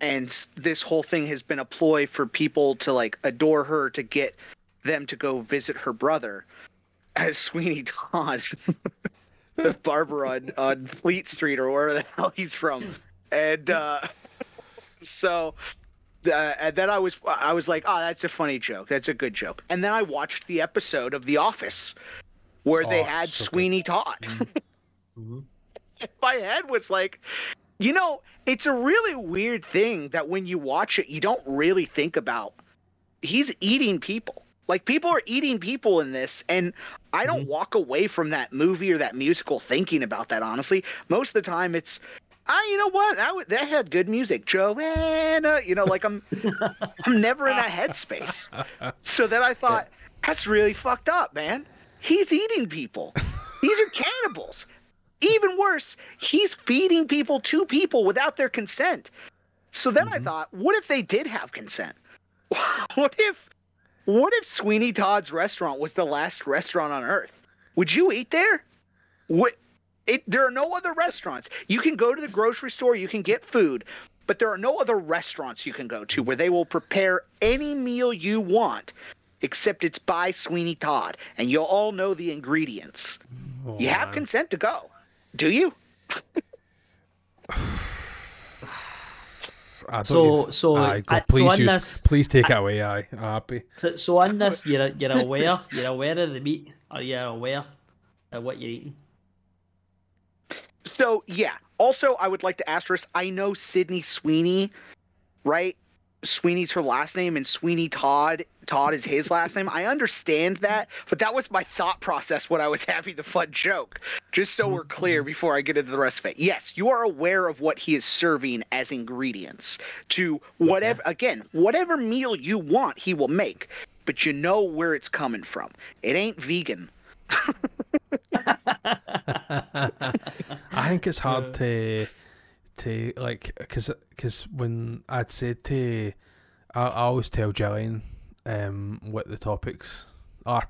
C: and this whole thing has been a ploy for people to like adore her to get them to go visit her brother as Sweeney Todd, barber on, on Fleet Street or wherever the hell he's from. And uh, so uh, and then I was I was like, oh, that's a funny joke. That's a good joke. And then I watched the episode of The Office where they
A: Oh,
C: had
A: so good.
C: Sweeney Todd.
B: Mhm.
C: My head was like, you know, it's a really weird thing that when you watch it, you don't really think about. He's eating people. Like people are eating people in this, and I don't
B: Mm-hmm.
C: walk away from that movie or that musical thinking about that. Honestly, most of the time it's, ah, you know what? That, w- that had good music, Joanna. You know, like I'm, I'm never in that headspace. So then I thought, that's really fucked up, man. He's eating people. These are cannibals. Even worse, he's feeding people to people without their consent. So then I thought, what if they did have consent? What if what if Sweeney Todd's restaurant was the last restaurant on earth? Would you eat there? What it there are no other restaurants. You can go to the grocery store, you can get food, but there are no other restaurants you can go to where they will prepare any meal you want except it's by Sweeney Todd and you'll all know the ingredients.
A: Oh,
C: You have
A: man.
C: consent to go. Do you?
A: I
B: So- so,
A: aye, go,
B: so
A: please
B: in
A: use,
B: this-
A: please take it away. I'm happy.
B: So, so on this, you're you're aware you're aware of the meat, or you're aware of what you're eating.
C: So yeah. Also, I would like to asterisk. I know Sydney Sweeney, right? Sweeney's her last name, and Sweeney Todd. Todd is his last name. I understand that, but that was my thought process when I was having the fun joke. Just so we're clear before I get into the rest of it. Yes, you are aware of what he is serving as ingredients to whatever. Again, whatever meal you want, he will make, but you know where it's coming from. It ain't vegan.
A: I think it's hard to to like because because when I'd said to I, I always tell Jillian um what the topics are.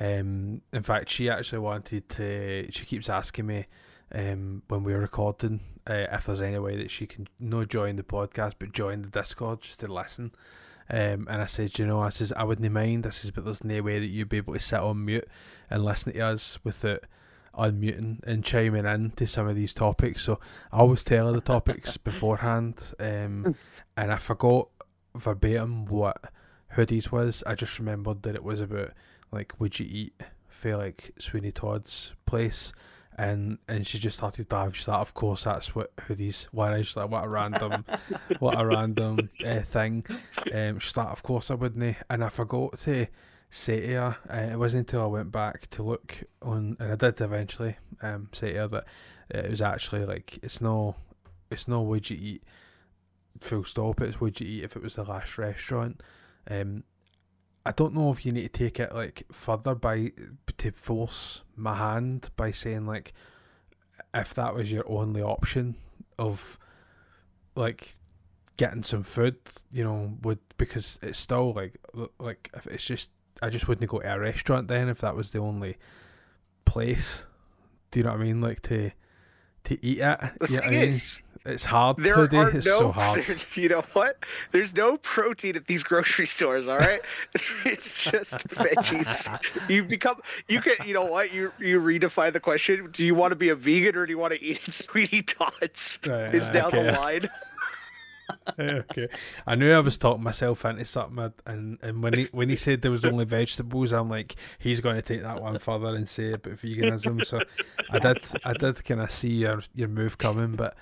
A: Um, in fact, she actually wanted to. She keeps asking me um when we're recording uh, if there's any way that she can not join the podcast but join the Discord just to listen. Um, and I said, you know, I says I wouldn't mind. I says, but there's no way that you'd be able to sit on mute and listen to us without unmuting and chiming in to some of these topics. So I always tell her the topics beforehand. Um, and I forgot verbatim what hoodies was. I just remembered that it was about like would you eat for like Sweeney Todd's place. And and she just started to laugh. She's like, "Of course, that's what hoodies were." She's like, "What a random, what a random uh, thing." Um, she's like, "Of course I wouldn't." And I forgot to say to her, uh, it wasn't until I went back to look on, and I did eventually um, say to her that it was actually like it's no, it's no would you eat, full stop. It's would you eat if it was the last restaurant. Um, I don't know if you need to take it like further by to force my hand by saying like if that was your only option of like getting some food, you know, would because it's still like like if it's just I just wouldn't go to a restaurant then if that was the only place. Do you know what I mean? Like to to eat it.
C: The
A: You know what I
C: thing
A: mean?
C: is,
A: It's hard
C: there
A: to do.
C: are
A: It's
C: no,
A: so hard.
C: You know what? There's no protein at these grocery stores. All right, it's just veggies. You become. You can. You know what? You you redefine the question. Do you want to be a vegan or do you want to eat Sweetie Tots?
A: Right,
C: Is now
A: okay.
C: the line.
A: okay. I knew I was talking myself into something, and and when he when he said there was only vegetables, I'm like, he's going to take that one further and say about veganism. So I did I did kind of see your your move coming, but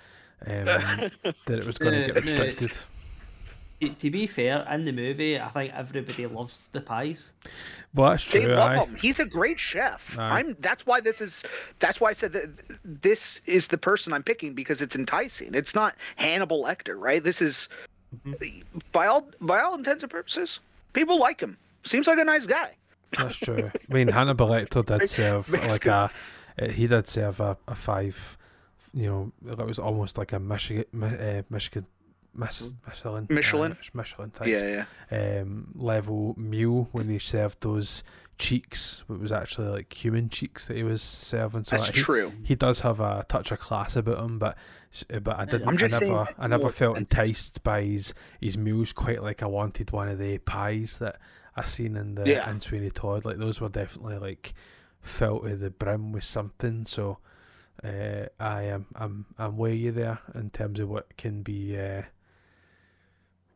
A: um, that it was going to get restricted.
B: To, to be fair, in the movie, I think everybody loves the pies.
A: Well, that's
C: They
A: true.
C: love
A: Aye.
C: him. He's a great chef.
A: Aye.
C: I'm. That's why this is. That's why I said that this is the person I'm picking because it's enticing. It's not Hannibal Lecter, right? This is, by all by all intents and purposes, people like him. Seems like a nice guy.
A: That's true. I mean, Hannibal Lecter did serve like a, he did serve a, a five, you know, it was almost like a Michigan, Mi- uh, Michigan Michelin,
C: Michelin?
A: uh, Michelin, thanks.
C: Yeah, yeah.
A: um, level meal when he served those cheeks. It was actually like human cheeks that he was serving. So
C: That's
A: like, he,
C: true.
A: he does have a touch of class about him, but but I didn't.
C: Saying
A: never, I never felt enticed by his his meals. Quite like I wanted one of the pies that I seen in the
C: Yeah.
A: in Sweeney Todd. Like those were definitely like filled to the brim with something. So uh, I am I'm I'm with you there in terms of what can be uh,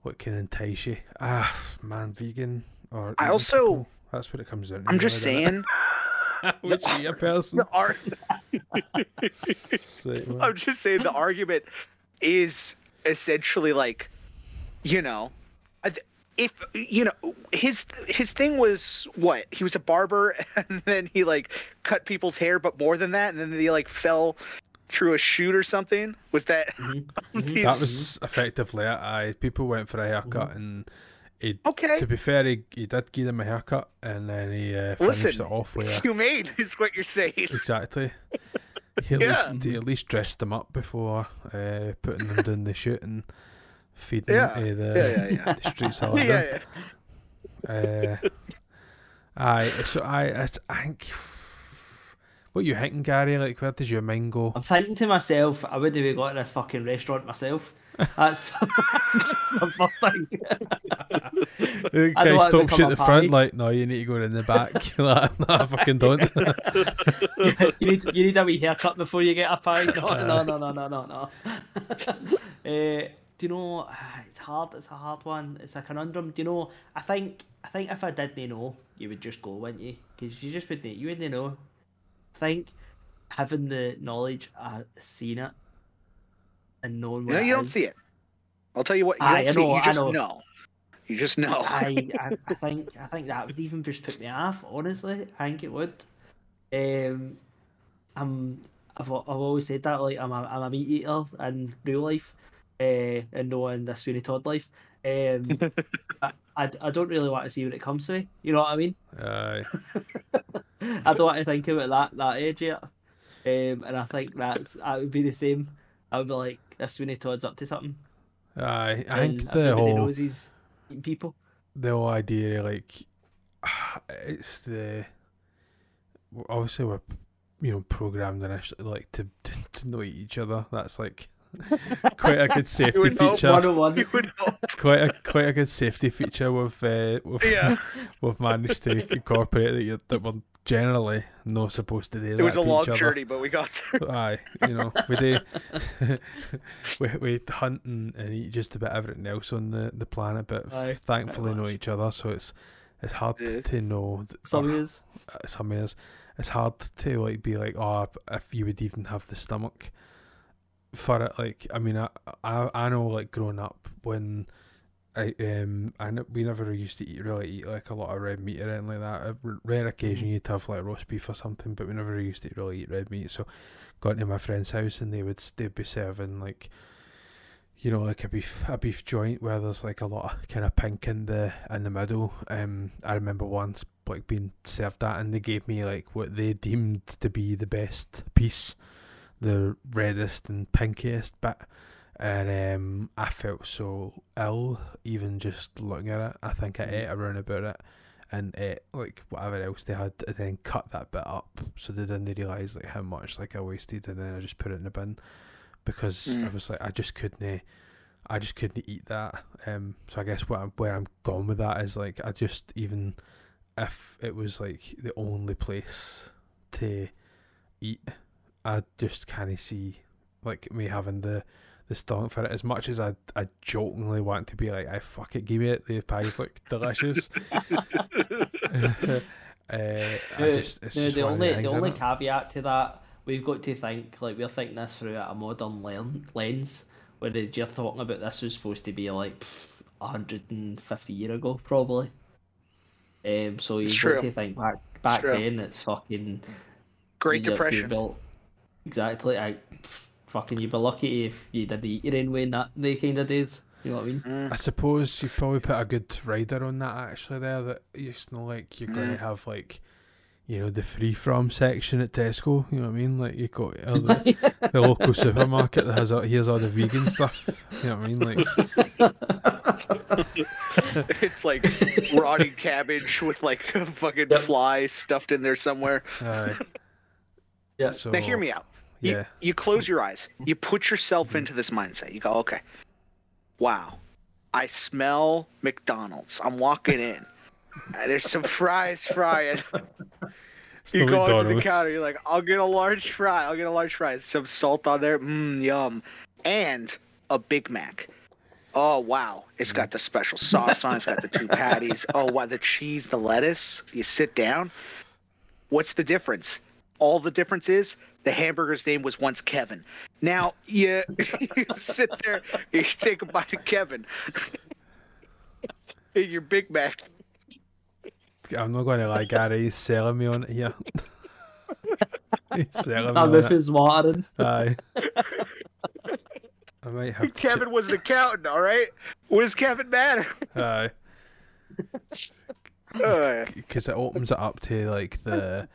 A: what can entice you. Ah man, vegan or
C: I also-
A: people, that's what it comes down to.
C: I'm just saying.
A: it? Which eat a person.
C: The ar-
A: Sweet.
C: I'm just saying the argument is essentially like, you know, I th- if you know his his thing was what he was a barber and then he like cut people's hair, but more than that, and then he like fell through a chute or something. Was that?
B: Mhm,
C: his-
A: That was effectively it. Aye, people went for a haircut,
C: Mm-hmm.
A: and he.
C: okay.
A: To be fair, he, he did give them a haircut, and then he uh, finished
C: Listen,
A: it off with a,
C: humane is what you're saying.
A: exactly. He at
C: Yeah.
A: least he at least dressed them up before uh, putting them down the chute and feeding
C: Yeah.
A: uh, the,
C: Yeah, yeah, yeah.
A: the street salad.
C: yeah,
A: yeah. Uh, aye, so I, it's- I think. What you thinking, Gary? Like, where does your mind go?
B: I'm thinking to myself, I would have got to this fucking restaurant myself. That's, that's, my first thing.
A: The guy
B: don't want to
A: stops you at
B: a
A: the front, like, no, you need to go in the back. like, no, I fucking don't.
B: you need you need a wee haircut before you get a pie. No, no, no, no, no, no, no. uh, do you know? It's hard. It's a hard one. It's a conundrum. Do you know? I think I think if I didn't know, you would just go, wouldn't you? Because you just wouldn't. You wouldn't know. I think having the knowledge, uh, seen it, and knowing what
C: No, you don't see it. I'll tell you what. You
B: Aye,
C: don't
B: I
C: see it,
B: know,
C: You
B: I
C: just
B: know.
C: know. You just know.
B: I, I I think I think that would even just put me off. Honestly, I think it would. Um, I'm I've I've always said that like I'm a I'm a meat eater in real life, uh, and knowing in the Sweeney Todd life. Um, I, I I don't really want to see when it comes to me. You know what I mean?
A: Aye.
B: I don't want to think about that that age yet. Um, and I think that's that would be the same. I would be like, if Sweeney Todd's up to something,
A: Aye, I
B: and
A: think the whole
B: knows he's eating people.
A: the whole idea, like, it's the obviously we're you know programmed initially like to to, to know each other. That's like quite a good safety
C: would
A: feature.
B: One on one.
C: You would.
A: Quite a quite a good safety feature we've uh, we've,
C: Yeah.
A: we've managed to incorporate that, you, that we're generally not supposed to do
C: It
A: that
C: was a long
A: each other.
C: journey, but we got there.
A: Aye, you know, we do. we we hunt and, and eat just about everything else on the, the planet, but f-
B: Aye,
A: thankfully know each other. So it's it's hard
C: Yeah.
A: to know.
B: Some years.
A: uh, some years, it's hard to like be like, oh, if you would even have the stomach for it. Like, I mean, I I, I know like growing up when. I um I we never used to eat really eat like a lot of red meat or anything like that. A rare occasion you'd have like roast beef or something, but we never used to really eat red meat. So got into my friend's house and they would they'd be serving like you know like a beef a beef joint where there's like a lot of kind of pink in the in the middle. Um, I remember once like being served that and they gave me like what they deemed to be the best piece, the reddest and pinkiest bit. And um, I felt so ill even just looking at it. I think I ate around about it and ate like whatever else they had and then cut that bit up so they didn't realise like how much like I wasted and then I just put it in the bin because I
C: Mm.
A: was like I just couldn't I just couldn't eat that. Um so I guess what I'm, where I'm gone with that is like I just even if it was like the only place to eat I just can't see like me having the the stomach for it as much as I I jokingly want to be like I fuck it give me it the pie's look delicious uh, I just, it's
B: no,
A: just
B: the
A: one of
B: only
A: things,
B: the only caveat to that, we've got to think like we're thinking this through a modern len- lens. Whereas you're talking about this was supposed to be like pff, 150 year ago, probably. Um, so you've got to think back back
C: true.
B: then. It's fucking
C: Great
B: you- you
C: Depression.
B: built- exactly. I fucking you'd be lucky if you did eat your own way in that they kind of days. You know what I mean?
C: Mm.
A: I suppose you probably put a good rider on that actually there that you just know like you're going
C: Mm.
A: to have like you know, the free from section at Tesco. You know what I mean? Like you got uh, the, the local supermarket that has all, here's all the vegan stuff. You know what I mean? Like
C: it's like rotting cabbage with like a fucking
B: Yep.
C: fly stuffed in there somewhere.
A: aye.
B: Yeah.
A: So
C: now hear me out. You,
A: Yeah.
C: you close your eyes. You put yourself into this mindset. You go, okay, wow, I smell McDonald's. I'm walking in. Uh, There's some fries frying.
A: It's
C: You go up to the counter. You're like, I'll get a large fry. I'll get a large fry. Some salt on there. Mmm, yum. And a Big Mac. Oh wow, it's got the special sauce on. it. It's got the two patties. Oh wow, the cheese, the lettuce. You sit down. What's the difference? All the difference is the hamburger's name was once Kevin. Now you, you sit there, you take a bite of Kevin. In your Big Mac.
A: I'm not going to lie, Gary. He's selling me on it here. he's selling me
B: That
A: on
B: roof
A: it.
B: is watering.
A: Aye. I might have to.
C: Kevin was an accountant, all right. What does Kevin matter?
A: Aye. Because it opens it up to like the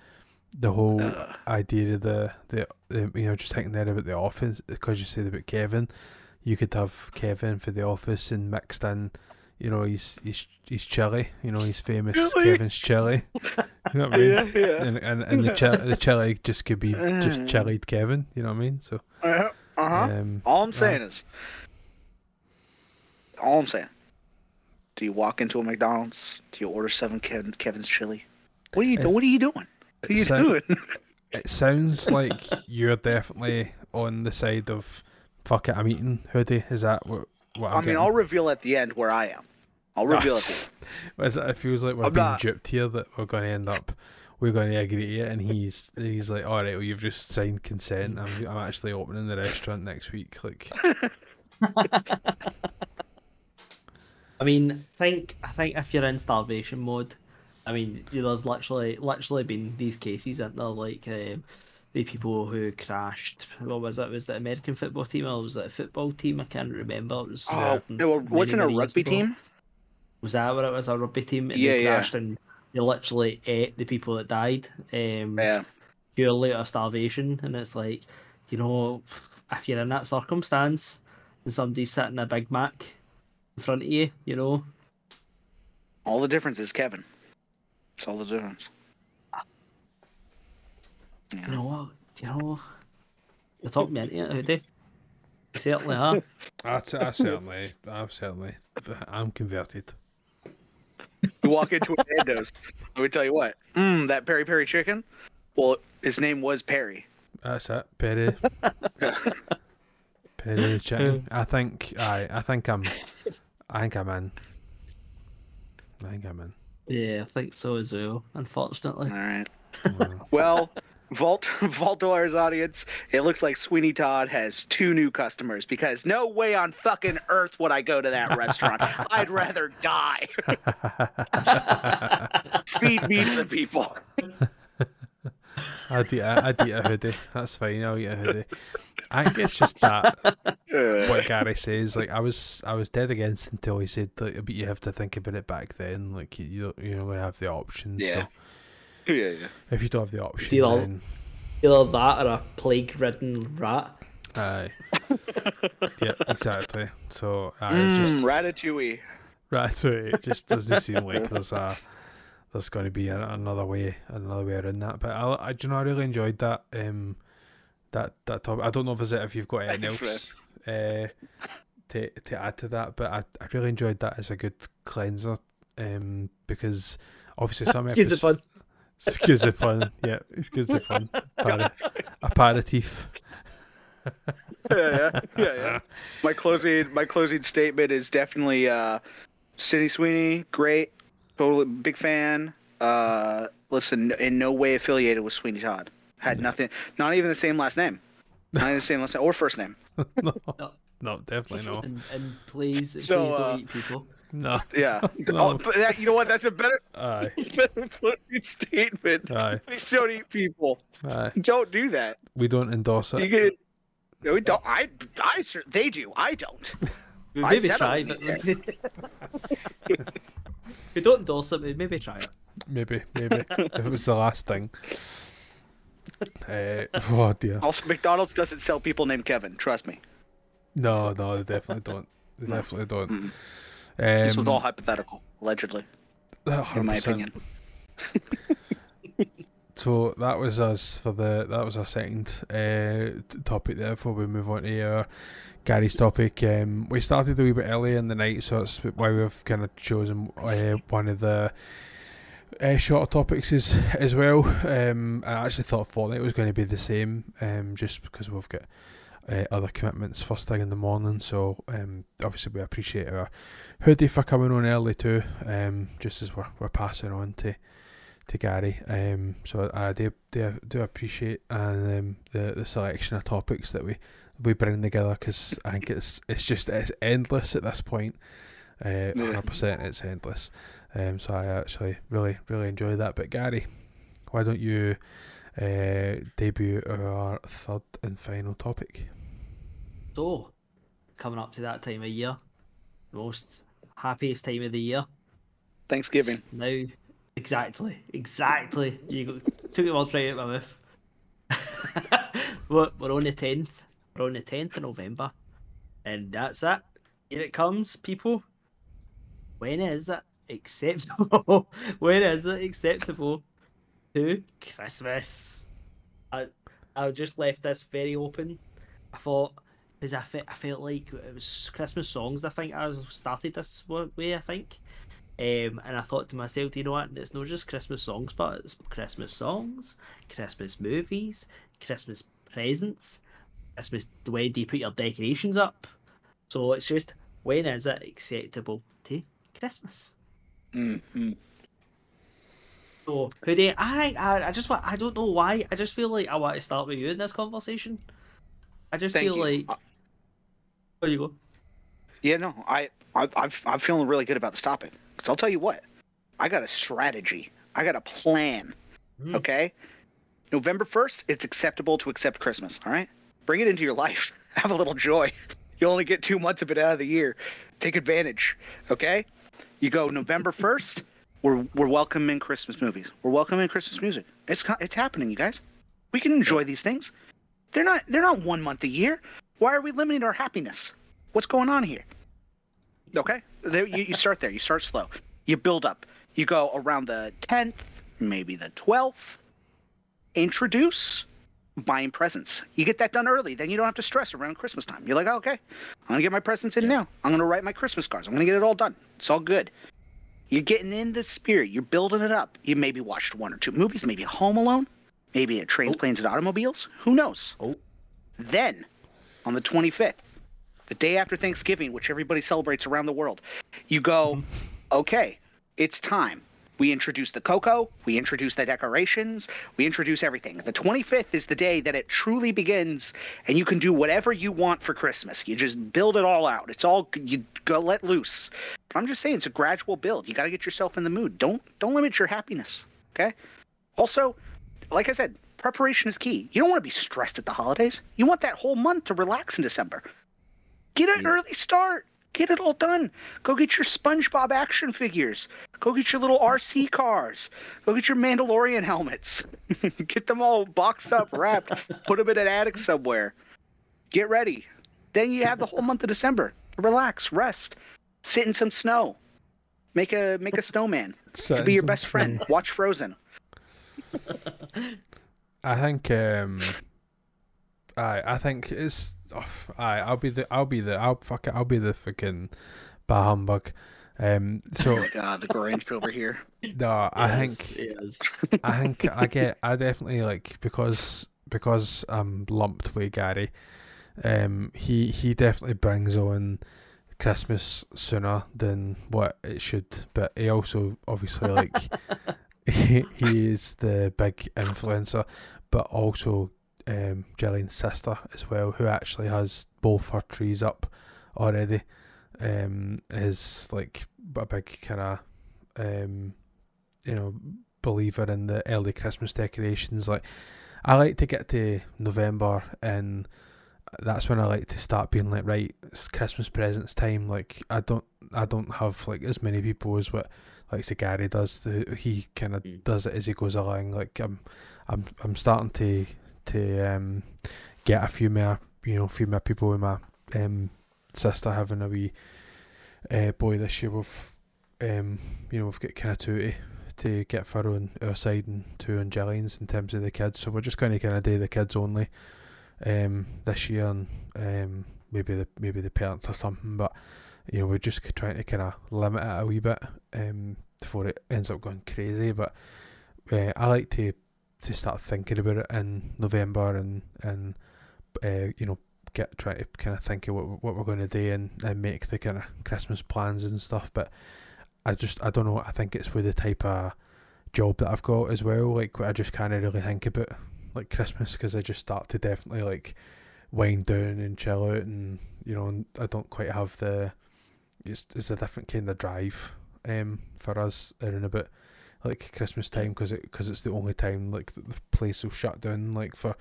A: the whole idea of the, the the you know just thinking there about the office because you said about Kevin, you could have Kevin for the office and mixed in, you know, he's he's he's chili, you know, he's famous
C: Chili.
A: Kevin's chili. You know what I mean?
C: yeah, yeah.
A: And and, and the chili the chili just could be just
C: Mm.
A: chilied Kevin. You know what I mean? So
C: Uh huh.
A: um,
C: All I'm saying is, all I'm saying. Do you walk into a McDonald's? Do you order seven Kevin, Kevin's chili? What are you? What are you doing? What are you
A: it's
C: doing?
A: it sounds like you're definitely on the side of fuck it, I'm eating hoodie. Is that what? what I'm
C: I mean,
A: getting?
C: I'll reveal at the end where I am. I'll ah, reveal at the end.
A: Is it, it feels like we're
C: I'm
A: being
C: not-
A: duped here that we're going to end up we're going to agree to it and he's he's like all right well you've just signed consent I'm, I'm actually opening the restaurant next week like
B: I mean, think I think if you're in starvation mode, I mean, there's literally literally been these cases, aren't there? Like um, the people who crashed. What was it? Was the American football team or was it a football team? I can't remember. It was.
C: Oh,
B: many,
C: it wa- wasn't a rugby team?
B: Was that what it was? A rugby team? And
C: Yeah,
B: they
C: yeah.
B: crashed and they literally ate the people that died. Um,
C: Yeah.
B: purely out of starvation, and it's like, you know, if you're in that circumstance and somebody's sitting a Big Mac in front of you, you know,
C: All the difference is Kevin. It's all the difference.
B: you know what, you know, you talk me into it, Hoodie. You certainly are.
A: I, I certainly I'm certainly I'm converted
C: You walk into a Nando's. Let me tell you what. Mmm, that Perry Perry chicken. Well, his name was Perry.
A: that's it Perry Perry chicken I think I I think I'm I think I'm in I think I'm in
B: Yeah, I think so as well. Unfortunately,
C: All right. Well, Vault Vault Dollars audience, it looks like Sweeney Todd has two new customers because no way on fucking earth would I go to that restaurant. I'd rather die. Feed me to the people.
A: I'd eat a, I'd eat a hoodie that's fine I'll eat a hoodie I think it's just that what Gary says. Like I was, I was dead against until he said, like, but you have to think about it back then. Like you, you don't- you're not going to have the options.
C: Yeah.
A: So
C: yeah, yeah.
A: if you don't have the option,
B: See, I'll-
A: then
B: either that or a plague-ridden rat.
A: aye, yeah, exactly. So I just
C: Mm, Ratatouille.
A: right, it just doesn't seem like there's a there's going to be a, another way, another way around that. But I, I, you know, I really enjoyed that. Um, that that topic. I don't know if is it if you've got anything
C: Thanks,
A: else uh, to to add to that, but I, I really enjoyed that as a good cleanser. Um, because obviously some
B: Excuse the
A: episodes,
B: fun.
A: excuse the fun, yeah, excuse the fun, Para, aperitif.
C: yeah, yeah, yeah, yeah. My closing, my closing statement is definitely uh, Sydney Sweeney, great, totally big fan. Uh, listen, in no way affiliated with Sweeney Todd. Had nothing, not even the same last name, not even the same last name or first name.
A: no,
B: No.
A: no, definitely no,
B: And, and please, please don't
C: uh,
B: eat people.
A: no.
C: Yeah.
A: No.
C: Oh, but that, you know what? That's a better,
A: Aye,
C: better closing statement.
A: aye,
C: Please don't eat people.
A: aye.
C: Don't do that.
A: We don't endorse
C: You
A: it.
C: No, we don't. I, I, cer- they do. I don't.
B: We maybe
C: I
B: try,
C: wouldn't
B: but we don't endorse it, maybe try it.
A: Maybe, maybe if it was the last thing. Uh, oh dear.
C: Also, McDonald's doesn't sell people named Kevin. Trust me.
A: No, no, they definitely don't. They
C: No.
A: definitely don't.
C: Mm.
A: Um,
C: This was all hypothetical, allegedly, in my opinion.
A: So that was us for the that was our second uh, t- topic there. Before we move on to our Gary's topic, um, we started a wee bit early in the night, so that's why we've kind of chosen uh, one of the uh, shorter topics as as well. Um, I actually thought Fortnite was going to be the same, um, just because we've got uh, other commitments first thing in the morning. So um, obviously we appreciate our hoodie for coming on early too. Um, just as we're we're passing on to to Gary. Um, so I do do, do appreciate and um, the the selection of topics that we we bring together because I think it's it's just it's endless at this point. Uh,
C: Yeah.
A: hundred percent, it's endless. Um, so I actually really really enjoy that. But Gary, why don't you uh, debut our third and final topic?
B: So, coming up to that time of year, most happiest time of the year.
C: Thanksgiving.
B: It's Now, exactly, exactly. You go, took it all right out of my mouth. we're, we're on the tenth. We're on the tenth of November, and that's it. Here it comes, people. When is it acceptable? when is it acceptable to Christmas? I I just left this very open. I thought because I, fe- I felt like it was Christmas songs. I think I started this way. I think. Um, and I thought to myself, do you know what? It's not just Christmas songs, but it's Christmas songs, Christmas movies, Christmas presents, Christmas. When do you put your decorations up? So it's just when is it acceptable to Christmas?
C: Mm-hmm.
B: So do I I I just want I don't know why I just feel like I want to start with you in this conversation. I just
C: Thank
B: feel
C: you.
B: like
C: Uh,
B: there you go.
C: Yeah, no, I, I, I've, I'm feeling really good about this topic. Because I'll tell you what, I got a strategy. I got a plan.
B: Mm.
C: Okay? November 1st, it's acceptable to accept Christmas, all right? Bring it into your life. Have a little joy. You only get two months of it out of the year. Take advantage, okay? You go November 1st, we're, we're welcoming Christmas movies. We're welcoming Christmas music. It's, it's happening, you guys. We can enjoy these things. They're not, they're not one month a year. Why are we limiting our happiness? What's going on here? Okay, there you, you start there. You start slow. You build up. You go around the tenth, maybe the twelfth. Introduce buying presents. You get that done early, then you don't have to stress around Christmas time. You're like, oh, okay, I'm gonna get my presents in now. I'm gonna write my Christmas cards. I'm gonna get it all done. It's all good. You're getting in the spirit. You're building it up. You maybe watched one or two movies, maybe Home Alone, maybe a Trains,
B: Oh.
C: Planes, and Automobiles. Who knows?
B: Oh.
C: Then, on the 25th, the day after Thanksgiving, which everybody celebrates around the world, you go, okay, it's time. We introduce the cocoa, we introduce the decorations, we introduce everything. The 25th is the day that it truly begins, and you can do whatever you want for Christmas. You just build it all out. It's all you go let loose. But I'm just saying, it's a gradual build. You got to get yourself in the mood. Don't don't limit your happiness. Okay. Also, like I said, preparation is key. You don't want to be stressed at the holidays. You want that whole month to relax in December. Get an
B: Yeah.
C: early start. Get it all done. Go get your SpongeBob action figures. Go get your little RC cars. Go get your Mandalorian helmets. get them all boxed up, wrapped, put them in an attic somewhere. Get ready. Then you have the whole month of December. Relax, rest, sit in some snow. Make a make a snowman.
A: Sit
C: Be your best friend. Watch Frozen.
A: I think um I I think it's oh, aye, I'll be the I'll be the I'll fuck it, I'll be the fucking bah humbug. Um so
C: God, the Grinch over here.
A: no, I
B: Yes,
A: think
B: yes.
A: I think I get I definitely like because because I'm lumped with Gary, um he he definitely brings on Christmas sooner than what it should, but he also obviously like he, he is the big influencer, but also um, Jillian's sister as well, who actually has both her trees up already. Um, is like a big kind of um, you know believer in the early Christmas decorations. Like I like to get to November and that's when I like to start being like right it's Christmas presents time like I don't I don't have like as many people as what like so Gary does. The, he kind of
B: Mm.
A: does it as he goes along. Like I'm, I'm, I'm starting to to um, get a few more, you know, a few more people with my um, sister having a wee uh, boy this year. We've, um, you know, we've got kind of two to, get Furrow on our side and two on Jillian's in terms of the kids. So we're just going to kind of do the kids only um, this year, and um, maybe the maybe the parents or something. But you know, we're just trying to kind of limit it a wee bit um, before it ends up going crazy. But uh, I like to to start thinking about it in November and and uh, you know get trying to kind of think of what what we're going to do and, and make the kind of Christmas plans and stuff. But I just I don't know. I think it's with the type of job that I've got as well. Like I just can't really think about like Christmas because I just start to definitely like wind down and chill out and you know and I don't quite have the it's it's a different kind of drive um for us around about like Christmas time because it because it's the only time like the, place will shut down like for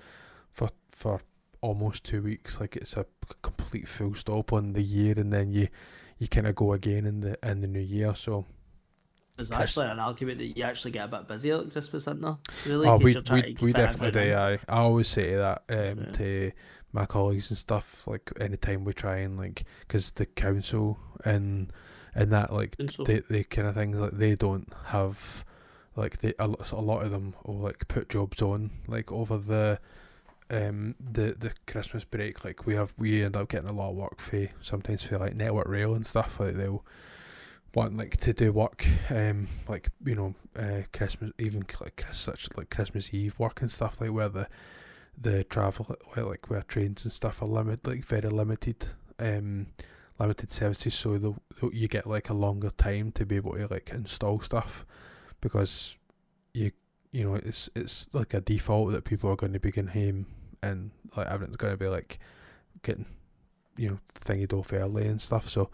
A: for for almost two weeks like it's a complete full stop on the year and then you you kind of go again in the in the new year so
B: There's actually an argument that you actually get a bit busier at Christmas, isn't there? Really?
A: oh
B: 'Cause
A: we we, we definitely do I, I always say that um
B: Yeah.
A: to my colleagues and stuff like anytime we try and like because the council and and that like. They they kind of things like they don't have like they a lot, of them will like put jobs on like over the um the the Christmas break. Like we have we end up getting a lot of work for sometimes for like Network Rail and stuff. Like they'll want like to do work um like you know uh Christmas even like such like Christmas Eve work and stuff like where the the travel like where trains and stuff are limited like very limited um limited services. So they'll, you get like a longer time to be able to like install stuff because you you know it's it's like a default that people are going to be getting home and like everything's going to be like getting you know thingied off early and stuff so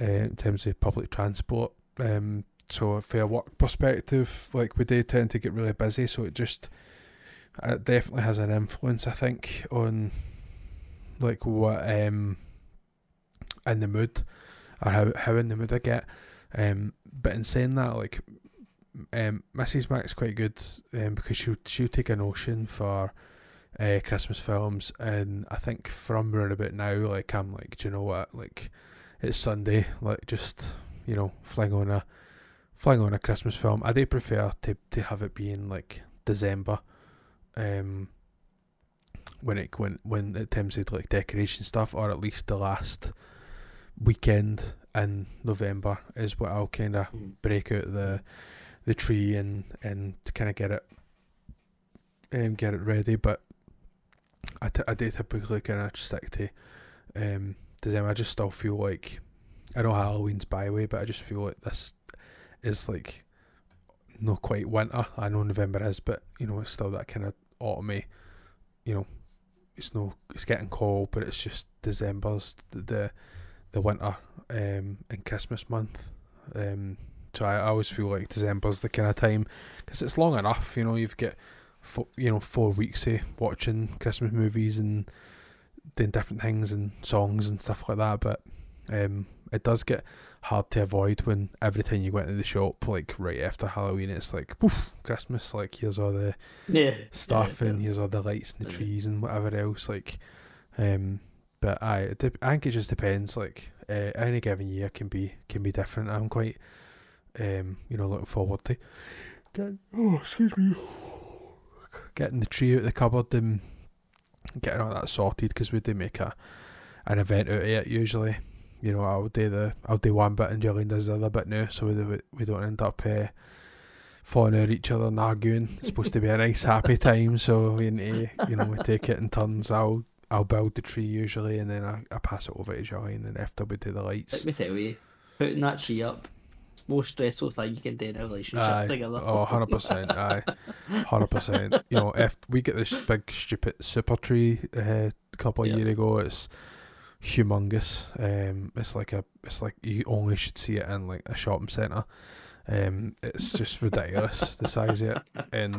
A: uh, in terms of public transport um so for a work perspective like we do tend to get really busy so it just it definitely has an influence I think on like what um in the mood or how how in the mood I get. Um, but in saying that, like, um, Mrs. Mac's quite good um, because she'll she'll take a notion for uh, Christmas films, and I think from around about now, like I'm like, do you know what? Like, it's Sunday, like just you know, fling on a fling on a Christmas film. I do prefer to to have it be in like December, um, when it when when it comes to like decoration stuff, or at least the last weekend in November is what I'll kind of
B: Mm.
A: break out the the tree and and to kind of get it um get it ready. But I, t- I do typically kind of stick to um December. I just still feel like I know Halloween's by way, but I just feel like this is like not quite winter. I know November is, but you know it's still that kind of autumny. You know, it's no it's getting cold, but it's just December's the the, the winter um and Christmas month. Um, so I, I always feel like December's the kind of time because it's long enough. You know, you've got fo- you know four weeks of watching Christmas movies and doing different things and songs and stuff like that. But um, it does get hard to avoid when every time you go into the shop, like right after Halloween, it's like poof, Christmas. Like here's all the
B: yeah,
A: stuff
B: yeah,
A: and here's all the lights and the trees and whatever else. Like, um, but I, I think it just depends. Like, uh, any given year can be can be different. I'm quite, um, you know, looking forward to. Getting, oh, excuse me. Getting the tree out of the cupboard and getting all that sorted because we do make a an event out of it usually. You know, I'll do the I'll do one bit and Jillian does the other bit now, so we we don't end up. Uh, falling out each other and arguing. It's supposed to be a nice happy time, so we need to, you know, we take it in turns. I'll I'll build the tree usually, and then I, I pass it over to Jillian, and after we do the lights.
B: Let me tell you, putting that tree up, most stressful thing you can do in a relationship
A: Aye.
B: together.
A: Oh, 100%. Aye. 100%. You know, if we get this big, stupid super tree uh, a couple of
B: Yeah.
A: years ago, it's humongous. Um, It's like a, it's like you only should see it in like a shopping centre. Um, it's just ridiculous the size of it, and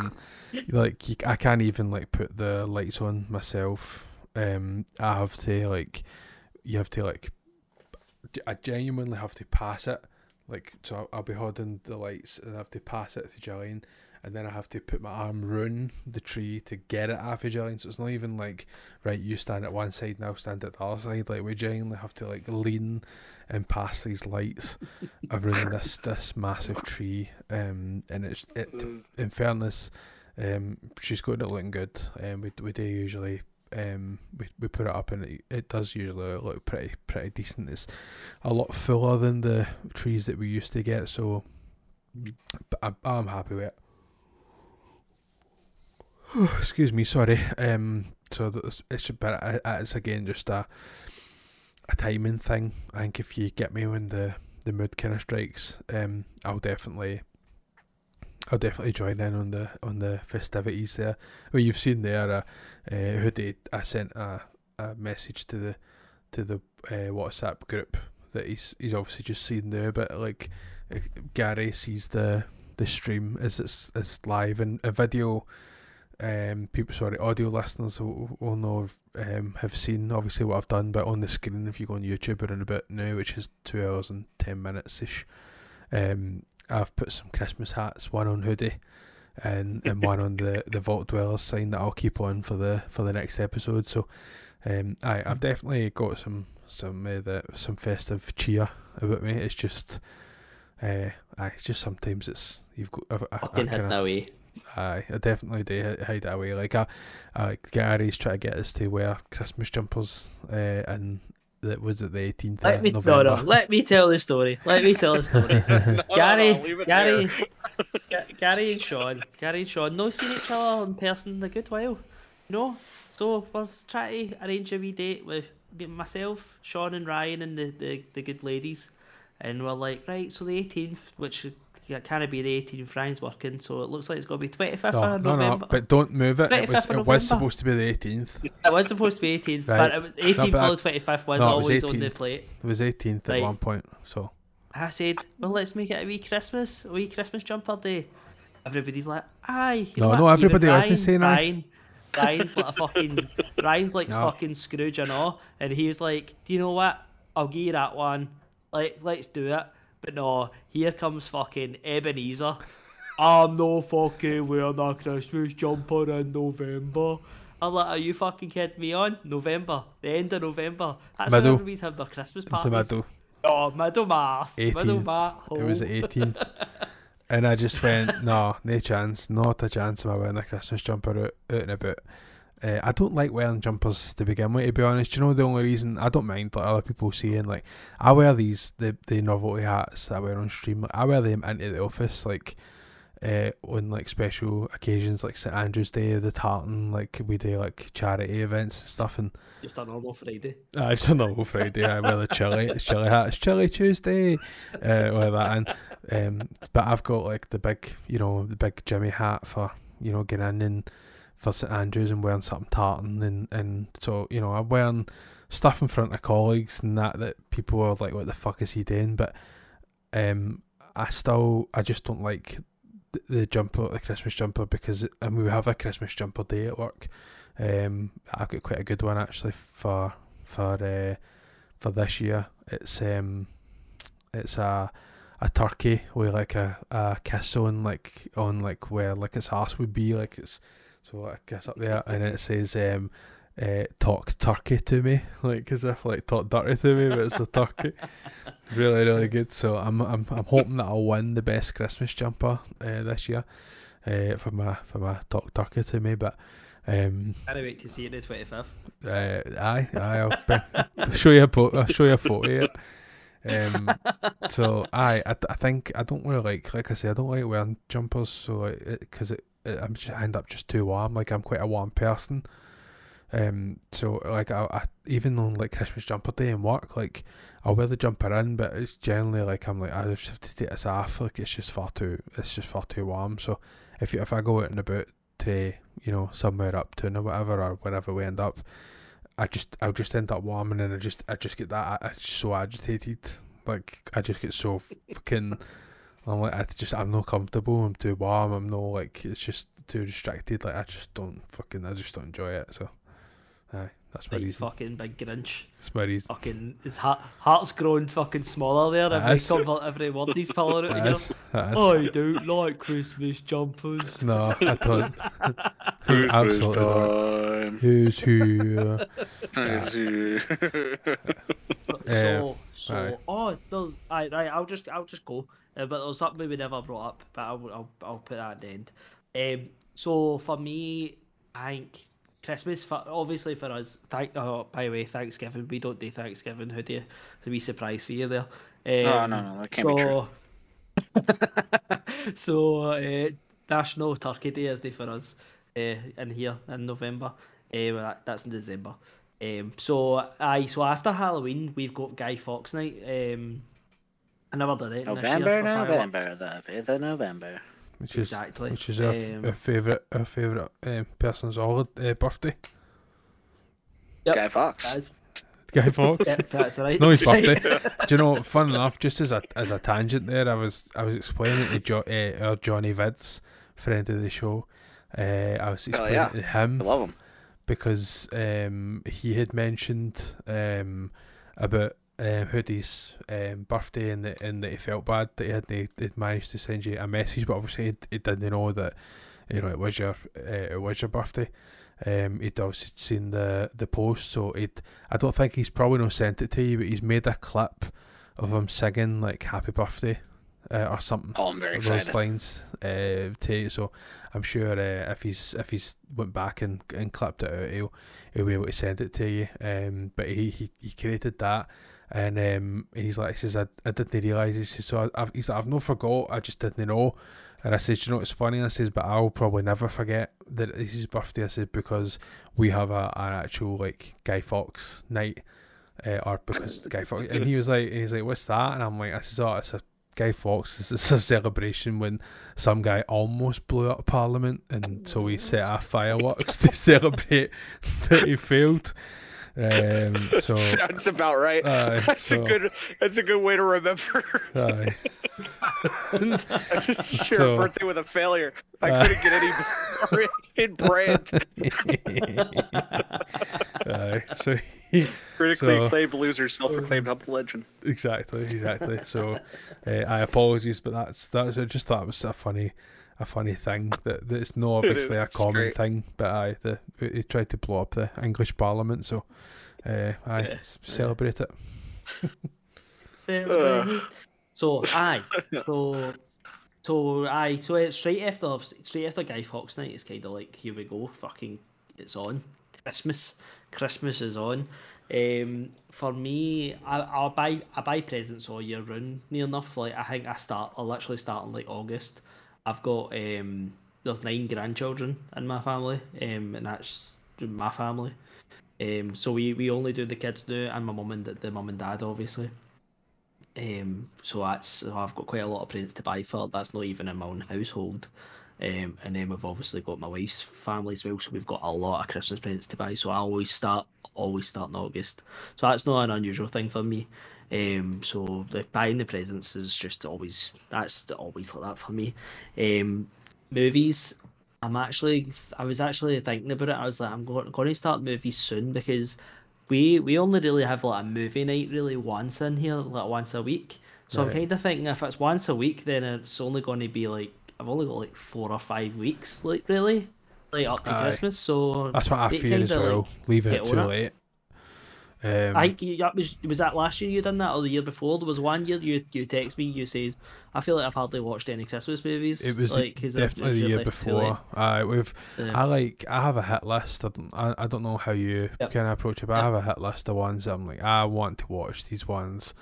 A: like you, I can't even like put the lights on myself. Um, I have to like, you have to like, I genuinely have to pass it like so I'll, be holding the lights and I have to pass it to Jillian, and then I have to put my arm round the tree to get it off of Jillian. So it's not even like right, you stand at one side and I'll stand at the other side. Like we genuinely have to like lean and pass these lights around this this massive tree. Um, and it's it. In fairness, um, she's got it looking good. Um, we we do usually um, we, we put it up and it, it does usually look pretty pretty decent. It's a lot fuller than the trees that we used to get, so but I'm, happy with it. Excuse me, sorry. Um, so it's but it's again just a a timing thing. I think if you get me when the the mood kind of strikes, um, I'll definitely I'll definitely join in on the on the festivities there. Well, you've seen there, uh, uh, Hoodie, I sent a, a message to the to the uh, WhatsApp group that he's he's obviously just seen there, but like uh, Gary sees the the stream as it's it's live and a video um, people, sorry, audio listeners will, will know um, have seen obviously what I've done, but on the screen, if you go on YouTube, we're in a bit now, which is two hours and ten minutes ish. Um, I've put some Christmas hats, one on hoodie, and and one on the the Vault Dwellers sign that I'll keep on for the for the next episode. So, um, I I've definitely got some some uh, the some festive cheer about me. It's just, uh, it's just sometimes it's you've got I,
B: I, I kinda, away.
A: Aye, I definitely do hide it away. Like, I, I Gary's trying to get us to wear Christmas jumpers, uh, and that was at the 18th
B: let me,
A: November.
B: No, no, let me tell the story. Let me tell the story. no, Gary, no, Gary, Gary and Sean, Gary and Sean, no seen each other in person in a good while, you know. So we're trying to arrange a wee date with myself, Sean, and Ryan, and the, the, the good ladies, and we're like, right, so the 18th, which it can't be the 18th Ryan's working, so it looks like it's going to be 25th
A: no,
B: of November.
A: No, no, but don't move it. It was, it was supposed to be the 18th.
B: It was supposed to be 18th, right. but it was 18th no, or 25th was no, always was on the plate.
A: It was 18th right. at one point, so.
B: I said, well, let's make it a wee Christmas, a wee Christmas jumper day. Everybody's like, aye.
A: no, no, everybody else is saying
B: Ryan, Ryan's like a fucking, Ryan's like no. fucking Scrooge and all, and he was like, do you know what? I'll give you that one. Like, let's do it. But no, here comes fucking Ebenezer. I'm no fucking wearing a Christmas jumper in November. I'm like, are you fucking kidding me on? November, the end of November. That's middle. when everybody's having their Christmas parties.
A: It's the middle.
B: Oh, middle mass. 18th. Middle
A: mass. It was the 18th. and I just went, no, no chance, not a chance am I wearing a Christmas jumper out, out and about. Uh, I don't like wearing jumpers to begin with. To be honest, you know the only reason I don't mind like other people saying like I wear these the the novelty hats that I wear on stream. Like, I wear them into the office like uh, on like special occasions like St Andrew's Day, the tartan. Like we do like charity events and stuff. And
B: just a normal Friday.
A: Uh, it's a normal Friday. I wear the chili, it's chili hat. It's chili Tuesday, uh, like that. And um, but I've got like the big, you know, the big Jimmy hat for you know getting in and for St Andrews and wearing something tartan and, and so you know I'm wearing stuff in front of colleagues and that that people are like what the fuck is he doing? But um I still I just don't like the, jumper the Christmas jumper because and we have a Christmas jumper day at work. Um I've got quite a good one actually for for uh, for this year. It's um it's a a turkey with like a, a kiss on like on like where like its ass would be like it's so I guess up there, and it says, um, uh, "Talk turkey to me," like as if like talk dirty to me, but it's a turkey. really, really good. So I'm I'm I'm hoping that I'll win the best Christmas jumper uh, this year, uh, for my for my talk turkey to me. But um,
B: can't wait to see it the twenty fifth.
A: Uh, aye, aye. I'll, I'll show you a po- I'll show you a photo. Um, so I, I, I think I don't really like like I say I don't like wearing jumpers so because it, I'm just I end up just too warm. Like I'm quite a warm person. Um, so like I, I even on like Christmas jumper day and work, like I'll wear the jumper in, but it's generally like I'm like I just have to take this off. Like it's just far too, it's just far too warm. So if you, if I go out and about to you know somewhere up to or whatever or wherever we end up, I just I'll just end up warm and then I just I just get that I'm so agitated. Like I just get so fucking I'm like, I just, I'm not comfortable. I'm too warm. I'm no like, it's just too distracted. Like, I just don't fucking, I just don't enjoy it. So, Aye, that's my
B: Like
A: reason.
B: fucking big Grinch.
A: That's my reason.
B: Fucking his heart, heart's grown fucking smaller there. Every,
A: Yes.
B: convert, every word he's pulling out
A: That
B: here.
A: is, that is.
B: I don't like Christmas jumpers.
A: No, I don't. Who absolutely don't. Who's who?
B: Eh, so, so,
A: aye.
B: oh, there's, aye, right, I'll just, I'll just go. Uh, but there was something we never brought up, but I'll, I'll, I'll put that at the end. Um, so for me, I think Christmas, for, obviously for us. Thank, oh, by the way, Thanksgiving. We don't do Thanksgiving. Who do you? It's a wee surprise for you there.
C: Oh
B: Um,
C: no, no, that can't be true.
B: so, so uh, National Turkey Day is day for us uh, in here in November. That, that's in December. Um, so, aye, so after Halloween, we've got Guy Fawkes night. Um, I never did it.
C: November, November, the fifth of November.
A: Which is
B: Exactly.
A: which is our,
B: Um,
A: our favorite our favorite um, person's holiday uh, birthday.
B: Yep.
C: Guy Fawkes.
B: That's,
A: Guy Fawkes.
B: yeah, that's right.
A: It's not his birthday. Do you know? Fun enough, just as a as a tangent there, I was I was explaining to jo- uh, our Johnny Vids, friend of the show. Uh, I was
C: Hell
A: explaining
C: yeah.
A: to him
C: I love him.
A: because um, he had mentioned um, about um, Hoodie's um, birthday and that and that he felt bad that he had he'd managed to send you a message, but obviously he, he didn't know that you know it was your uh, it was your birthday. Um, he'd obviously seen the the post, so he'd I don't think he's probably not sent it to you, but he's made a clip of him singing like "Happy Birthday" uh, or something
C: Oh, I'm very
A: those
C: excited.
A: lines uh, to you. So I'm sure uh, if he's if he's went back and, and clipped it out, he'll he'll be able to send it to you. Um, but he he, he created that, and um, he's like he says I, I didn't realise. He says so I, I've he's like, I've not forgot. I just didn't know. And I said, you know, it's funny. I says, but I'll probably never forget that it's his birthday. I said because we have a an actual like Guy Fawkes night. Uh, or because Guy Fawkes, and he was like, and he's like, "What's that?" And I'm like, "I says, oh, it's a Guy Fawkes. It's, it's a celebration when some guy almost blew up Parliament, and so we set off fireworks to celebrate that he failed. Um, so,
C: Sounds about right.
A: Aye,
C: that's
A: so-
C: a good. That's a good way to remember.
A: aye.
C: Share
A: So-
C: a birthday with a failure. I
A: Uh,
C: couldn't get any more in brand.
A: So, he,
C: Critically
A: So-
C: acclaimed loser, self-proclaimed humble legend.
A: exactly, exactly. So, uh, I apologies, but that's that's. I just thought it was a funny, a funny thing that that's not obviously a common
C: great.
A: thing, but I the he tried to blow up the English Parliament, so uh, I
B: Yeah.
A: celebrate it.
B: Celebrate. So aye, so so aye, so straight after straight after Guy Fawkes night. It's kind of like here we go, fucking, it's on. Christmas, Christmas is on. Um, for me, I I'll buy I buy presents all year round. Near enough, like I think I start I literally start in like August. I've got um, there's nine grandchildren in my family, um, and that's my family. Um, so we, we only do the kids now, and my mum and the mum and dad, obviously. Um, so that's so I've got quite a lot of presents to buy for. That's not even in my own household. Um, and then we've obviously got my wife's family as well, so we've got a lot of Christmas presents to buy. So I always start always start in August. So that's not an unusual thing for me. Um, so the buying the presents is just always that's always like that for me. Um, movies. I'm actually I was actually thinking about it. I was like, I'm going, going to start movies soon because we we only really have like a movie night really once in here, like once a week. So I'm kind of thinking if it's once a week, then it's only going to be like I've only got like four or five weeks, like really, like up to
A: Aye.
B: Christmas. So
A: That's what I fear as well.
B: like,
A: leaving it too
B: on it.
A: Um,
B: I think you, that was was that last year you done that or the year before? There was one year you you text me, you says I feel like I've hardly watched any Christmas movies.
A: it was
B: like
A: definitely the year
B: left too late.
A: before. Aye, we've
B: Yeah.
A: I like I have a hit list. I don't I, I don't know how you
B: Yep.
A: kind of approach it, but I have a hit list of ones that I'm like I want to watch these ones,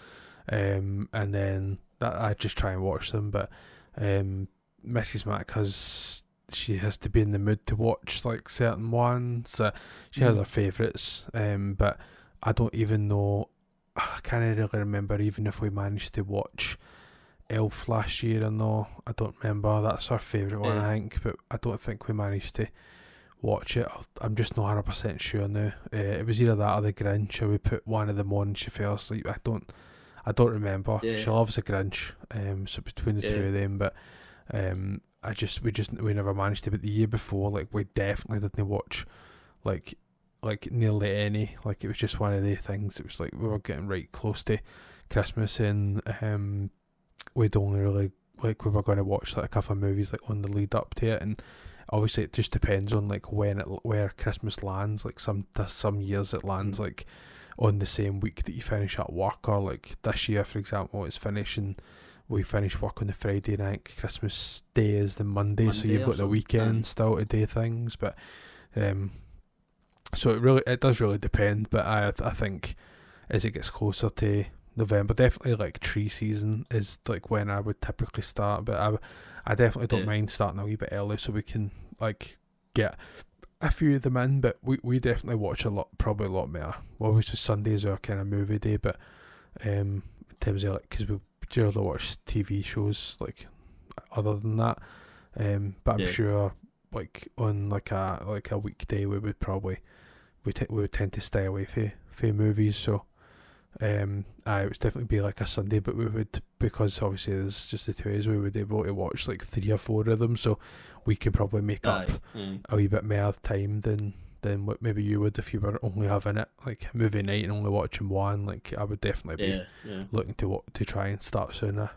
A: um, and then that I just try and watch them. But um, Mrs. Mac has she has to be in the mood to watch like certain ones. Uh, she has
B: Mhm.
A: her favourites, um, but I don't even know. I can't really remember even if we managed to watch Elf last year or no. I don't remember. That's our favourite one,
B: Yeah.
A: I think, but I don't think we managed to watch it. I'll- I'm just not 100% sure now. Uh, it was either that or the Grinch, or we put one of them on and she fell asleep. I don't I don't remember.
B: Yeah.
A: She loves the Grinch, um, so between the two of them, but um, I just we just we never managed to. But the year before, like we definitely didn't watch like like nearly any. Like it was just one of the things. It was like we were getting right close to Christmas, and um, we'd only really like we were going to watch like a couple of movies like on the lead up to it, and obviously it just depends on like when it where Christmas lands. Like some some years it lands
B: Mm.
A: like on the same week that you finish at work, or like this year, for example, it's finishing. We finish work on the Friday night. Christmas Day is the Monday, so you've got the weekend still to do things. But um, so it really it does really depend. But I I think as it gets closer to November, definitely like tree season is like when I would typically start. But I I definitely don't
B: Yeah.
A: mind starting a wee bit early so we can like get a few of them in. But we, we definitely watch a lot, probably a lot more. Well, obviously Sundays are kind of movie day, but um, in terms of like because we generally watch TV shows like other than that. Um, but I'm
B: Yeah.
A: sure like on like a like a weekday we would probably we t- we would tend to stay away from from movies. So um, I it would definitely be like a Sunday, but we would because obviously there's just the two us. We would be able to watch like three or four of them, so we can probably make up
B: Aye. Mm.
A: a wee bit more time than than what maybe you would if you were only having it like movie night and only watching one. Like I would definitely be
B: Yeah, yeah.
A: looking to wa- to try and start sooner.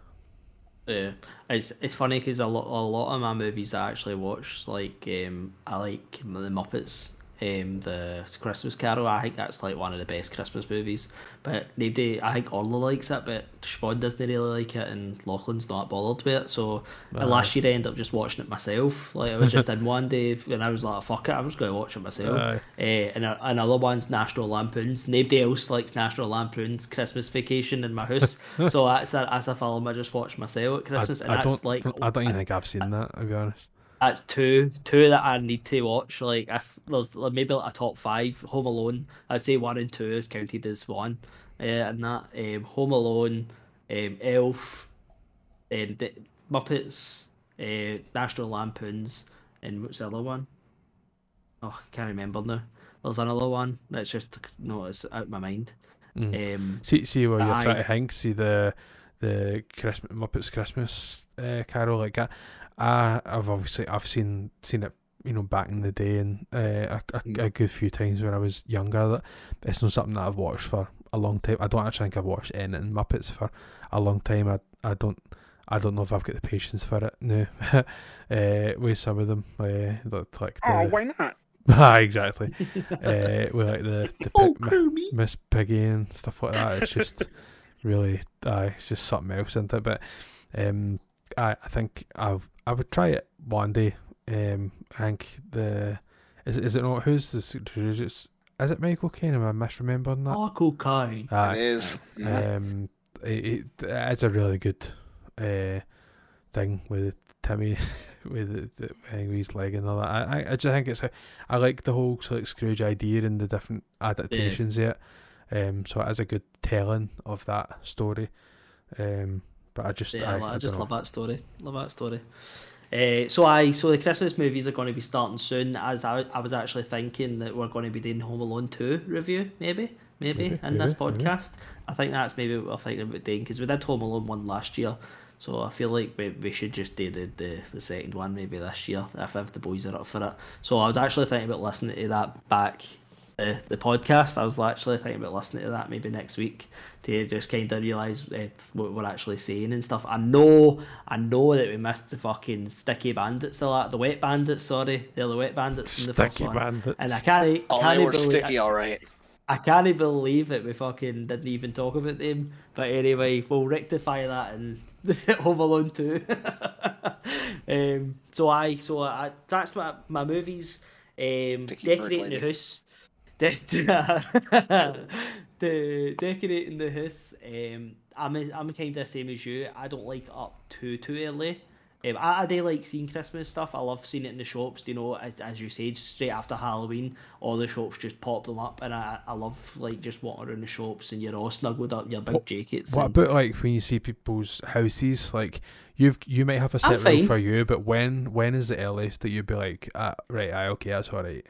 B: Yeah, it's it's funny because a lot a lot of my movies I actually watch like um I like the Muppets, um the Christmas Carol. I think that's like one of the best Christmas movies. But nobody, I think Orla likes it, but Siobhan doesn't really like it, and Lachlan's not bothered with it. So last year I ended up just watching it myself. Like I was just in one day and I was like, fuck it, I'm just going to watch it myself. Uh, and another one's National Lampoons. Nobody else likes National Lampoons Christmas Vacation in my house, so that's a, that's a film I just watched myself at
A: I,
B: Christmas, and
A: I don't
B: like
A: I don't even think I've seen that to be honest.
B: That's two two that I need to watch. Like if there's like, maybe like a top five, Home Alone. I'd say one and two is counted as one. Uh, and that um, Home Alone, um, Elf, and the Muppets, uh, National Lampoons, and what's the other one? Oh, I can't remember now. There's another one that's just no, it's out of my mind.
A: Mm.
B: Um,
A: See, see where you're
B: Aye.
A: trying to think. See the the Christmas Muppets Christmas uh, Carol like that. I I've obviously I've seen seen it you know back in the day and uh, a, a, a good few times when I was younger. That it's not something that I've watched for a long time. I don't actually think I've watched anything Muppets for a long time. I I don't. I don't know if I've got the patience for it now. uh, with some of them, uh, like like the,
C: Oh, why not?
A: ah, exactly. uh, with like the the
B: oh,
A: Miss Piggy and stuff like that. It's just really, uh, it's just something else, isn't it? But um, I I think I I would try it one day. Um, I think the is it, is it not who's this? Is it, is it Michael Caine? Am I misremembering that?
B: Michael Caine.
A: Ah,
C: it is. Yeah.
A: um, it, it, it's a really good uh, thing with Timmy with the, the, his leg and all that. I, I, I just think it's a, I like the whole sort of Scrooge idea and the different adaptations of it. Um, so it is a good telling of that story. Um, but I just
B: Yeah,
A: I,
B: I,
A: I
B: just
A: dunno.
B: love that story. Love that story. Uh, so I so the Christmas movies are going to be starting soon. As I, I was actually thinking that we're going to be doing Home Alone two review, maybe, maybe,
A: Maybe,
B: in this
A: maybe, maybe.
B: podcast. I think that's maybe what we're thinking about doing because we did Home Alone one last year. So I feel like we, we should just do the, the, the second one maybe this year if, if the boys are up for it. So I was actually thinking about listening to that back uh, the podcast. I was actually thinking about listening to that maybe next week to just kind of realise uh, what we're actually saying and stuff. I know, I know that we missed the fucking sticky bandits a lot, the wet bandits. Sorry, they're the wet bandits in the first
A: Sticky
B: one.
A: bandits.
B: And I can't,
C: Oh,
B: can't
C: were
B: believe,
C: sticky, all right.
B: I can't believe it. We fucking didn't even talk about them. But anyway, we'll rectify that in Home Alone 2. um, so I, so I, that's my, my movies. Um, decorating the house. De- the decorating the house. Um, I'm I'm kind of the same as you. I don't like it up too too early. Um, I, I do like seeing Christmas stuff. I love seeing it in the shops. You know, as, as you said, straight after Halloween, all the shops just pop them up, and I, I love like just walking around the shops and you're all snuggled up in your big
A: What-
B: jackets.
A: What
B: and-
A: about like when you see people's houses? Like you've you might have a set rule for you, but when when is the earliest that you'd be like, ah, right, aye, okay, that's all right.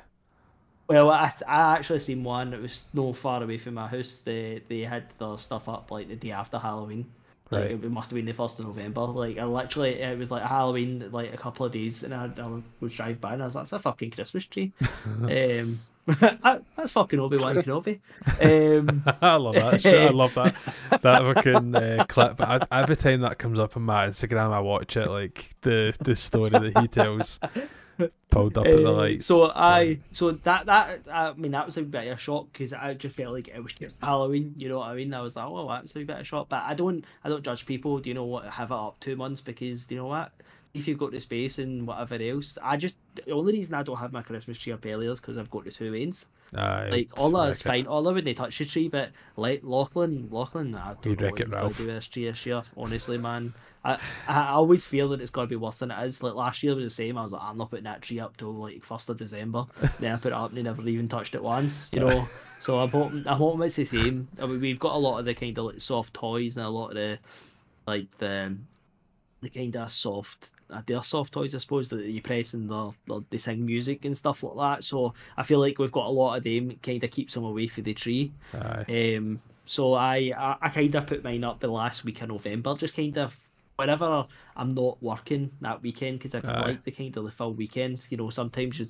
B: Well, I, I actually seen one that was no far away from my house. They they had their stuff up like the day after Halloween. Like
A: Right.
B: it must have been the first of November. Like I literally, it was like Halloween, like a couple of days, and I, I would drive by and I was like, "It's a fucking Christmas tree." um, I, That's fucking Obi Wan Kenobi. Um,
A: I love that shit. I love that that fucking uh, clip. I, every time that comes up on my Instagram, I watch it. Like the the story that he tells, pulled up at the
B: uh,
A: lights.
B: so I, so that that I mean that was a bit of a shock because I just felt like it was just Halloween. You know what I mean? I was like, oh, that's a bit of a shock. But I don't, I don't judge people. Do you know what? Have it up two months because you know what? If you've got the space and whatever else, I just the only reason I don't have my Christmas tree up earlier is because I've got the two lanes.
A: Aye,
B: Like all that is fine. All I wouldn't touch the tree, but like Lachlan, Lachlan, I don't
A: You'd
B: know
A: wreck it, Ralph.
B: do this year. Honestly, man, I I always feel that it's gonna be worse than it is. Like last year was the same. I was like, I'm not putting that tree up till like first of December. then I put it up and they never even touched it once. You know. so I'm hoping I'm hoping it's the same. I mean, we've got a lot of the kind of like soft toys and a lot of the like the the kind of soft uh, they're soft toys I suppose that you press and they they they sing music and stuff like that so I feel like we've got a lot of them kind of keeps them away from the tree
A: Aye.
B: um so I I, I kind of put mine up the last week of November just kind of whenever I'm not working that weekend because I
A: Aye.
B: like the kind of the full weekend you know sometimes you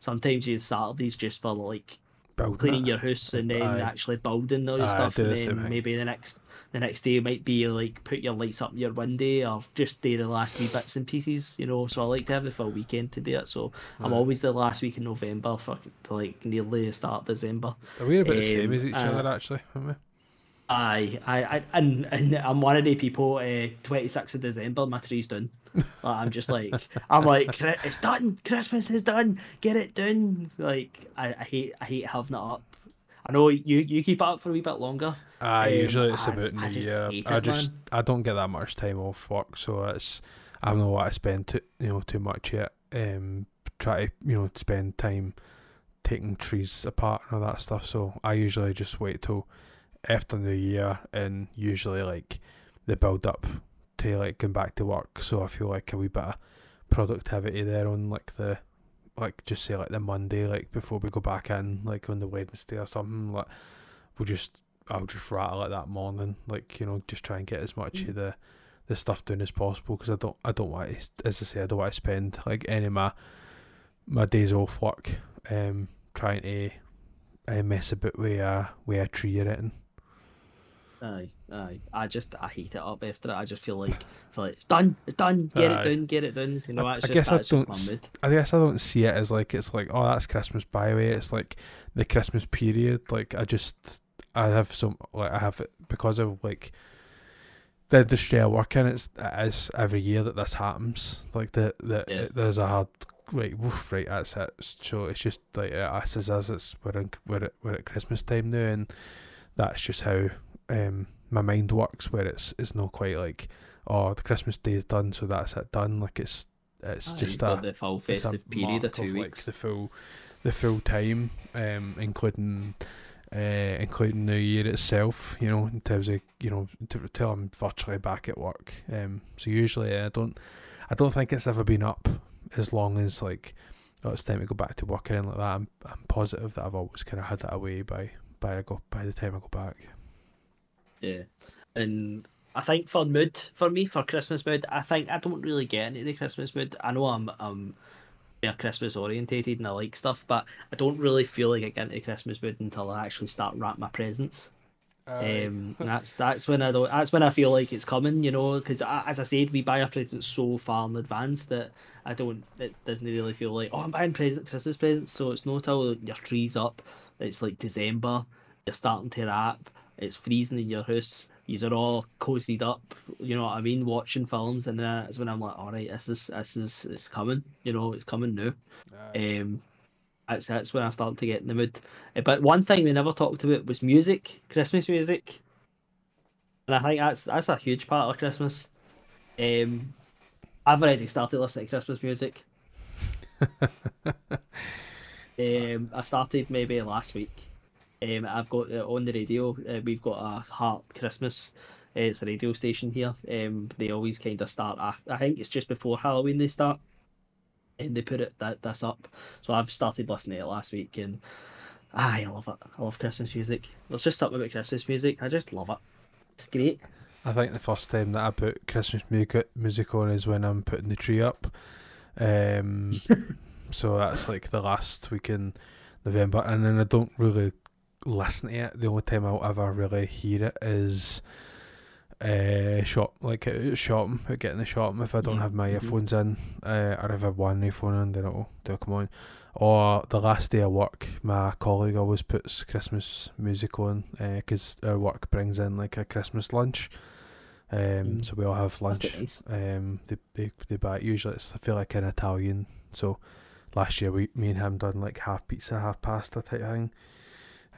B: sometimes you Saturdays just for like
A: Building
B: cleaning
A: it.
B: your house and then
A: Aye.
B: actually building all your
A: Aye,
B: stuff
A: do
B: and
A: the same
B: then
A: thing.
B: maybe the next the next day might be like put your lights up in your window or just do the last wee bits and pieces you know so I like to have the full weekend to do it so I'm always the last week in November for like nearly the start of December
A: We're we about the same
B: Um,
A: as each
B: uh,
A: other actually? Aren't we?
B: Aye, I, I, and, and I'm one of the people. Uh, 26th of December, my tree's done. I'm just like, I'm like, it's done. Christmas is done. Get it done. Like, I, I hate, I hate having it up. I know you, you keep it up for a wee bit longer.
A: Aye,
B: Um,
A: usually it's
B: I-
A: about
B: I
A: New Year. I just. I don't get that much time off work, so it's I don't know what I spend too you know too much yet. Um, try to you know spend time taking trees apart and all that stuff. So I usually just wait till after New Year, and usually like the build up to like going back to work. So I feel like a wee bit of productivity there on like the like just say like the Monday, like before we go back in, like on the Wednesday or something. Like we'll just I'll just rattle it that morning, like you know, just try and get as much of the the stuff done as possible because I don't I don't want to, as I say I don't want to spend like any of my my days off work um trying to uh, mess about with a with a tree or anything.
B: Aye, aye. I just, I hate it up after it. I just feel like, feel like it's done. It's done. Get
A: Aye.
B: it done. Get it done. You know,
A: I- I
B: just,
A: guess I
B: that's
A: don't
B: just my mood.
A: I guess I don't see it as like it's like oh that's Christmas by the way. It's like the Christmas period. Like I just I have some like I have it because of like the industry I work in. It's it is every year that this happens. Like the the
B: Yeah.
A: there's a hard right woof, right that's it. So it's just like uh, us as us. It's we're in, we're at, we're at Christmas time now, and that's just how um my mind works. Where it's it's not quite like oh the Christmas day is done, so that's it done. Like it's it's
B: Aye,
A: just a
B: the full festive period of two
A: of,
B: weeks.
A: like the full the full time, um, including uh, including New Year itself. You know, in terms of you know till I'm virtually back at work. Um, so usually I don't I don't think it's ever been up as long as like oh, it's time to go back to work and like that. I'm I'm positive that I've always kind of had that away by by I go by the time I go back.
B: Yeah, and I think for mood for me for Christmas mood, I think I don't really get into the Christmas mood. I know I'm um very Christmas orientated and I like stuff, but I don't really feel like I get into Christmas mood until I actually start wrapping my presents. Um, that's that's when I don't. That's when I feel like it's coming, you know. Because as I said, we buy our presents so far in advance that I don't. It doesn't really feel like oh, I'm buying present Christmas presents. So it's not till your tree's up. It's like December. You're starting to wrap. It's freezing in your house. These are all cozied up. You know what I mean? Watching films, and that's when I'm like, all right, this is this is it's coming. You know, it's coming now. Um, that's that's when I started to get in the mood. Uh, But one thing we never talked about was music, Christmas music, and I think that's that's a huge part of Christmas. Um, I've already started listening to Christmas music. um, I started maybe last week. Um, I've got uh, on the radio. Uh, we've got a Heart Christmas. Uh, it's a radio station here. Um, they always kind of start. af- I think it's just before Halloween they start and they put it that this up. So I've started listening to it last week, and aye, I love it. I love Christmas music. There's just something about Christmas music. I just love it. It's great.
A: I think the first time that I put Christmas music music on is when I'm putting the tree up. Um, so that's like the last week in November, and then I don't really listen to it. The only time I'll ever really hear it is uh, shop like out shopping, out getting the shopping. If I don't
B: Mm,
A: have my
B: mhm.
A: earphones in, uh, or if I have one earphone in, then it'll, it'll come on. Or the last day of work, my colleague always puts Christmas music on because our work brings in like a Christmas lunch. Um,
B: Mm.
A: so we all have lunch.
B: nice.
A: Um, they they they buy it. usually it's I feel like an Italian. So last year we me and him done like half pizza, half pasta type thing.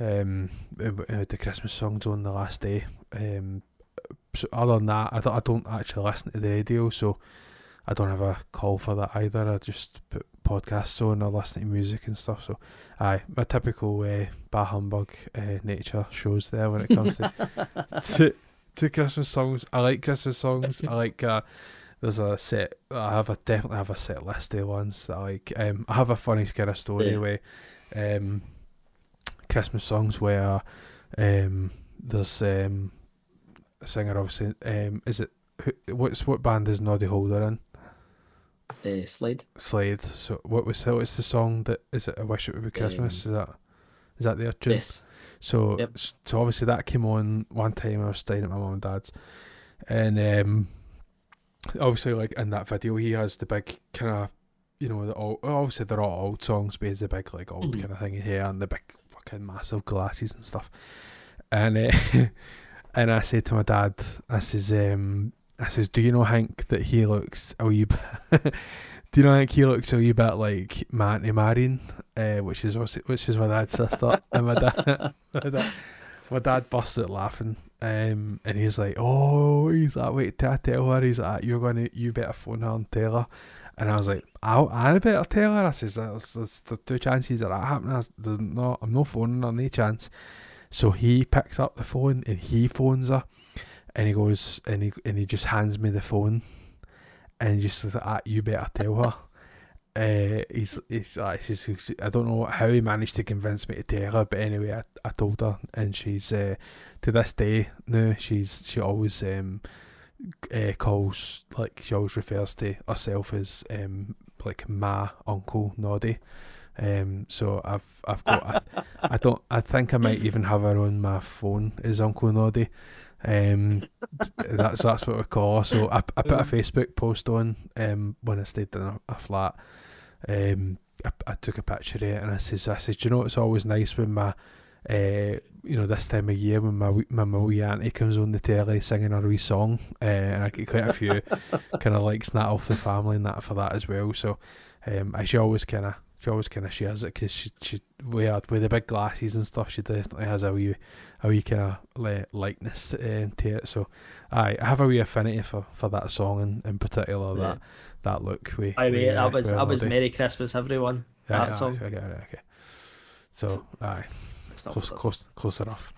A: Um, the Christmas songs on the last day. Um, so other than that, I don't I don't actually listen to the radio, so I don't have a call for that either. I just put podcasts on or listen to music and stuff. So, aye, my typical uh, bah humbug uh, nature shows there when it comes to to, to Christmas songs. I like Christmas songs. I like. Uh, there's a set. I have a definitely have a set list of ones that I like. Um, I have a funny kind of story
B: Yeah.
A: where, um, Christmas songs where, um, there's um, a singer obviously. Um, is it who, what's what band is Noddy Holder in?
B: Uh, slide.
A: Slade. So what was what's the song that is it? I wish it would be Christmas. is that is that their tune?
B: Yes.
A: So
B: Yep.
A: so obviously that came on one time I was staying at my mum and dad's, and um, obviously like in that video he has the big kind of you know the old, obviously they're all old songs, but has the big like old
B: Mhm.
A: kind of thing here and the big fucking massive glasses and stuff, and uh, and I said to my dad, I says um. I says, do you know Hank that he looks a wee bit, do you know Hank he looks a wee bit like my auntie Marion, uh, which is which is my dad's sister, and my dad, my dad, my dad busted laughing, um, and he's like, oh, he's like, wait, till I tell her, he's like, you're gonna, you better phone her and tell her, and I was like, I'll, I better tell her. I says, there's, there's, there's two chances of that happening. There's no, I'm not phoning her, no chance. So he picks up the phone and he phones her, and he goes and he and he just hands me the phone, and just like, ah, you better tell her. Uh, he's he's, uh, I don't know how he managed to convince me to tell her, but anyway, I, I told her, and she's uh, to this day now she's she always um uh, calls like she always refers to herself as um like my uncle Noddy. Um, so I've I've got I, I don't I think I might even have her on my phone as Uncle Noddy. Um, that's that's what we call her. So I, I put a Facebook post on um when I stayed in a, a flat. Um, I, I took a picture of it and I says I said, you know it's always nice when my uh, you know, this time of year when my my, my wee auntie comes on the telly singing her wee song, uh, and I get quite a few kind of likes that off the family and that for that as well. So, um, I she always kind of she always kind of shares it because she she with with the big glasses and stuff, she definitely has a wee a wee kind of likeness to, um, to it. So, aye, I have a wee affinity for, for that song in, in particular
B: Yeah.
A: that that look. We,
B: I
A: we,
B: mean,
A: uh,
B: that was
A: we
B: that was Merry Christmas, everyone.
A: Aye,
B: that
A: aye,
B: song.
A: Okay, okay. So, aye
B: It's not
A: close, close, close enough.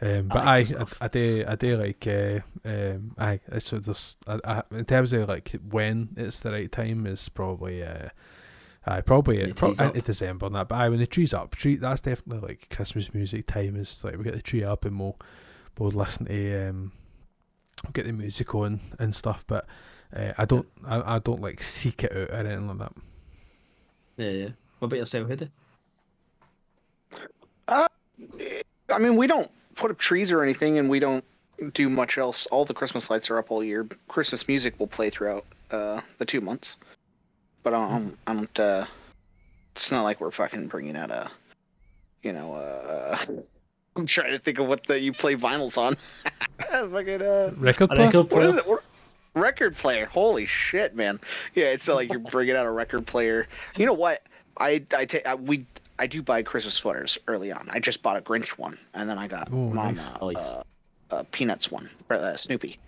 A: Um, but
B: Aye,
A: I, I. I do, I do like, uh, um, aye. So there's, I, I, in terms of like when it's the right time is probably, uh, aye, probably
B: When
A: it,
B: the
A: pro-
B: tree's up.
A: into December and that. But aye, when the tree's up, tree that's definitely like Christmas music time. Is like we get the tree up and we'll, we'll listen to, um, we'll get the music on and stuff. But uh, I don't, I, I don't like seek it out or anything like that.
B: Yeah, yeah. What about yourself, Hoodie?
C: I mean, we don't put up trees or anything, and we don't do much else. All the Christmas lights are up all year. Christmas music will play throughout uh, the two months, but I don't. I don't uh, it's not like we're fucking bringing out a, you know, uh, I'm trying to think of what the you play vinyls on. fucking uh,
A: Record player?
B: record
C: what is
B: player?
C: it? Record player. Holy shit, man. Yeah, it's not like you're bringing out a record player. You know what? I I take we I do buy Christmas sweaters early on. I just bought a Grinch one, and then I got
A: Oh,
C: mom
A: nice.
C: uh,
B: Nice.
C: uh, uh, Peanuts one, or, uh, Snoopy.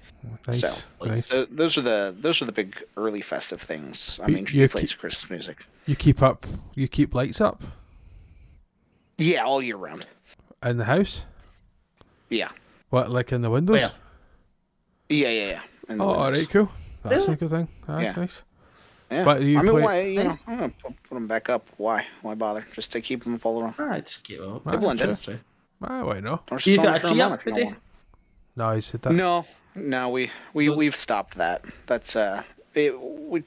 A: Nice,
C: So,
A: nice.
C: So those are the those are the big early festive things. I mean,
A: you
C: she plays
A: keep-
C: Christmas music.
A: You keep up, you keep lights up
C: Yeah, all year round.
A: in the house.
C: Yeah,
A: What, like in the windows?
B: Where?
C: yeah, yeah, yeah. In the
A: Oh, alright, cool. That's
B: Really?
A: a good thing. Aye,
C: Yeah.
A: nice.
C: Yeah.
A: But you
C: I mean,
A: play-
C: why? You know, I'm gonna put, put them back up. Why? Why bother? Just to keep them all around.
B: Ah, just keep it up.
A: Aye,
C: blend in.
A: sure.
B: True.
A: Ah, why not?
C: Or just
B: You
C: throw
B: got a
C: them
B: tree
C: on
B: up today?
A: No, he said that.
C: No, no, we we
B: Good.
C: we've stopped that. That's uh, it, we,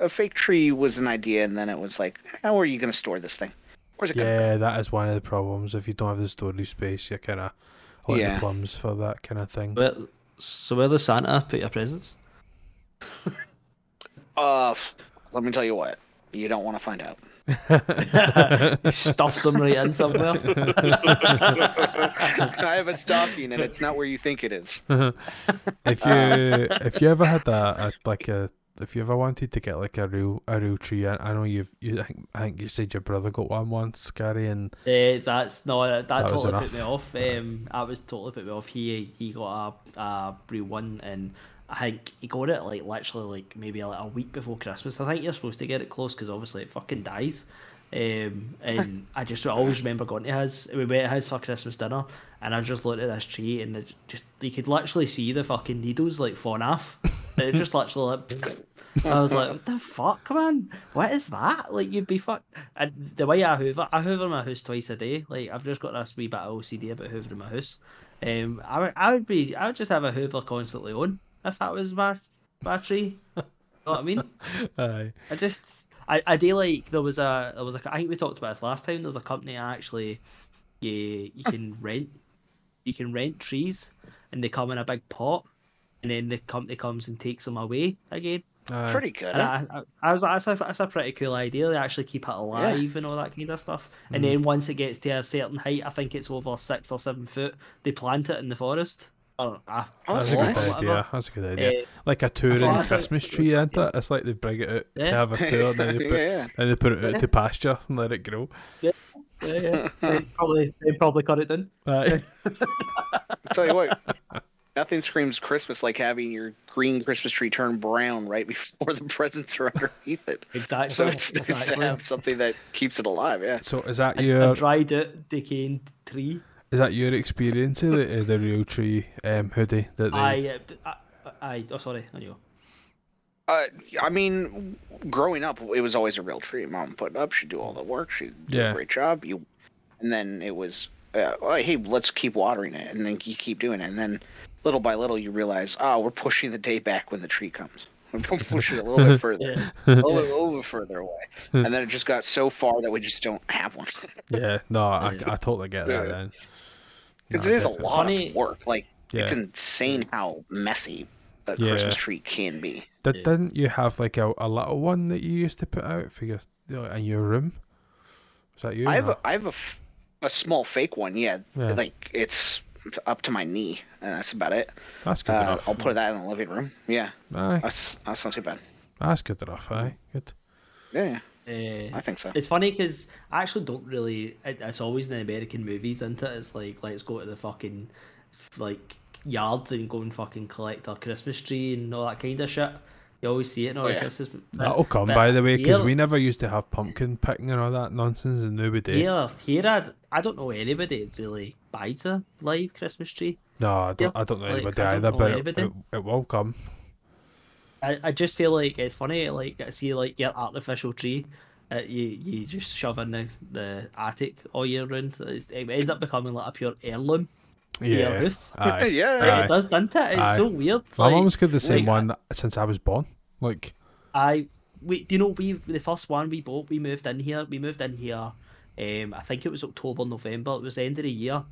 C: a fake tree was an idea, and then it was like, how are you gonna store this thing? Where's it gonna
A: Yeah, that is one of the problems. If you don't have the storage space, you're kind of on
C: Yeah.
A: the plums for that kind of thing.
B: Where, so where does Santa put your presents?
C: Uh, let me tell you what. You don't want to find out.
B: he stuffs them right in somewhere.
C: I have a stocking, and it's not where you think it is.
A: if you if you ever had a, a like a if you ever wanted to get like a real a real tree, I, I know you've you I think I think you said your brother got one once, Gary, and
B: Uh, that's no, that,
A: That was
B: totally put me off. Um, I was totally put me off. He he got a, a real one, and I think he got it like literally like maybe like a week before Christmas. I think you're supposed to get it close because obviously it fucking dies. Um, and I just I always remember going to his. We went to his for Christmas dinner, and I just looked at this tree, and it just you could literally see the fucking needles like falling off. it just literally like. I was like, what the fuck, man? What is that? Like, you'd be fucked. And the way I hoover, I hoover my house twice a day. Like, I've just got this wee bit of OCD about hoovering my house. Um, I would, I would be, I would just have a hoover constantly on if that was my, my tree. you know what I mean?
A: aye,
B: I just, I, I do like there was a, there was a, I think we talked about this last time. There's a company actually, you you can rent, you can rent trees, and they come in a big pot, and then the company comes and takes them away again.
A: aye.
C: Pretty good.
B: And? I, eh? I, I was like, that's a, that's a pretty cool idea. They actually keep it alive and all that kind of stuff. And mm. then once it gets to a certain height, I think it's over six or seven foot, they plant it in the forest. Or, uh,
C: Oh,
A: That's a
C: Or
A: good
B: whatever.
A: idea. That's a good idea.
B: Uh,
A: like a touring
B: thought-
A: Christmas tree, isn't it? It's like they bring it out to have a tour, and then they put
C: yeah.
A: and they put it out to pasture and let it grow.
B: yeah, yeah. they probably they probably cut it down.
A: Aye.
C: Tell you what, nothing screams Christmas like having your green Christmas tree turn brown right before the presents are underneath it.
B: Exactly.
C: So it's nice to have something that keeps it alive. Yeah.
A: So is that
B: A,
A: your
B: a dried out, decaying tree.
A: Is that your experience of the, of the real tree um, hoodie that they?
B: I, uh, d- I, I, oh sorry, on you.
C: Uh, I mean, growing up, it was always a real tree. Mom put it up. She'd do all the work. She'd do
A: Yeah.
C: a great job. You, and then it was, uh, oh, hey, let's keep watering it, and then you keep doing it, and then little by little you realize, oh, we're pushing the day back when the tree comes. We're pushing it a little bit further,
B: Yeah.
C: a little, bit- little bit further away, and then it just got so far that we just don't have one.
A: yeah, no, I,
B: Yeah.
A: I totally get that.
C: Yeah.
A: Then
C: Because
A: No,
C: it is a lot
B: Funny-
C: of work. Like it's insane how messy a
A: Yeah.
C: Christmas tree can be.
A: Did,
B: Yeah.
A: Didn't you have like a, a little one that you used to put out for your in your room? Was that you?
C: I have
A: or-
C: a, I have a, f- a small fake one. Yeah,
A: Yeah.
C: like it's up to my knee, and that's about it.
A: that's good
C: Uh,
A: enough.
C: I'll put that in the living room. Yeah,
A: Aye,
C: that's that's not too bad.
A: that's good enough. Aye, good.
C: Yeah,
B: Uh,
C: I think so.
B: It's funny because I actually don't really. It, it's always in the American movies, isn't it? It's like let's go to the fucking like yards and go and fucking collect our Christmas tree and all that kind of shit. You always see it in all
C: Oh,
B: the
C: yeah.
B: Christmas.
A: That'll come
B: but
A: by the way, because we never used to have pumpkin picking and all that nonsense, and nobody. we do.
B: Here, here, I'd, I don't know anybody that really buys a live Christmas tree.
A: No, I don't.
B: Yeah,
A: I don't know
B: like,
A: anybody
B: I don't
A: either,
B: know
A: but it,
B: anybody.
A: it, it will come.
B: I, I just feel like it's funny. Like I see like your artificial tree, uh, you you just shove in the, the attic all year round. It's, it ends up becoming like a pure heirloom. to your
A: Yeah.
B: house.
A: Aye.
C: yeah,
B: it does, doesn't it? It's
A: Aye.
B: so weird.
A: My
B: like-
A: mum's got the same
B: like,
A: one since I was born. Like,
B: I we do you know we the first one we bought we moved in here we moved in here um I think it was October November it was the end of the year and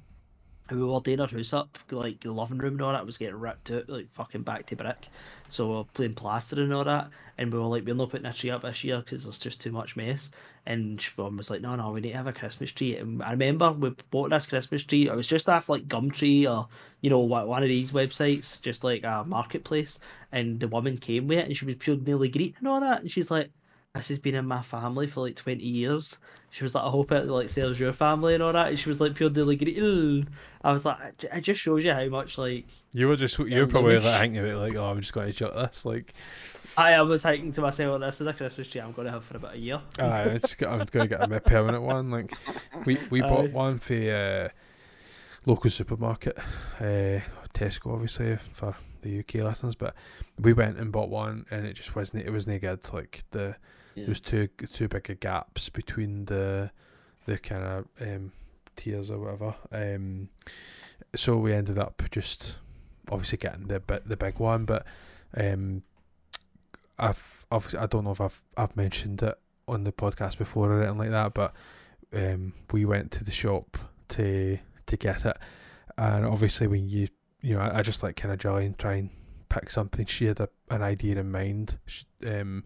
B: we were doing our house up like the living room and all that was getting ripped out like fucking back to brick. So we were playing plaster and all that and we were like we're not putting a tree up this year because there's just too much mess. And Siobhan was like no no we need to have a Christmas tree. And I remember we bought this Christmas tree. It was just off like Gumtree or you know one of these websites just like a marketplace. And the woman came with it and she was pure nearly greeting and all that. And she's like this has been in my family for like 20 years she was like i hope it like serves your family and all that and she was like pure greeting i was like it- just shows you how much like
A: you were just, you were probably like thinking about like, oh, I'm just going to shut this. Like,
B: i, I was thinking to myself this is a christmas tree i'm going to have for about a year
A: aye, I just, got- I'm going to get a permanent one. Like, we we bought
B: Aye.
A: one for uh, local supermarket, uh, Tesco, obviously for the UK listeners, but we went and bought one, and it just wasn't. It wasn't good. Like the
B: Yeah.
A: there was too too big of gaps between the the kind of um, tiers or whatever. Um, so we ended up just obviously getting the the big one, but um, I've obviously I don't know if I've I've mentioned it on the podcast before or anything like that, but um, we went to the shop to to get it, and obviously when you you know I, I just like kind of jolly and try and pick something. She had a, an idea in mind she, um,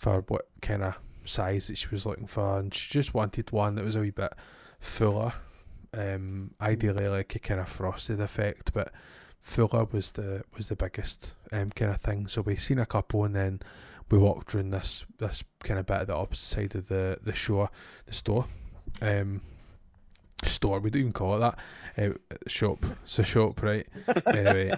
A: for what kind of size that she was looking for, and she just wanted one that was a wee bit fuller. Um, ideally like a kind of frosted effect, but fuller was the was the biggest um, kind of thing. So we seen a couple, and then we walked around this this kind of bit at the opposite side of the the shore, the store. Um, store. We don't even call it that. Uh, shop. It's a shop, right? anyway,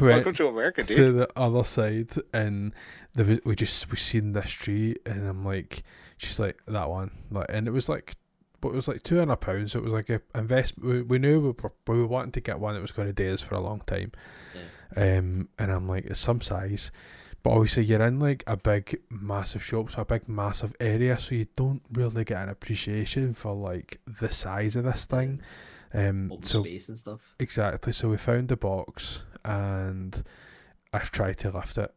A: we
C: Welcome to America, dude.
A: to the other side, and the, we- just we seen this tree, and I'm like, she's like that one, like, and it was like, but it was like two hundred pounds. So it was like a investment. We, we knew we were, we were wanting to get one that was going to do us for a long time. Um, and I'm like, it's some size. But obviously, you're in like a big, massive shop, so a big, massive area, so you don't really get an appreciation for like the size of this thing. Um,
B: Open
A: so
B: space and stuff.
A: exactly, so we found the box, and I've tried to lift it,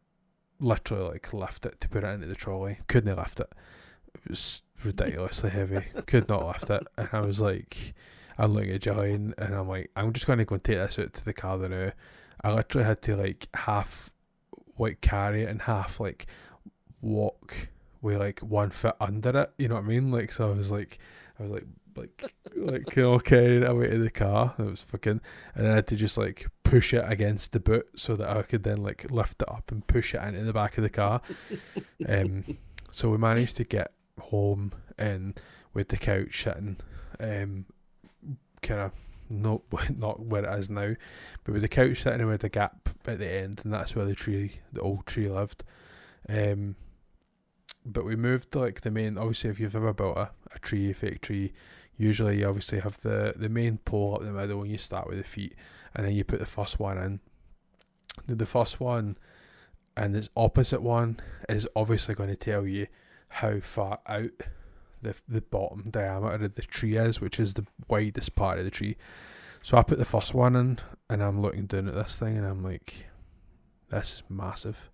A: literally like lift it to put it into the trolley. Couldn't lift it. It was ridiculously heavy. Could not lift it, and I was like, I'm looking at Jillian, and I'm like, I'm just going to go and take this out to the car now. I literally had to like half like carry it and half like walk with like one foot under it. You know what I mean? Like so I was like I was like like like you know, carrying it away to the car. It was fucking and then I had to just like push it against the boot so that I could then like lift it up and push it into the back of the car. Um so we managed to get home and with the couch sitting um kind of not not where it is now, but with the couch sitting with the gap at the end, and that's where the tree, the old tree, lived. Um, but we moved like the main. Obviously, if you've ever built a, a tree, a fake tree, usually you obviously have the the main pole up the middle, and you start with the feet, and then you put the first one in. The- The first one, and its opposite one is obviously going to tell you how far out the the bottom diameter of the tree is, which is the widest part of the tree. So I put the first one in, and I'm looking down at this thing, and I'm like, "This is massive.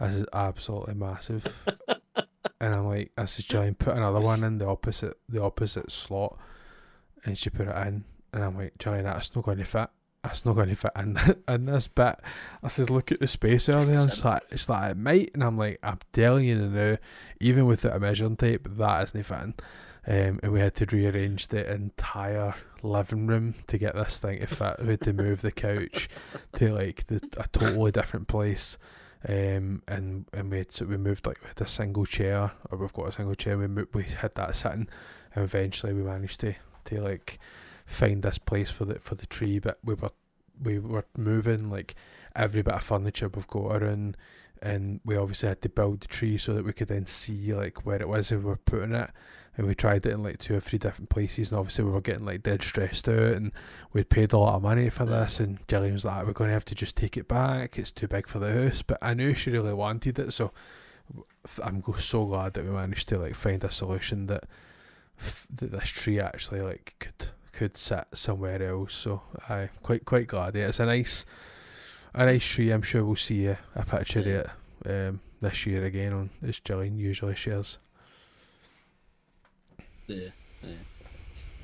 A: This is absolutely massive." and I'm like, "This is giant." Put another one in the opposite the opposite slot, and she put it in, and I'm like, "Giant, that's not going to fit. That's not going to fit in in this bit." I says, "Look at the space out there." It's like it's like it might, and I'm like, "I'm telling you now." even without a measuring tape, that isn't fitting. Um, and we had to rearrange the entire living room to get this thing to fit. We had to move the couch to like the, a totally different place. Um, and and we had, we moved like we had a single chair, or we've got a single chair. We we had that sitting, and eventually we managed to to like find this place for the for the tree. But we were we were moving like every bit of furniture we've got around and we obviously had to build the tree so that we could then see like where it was we were putting it and we tried it in like two or three different places and obviously we were getting like dead stressed out and we'd paid a lot of money for this and Jillian was like we're going to have to just take it back it's too big for the house but I knew she really wanted it so I'm so glad that we managed to like find a solution that that this tree actually like could could sit somewhere else so I quite quite glad yeah, it's a nice a nice tree. I'm sure we'll see a, a picture of it um, this year again on as Jillian usually shares.
B: Yeah, yeah.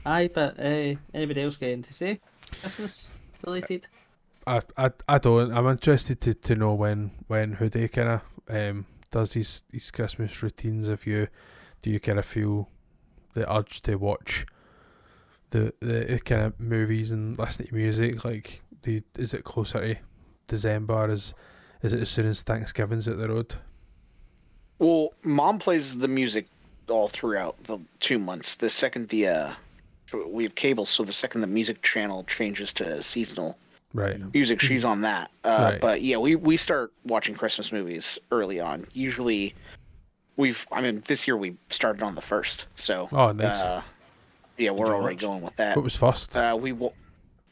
B: Aye, but uh, anybody else getting to say Christmas related?
A: I, I, I don't. I'm interested to, to know when when Hoodie kind of um, does his his Christmas routines. If you do, you kind of feel the urge to watch the the kind of movies and listen to music. Like, do you, is it closer to December? Is is it as soon as Thanksgiving's at the road?
C: Well, mom plays the music all throughout the two months. The second the uh, we have cable, so the second the music channel changes to seasonal
A: Right.
C: music, she's on that. Uh,
A: Right.
C: But yeah, we we start watching Christmas movies early on. Usually, we've I mean this year we started on the first, so
A: Oh, nice.
C: uh, yeah, we're already
B: watch?
C: going with that.
A: what was first?
C: Uh, we wa-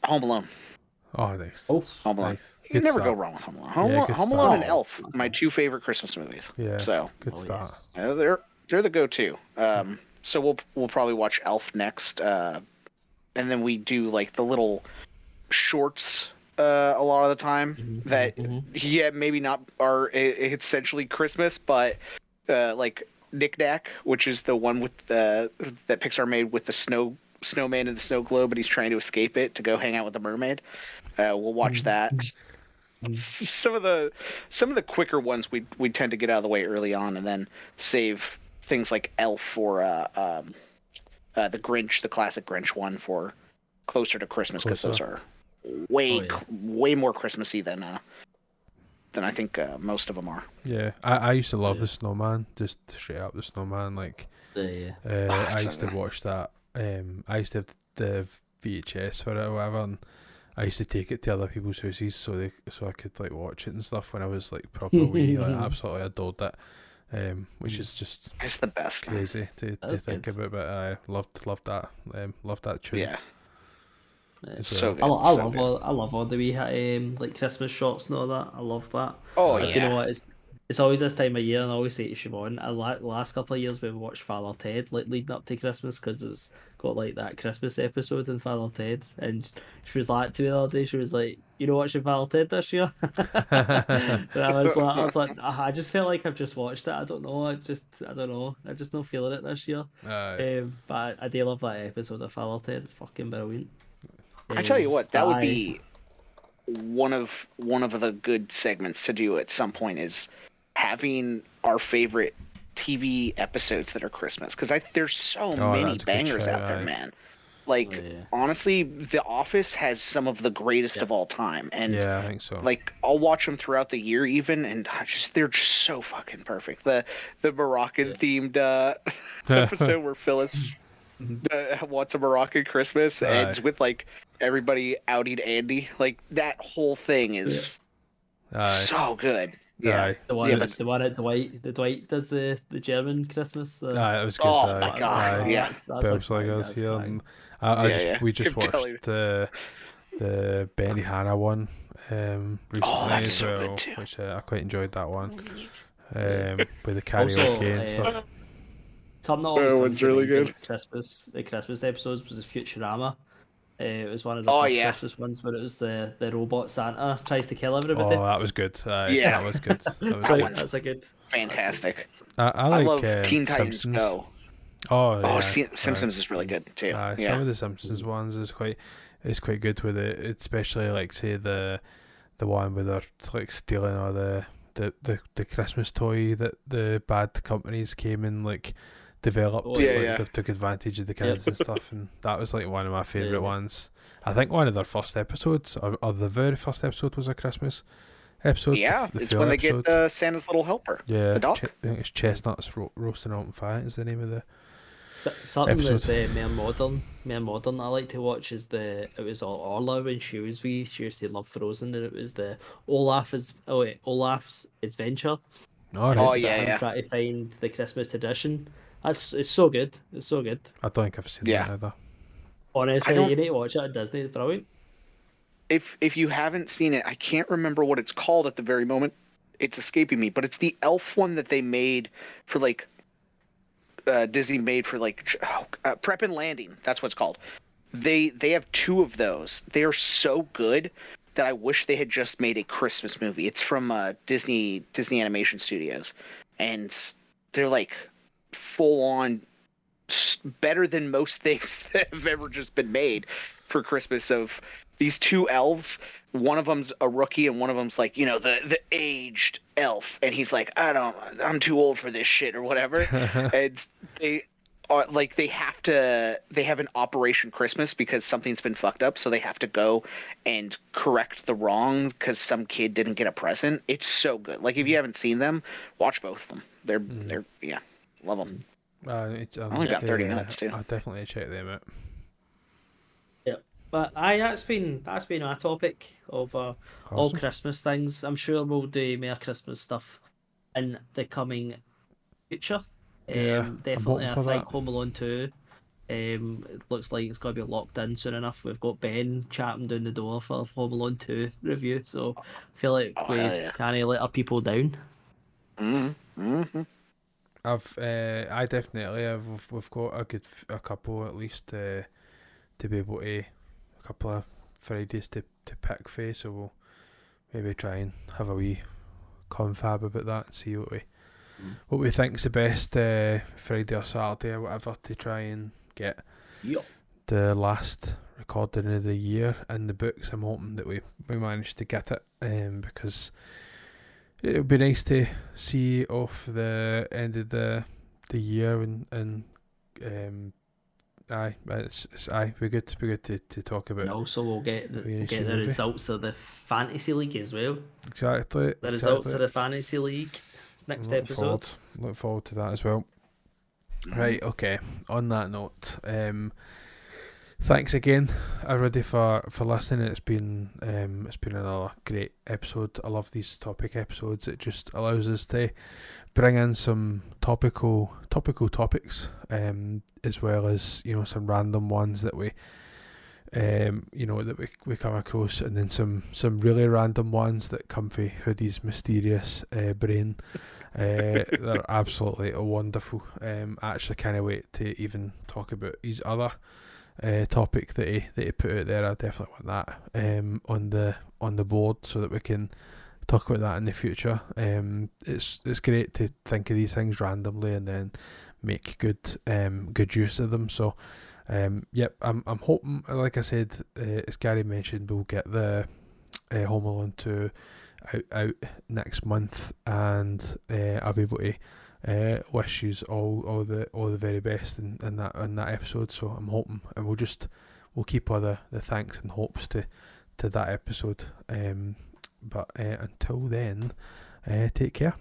C: Home Alone.
A: oh, nice.
B: Oh,
C: Home Alone.
A: Nice.
C: You
A: Good
C: never go wrong with Home Alone. Home,
A: Yeah,
C: Alone, Home. Alone and Elf, my two favorite Christmas movies.
A: Yeah.
C: So
A: Good
B: oh,
A: start.
B: yes.
C: uh, they're they're the go-to. Um, so we'll we'll probably watch Elf next, uh, and then we do like the little shorts uh, a lot of the time
B: Mhm,
C: that
B: mhm.
C: yeah maybe not are essentially Christmas, but uh, like Knick Knack, which is the one with the that Pixar made with the snow snowman in the snow globe, and he's trying to escape it to go hang out with the mermaid. Uh, we'll watch that. some of the some of the quicker ones we we tend to get out of the way early on, and then save things like Elf or uh, um, uh, the Grinch, the classic Grinch one, for closer to Christmas because those are way
B: Oh, yeah.
C: way more Christmassy than uh, than I think uh, most of them are.
A: Yeah, I, I used to love
B: Yeah.
A: the Snowman, just straight up the Snowman. Like,
B: The,
A: uh,
C: Ah,
A: I used to watch that. Um, I used to have the VHS for it or whatever, and I used to take it to other people's houses so they so I could like watch it and stuff when I was like proper wee. Like, absolutely adored that. um, which is just
C: It's the best.
A: crazy to, to think
B: good.
A: about. But I loved loved that. Um, loved that tune.
C: Yeah,
A: as
C: so good.
B: I, I
C: so
B: love
C: good.
B: all I love all the wee um, like Christmas shots and all that. I love that.
C: Oh
B: But
C: yeah.
B: Do you know what? It's it's always this time of year, and I always say to Siobhan, I la- last couple of years we've watched Father Ted like leading up to Christmas because it's got like that Christmas episode in Father Ted, and she was like to me the other day, she was like, "You know watching Father Ted this year?" and I was like, I was like, "Ah, I just feel like I've just watched it. I don't know. I just I don't know. I just not feeling it this year.
A: Aye.
B: Um, but I, I do love that episode of Father Ted. It's fucking brilliant.
C: I tell you what, that would be one of one of the good segments to do at some point is having our favorite TV episodes that are Christmas because I there's so
A: Oh,
C: many
A: that's a good
C: bangers out there, man. Like
B: Oh, yeah.
C: honestly, The Office has some of the greatest
B: Yeah.
C: of all time, and
A: yeah, I think so.
C: like I'll watch them throughout the year even, and I just they're just so fucking perfect. The the Moroccan themed uh, episode where Phyllis uh, wants a Moroccan Christmas ends with like everybody outing Andy. Like that whole thing is
A: Aye.
C: so good. Yeah.
A: Aye.
B: The one,
C: Yeah,
B: at-
C: but-
B: the one at Dwight, the Dwight does the, the German Christmas. The,
A: Aye, it was good.
C: Oh
A: aye.
C: my God,
A: Aye.
C: yeah.
B: that's, that's
A: Bells like
B: bang,
A: us here.
B: bang.
A: And I, I
C: Yeah,
A: just
C: yeah.
A: we just
C: Keep
A: watched the the Benihana one um, recently
C: Oh,
A: as well,
C: too.
A: which uh, I quite enjoyed that one. Um, with the
B: Also,
A: karaoke and
B: uh,
A: stuff.
B: Something that always
C: Oh,
B: comes to
C: really good.
B: Christmas, the Christmas episodes was the Futurama. Uh, it was one of the
C: Oh,
B: first
C: yeah.
B: Christmas ones where it was the, the robot Santa tries to kill everybody.
A: Oh, that was good. Aye,
C: Yeah.
A: that was good. That was
B: So,
A: good.
B: that's a good.
C: Fantastic.
A: I, I
C: I,
A: like
C: love
A: uh,
C: Teen Titans
A: Simpsons.
C: Go.
A: Oh,
C: Oh,
A: yeah.
C: Se-
A: aye.
C: Simpsons is really good too.
A: Aye,
C: yeah.
A: some of the Simpsons ones is quite is quite good with it, especially like say the the one where they're like stealing all the the, the, the Christmas toy that the bad companies came and like developed.
B: Oh,
C: Yeah,
A: like
C: yeah.
A: they took advantage of the kids and stuff, and that was like one of my favorite
B: Yeah.
A: ones. I think one of their first episodes, or, or the very first episode, was a Christmas episode.
C: yeah,
A: f- the
C: it's
A: full
C: when they
A: episode.
C: get uh, Santa's little helper.
A: yeah,
C: the dog.
A: Ch- I think it's chestnuts ro- roasting on fire is the name of the.
B: Th- Something that's
A: Episode.
B: uh, more modern, more modern. I like to watch is the it was all Orla when she was wee. She used to love Frozen, and it was the Olaf is oh wait, Olaf's Adventure.
A: All right.
C: Oh,
B: It's about
C: yeah,
B: him
C: yeah.
B: Trying to find the Christmas tradition. That's it's so good. It's so good.
A: I don't think I've seen
C: Yeah.
A: that either.
B: Honestly, you need to watch it at Disney. It's brilliant.
C: if if you haven't seen it, I can't remember what it's called at the very moment. It's escaping me, but it's the elf one that they made for like uh, Disney made for like oh, uh, Prep and Landing. That's what it's called. They they have two of those. They are so good that I wish they had just made a Christmas movie. It's from uh, Disney Disney Animation Studios, and they're like full on better than most things that have ever just been made for Christmas. Of these two elves, one of them's a rookie and one of them's like you know the the aged elf, and he's like I don't I'm too old for this shit or whatever, and they. Are, like they have to they have an operation christmas because something's been fucked up. So they have to go and correct the wrong because some kid didn't get a present. It's so good. Like if you haven't seen them watch both of them. They're mm. they're yeah love them
A: Uh, it's, um,
C: only got 30
A: uh,
C: minutes, too.
A: I'll definitely check them out.
B: Yeah, but aye, that's been that's been our topic of uh, all Christmas things. I'm sure we'll do more Christmas stuff in the coming future.
A: Yeah,
B: um,
A: I'm
B: definitely. I think
A: that.
B: Home Alone two. Um, it looks like it's going to be locked in soon enough. We've got Ben chatting down the door for Home Alone two review, so I feel like
C: Oh,
B: we
C: hell yeah.
B: can't let our people down.
C: mm-hmm.
A: I've uh, I definitely have. We've, we've got a good f- a couple at least uh, to be able to a couple of Fridays to to pick for. So we'll maybe try and have a wee confab about that and see what we what we think's the best uh, Friday or Saturday or whatever to try and get
B: Yep.
A: the last recording of the year in the books. I'm hoping that we, we managed to get it um, because it would be nice to see off the end of the the year and and um, aye, it's, it's aye, be good, to be good to, to talk about
B: And also, we'll get the,
A: We
B: we'll get the results of the fantasy league as well.
A: exactly
B: The results
A: exactly.
B: of the fantasy league next
A: Look
B: episode.
A: Forward, look forward to that as well. Right, okay. On that note, um, thanks again, everybody, for, for listening. It's been um, it's been another great episode. I love these topic episodes. It just allows us to bring in some topical topical topics, um, as well as you know some random ones that we. Um, you know that we, we come across, and then some some really random ones that come from Hoodie's mysterious uh, brain. Uh, they're absolutely a wonderful. Um, I actually can't wait to even talk about his other uh, topic that he that he put out there. I definitely want that um, on the on the board so that we can talk about that in the future. Um, it's it's great to think of these things randomly and then make good um good use of them. So. Um, yep, I'm I'm hoping, like I said, uh, as Gary mentioned, we'll get the uh, Home Alone 2 out out next month, and uh, I'll be able to uh, wish you all all the all the very best in, in that in that episode. So I'm hoping, and we'll just we'll keep all the, the thanks and hopes to to that episode. Um, but uh, until then, uh, take care.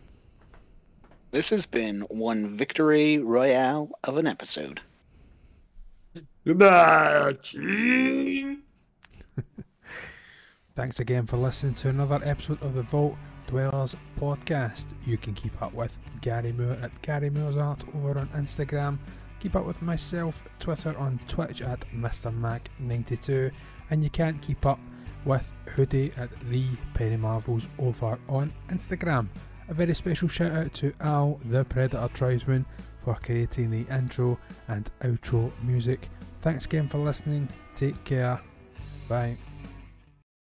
C: This has been one victory royale of an episode.
B: Goodbye.
A: Thanks again for listening to another episode of the Vault Dwellers podcast. You can keep up with Gary Moore at Gary Moore's Art over on Instagram. Keep up with myself, Twitter on Twitch at Mr. Mac92, and you can't keep up with Hoodie at the Penny Marvels over on Instagram. A very special shout out to Al the Predator Tribesman for creating the intro and outro music. Thanks again for listening. Take care. Bye.